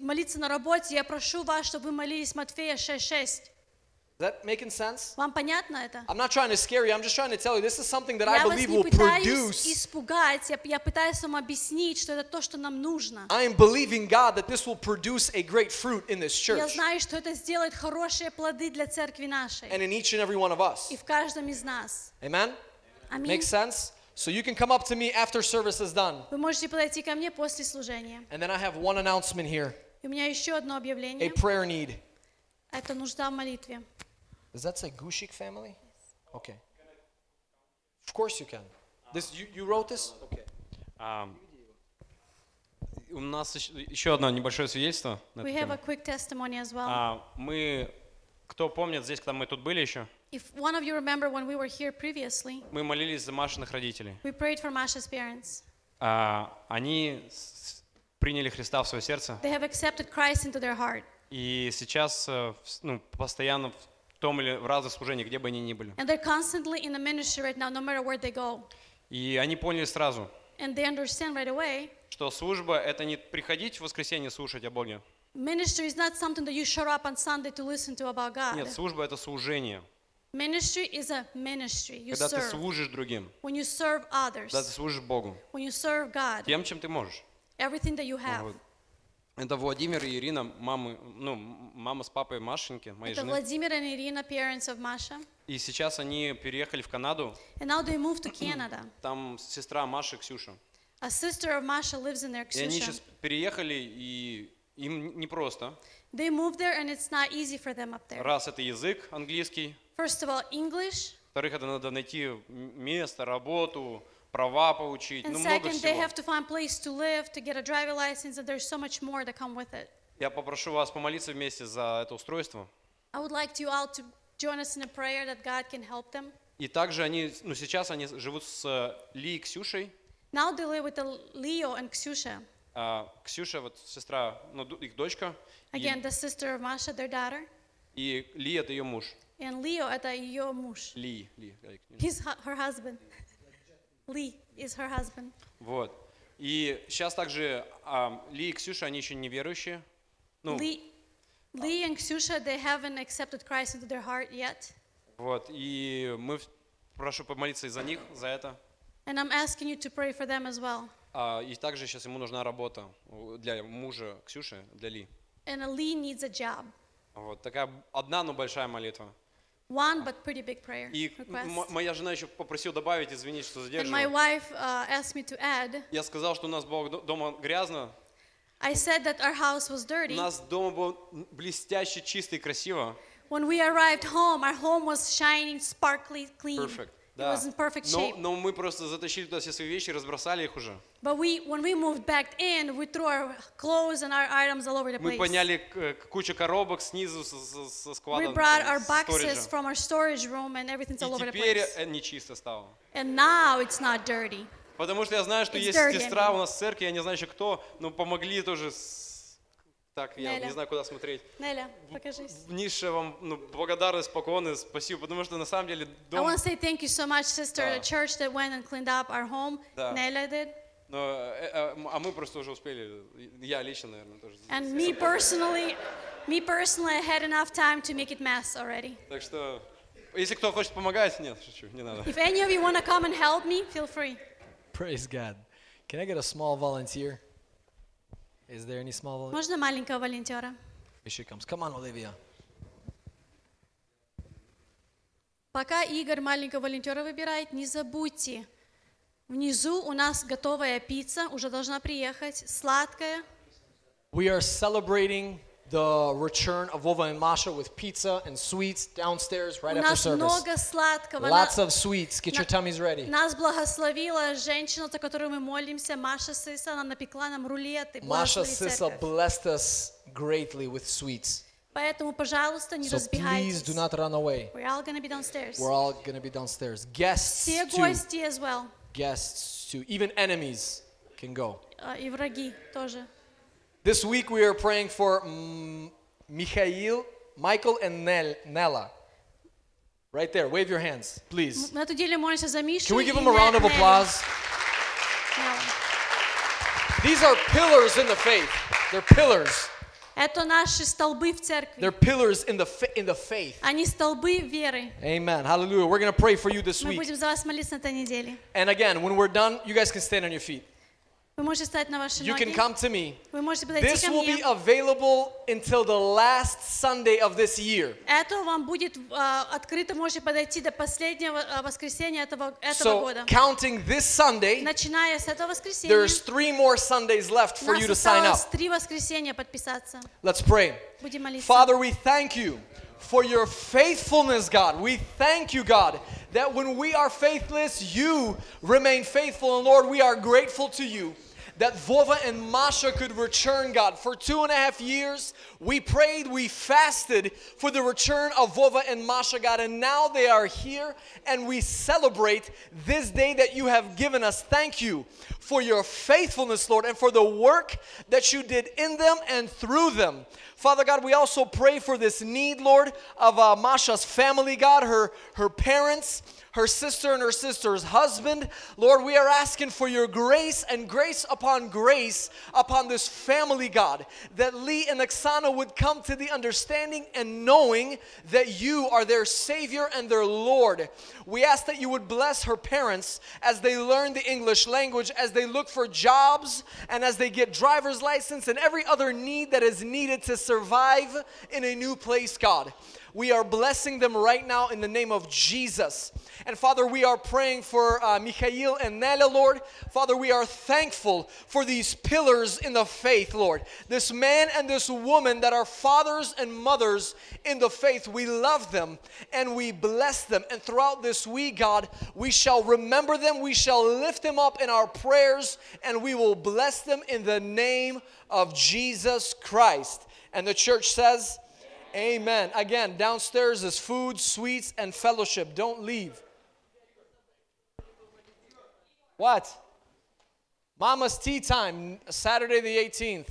молиться на работе, я прошу вас, чтобы вы молились Матфея 6.6. Is that making sense? Вам понятно это? I'm not trying to scare you. I'm just trying to tell you this is something that I Я вас believe не will пытаюсь produce. испугать, я, я пытаюсь вам объяснить, что это то, что нам нужно. I am believing God that this will produce a great fruit in this Я church знаю, что это сделает хорошие плоды для церкви нашей and in each and every one of us. и в каждом из нас. Amen? Аминь. Makes sense? So you can come up to me after service is done. Вы можете подойти ко мне после служения. And then I have one announcement here И у меня еще одно a объявление. prayer need. Это нужда в молитве. Does that say Gushik family? Okay. Of course you can. This you, you wrote this? Okay. А, у нас еще- еще одно небольшое свидетельство. на We эту have a тему. quick testimony as well. А, мы, кто помнит, здесь, когда мы тут были еще, If one of you remember when we were here previously, мы молились за Машиных родителей. we prayed for Masha's parents. А, они с- приняли Христа в свое сердце, They have accepted Christ into their heart. и сейчас э, в- ну, постоянно в том или в разных служениях, где бы они ни были. And they're constantly in the ministry right now, no matter where they go. И они поняли сразу, And they understand right away что служба — это не приходить в воскресенье слушать о Боге. ministry is not something that you show up on Sunday to listen to about God. Нет, служба — это служение. Ministry is a ministry. You Когда ты serve. служишь другим, When you serve others, когда ты служишь Богу, when you serve God, тем, чем ты можешь. everything that you have. Вот. Это Владимир и Ирина, мамы, ну, мама с папой Машеньки, моей Это жены. Владимир and Irina, parents of Masha. И сейчас они переехали в Канаду. And now they moved to Canada. Там сестра Маши, Ксюша. A sister of Masha lives in there, И они сейчас переехали, и им непросто. They moved there and it's not easy for them up there. Раз это язык английский, First of all, English. во-вторых, это надо найти место, работу, права получить, And ну много second, they всего. have to find place to live, to get a driver license, and there's so much more that come with it. Я попрошу вас помолиться вместе за это устройство. I would like you all to join us in a prayer that God can help them. И также они, ну сейчас они живут с э, Ли и Ксюшей. Now they live with Leo and Ksusha. А Ксюша, вот сестра, ну, их дочка. И, Again, the sister of Masha, their daughter. и Ли это ее муж. And Leo, это ее муж. Ли, Ли. He's her husband. Lee is her husband. Вот. И сейчас также а, Ли и Ксюша, они еще не верующие. Ну, Lee, Lee and Ksusha, they haven't accepted Christ into their heart yet. вот. И мы прошу помолиться и за них, за это. And I'm asking you to pray for them as well. А, и также сейчас ему нужна работа для мужа Ксюши, для Ли. And Lee needs a job. Вот такая одна, но большая молитва. One, but pretty big prayer И request. моя жена еще попросила добавить, извините, что And my задерживаю. wife uh, asked me to add, Я сказал, что у нас дома грязно. I said that our house was У dirty. нас дома было блестяще, чисто и красиво. When we arrived home, our home was shining, sparkly, clean. Perfect. Да. was in perfect Но, shape. но мы просто затащили туда все свои вещи, разбросали их уже. But we, when we moved back in, we threw our clothes and our items all over the Мы place. подняли к- к- кучу коробок снизу со, со- со We складом brought там, our с boxes сториджа. from our storage room and everything's all over И the теперь place. э, нечисто стало. And now it's not dirty. Потому что я знаю, что It's есть dirty, I сестра у нас в церкви, я не знаю еще кто, но помогли тоже с- Так, я Неля. не знаю, куда смотреть. Неля, покажись. Низшая вам ну, благодарность, поклоны, спасибо, потому что на самом деле I дом... want to say thank you so much, sister, Да. the church that went and cleaned up our home. Да. Nelia did. Но, э, э, а мы просто уже успели, я лично, наверное, тоже. And me personally, me personally, I had enough time to make it mess already. Так что, если кто хочет помогать, нет, шучу, не надо. If any of you want to come and help me, feel free. Praise God. Can I get a small volunteer? Is there any small volunteer? Можно маленького волонтера? Here she comes. Come on, Olivia. Пока Игорь маленького волонтера выбирает, не забудьте, внизу у нас готовая пицца, уже должна приехать, сладкая. We are celebrating the return of Vova and Masha with pizza and sweets downstairs right У after нас service. много сладкого. Lots На- of sweets. Get your на- tummies ready. Нас благословила женщина, за которую мы молимся, Маша Сыса, она напекла нам рулеты. Masha благослови Sissa церковь. blessed us greatly with sweets. Поэтому, пожалуйста, не So please разбегайтесь. do not run away. We're all gonna be downstairs. We're all going to be downstairs. Guests Все too. гости as well. Guests too. Even enemies can go. А, И враги тоже. This week we are praying for mm, Mikhail, Michael, and Nel, Nella. Right there. Wave your hands, please. На эту неделю молимся за Мишу Can we и give them a Нэ- round of Нелли. applause? Нелла. These are pillars in the faith. They're pillars. Это наши столбы в церкви. They're pillars in the fa- in the faith. Они столбы веры. Amen. Hallelujah. We're going to pray for you this Мы week. будем за вас молиться на этой неделе. And again, when we're done, you guys can stand on your feet. Вы можете встать на ваши You can ноги. come to me. Вы можете подойти This ко will be мне. available until the last Sunday of this year. Это вам будет а, открыто, можете подойти до последнего а, воскресенья этого, этого So, года. counting this Sunday, Начиная с этого воскресенья, there's three more Sundays left у for нас you to sign осталось up. три воскресенья подписаться. Let's pray. Будем молиться. Father, we thank you for your faithfulness, God. We thank you, God, that when we are faithless, you remain faithful. And Lord, we are grateful to you that Vova and Masha could return, God. For two and a half years, we prayed, we fasted for the return of Vova and Masha, God. And now they are here and we celebrate this day that you have given us. Thank you for your faithfulness, Lord, and for the work that you did in them and through them. Father God, we also pray for this need, Lord, of uh, Masha's family, God, her, her parents, her sister and her sister's husband. Lord, we are asking for your grace and grace upon grace upon this family, God, that Lee and Oksana would come to the understanding and knowing that you are their Savior and their Lord. We ask that you would bless her parents as they learn the English language, as they look for jobs, and as they get driver's license and every other need that is needed to survive in a new place, God. We are blessing them right now in the name of Jesus. And Father, we are praying for uh, Mikhail and Nella, Lord. Father, we are thankful for these pillars in the faith, Lord. This man and this woman that are fathers and mothers in the faith. We love them and we bless them. And throughout this week, God, we shall remember them, we shall lift them up in our prayers, and we will bless them in the name of Jesus Christ. And the church says, Amen. Again, downstairs is food, sweets, and fellowship. Don't leave. What? Mama's tea time, Saturday the 18th.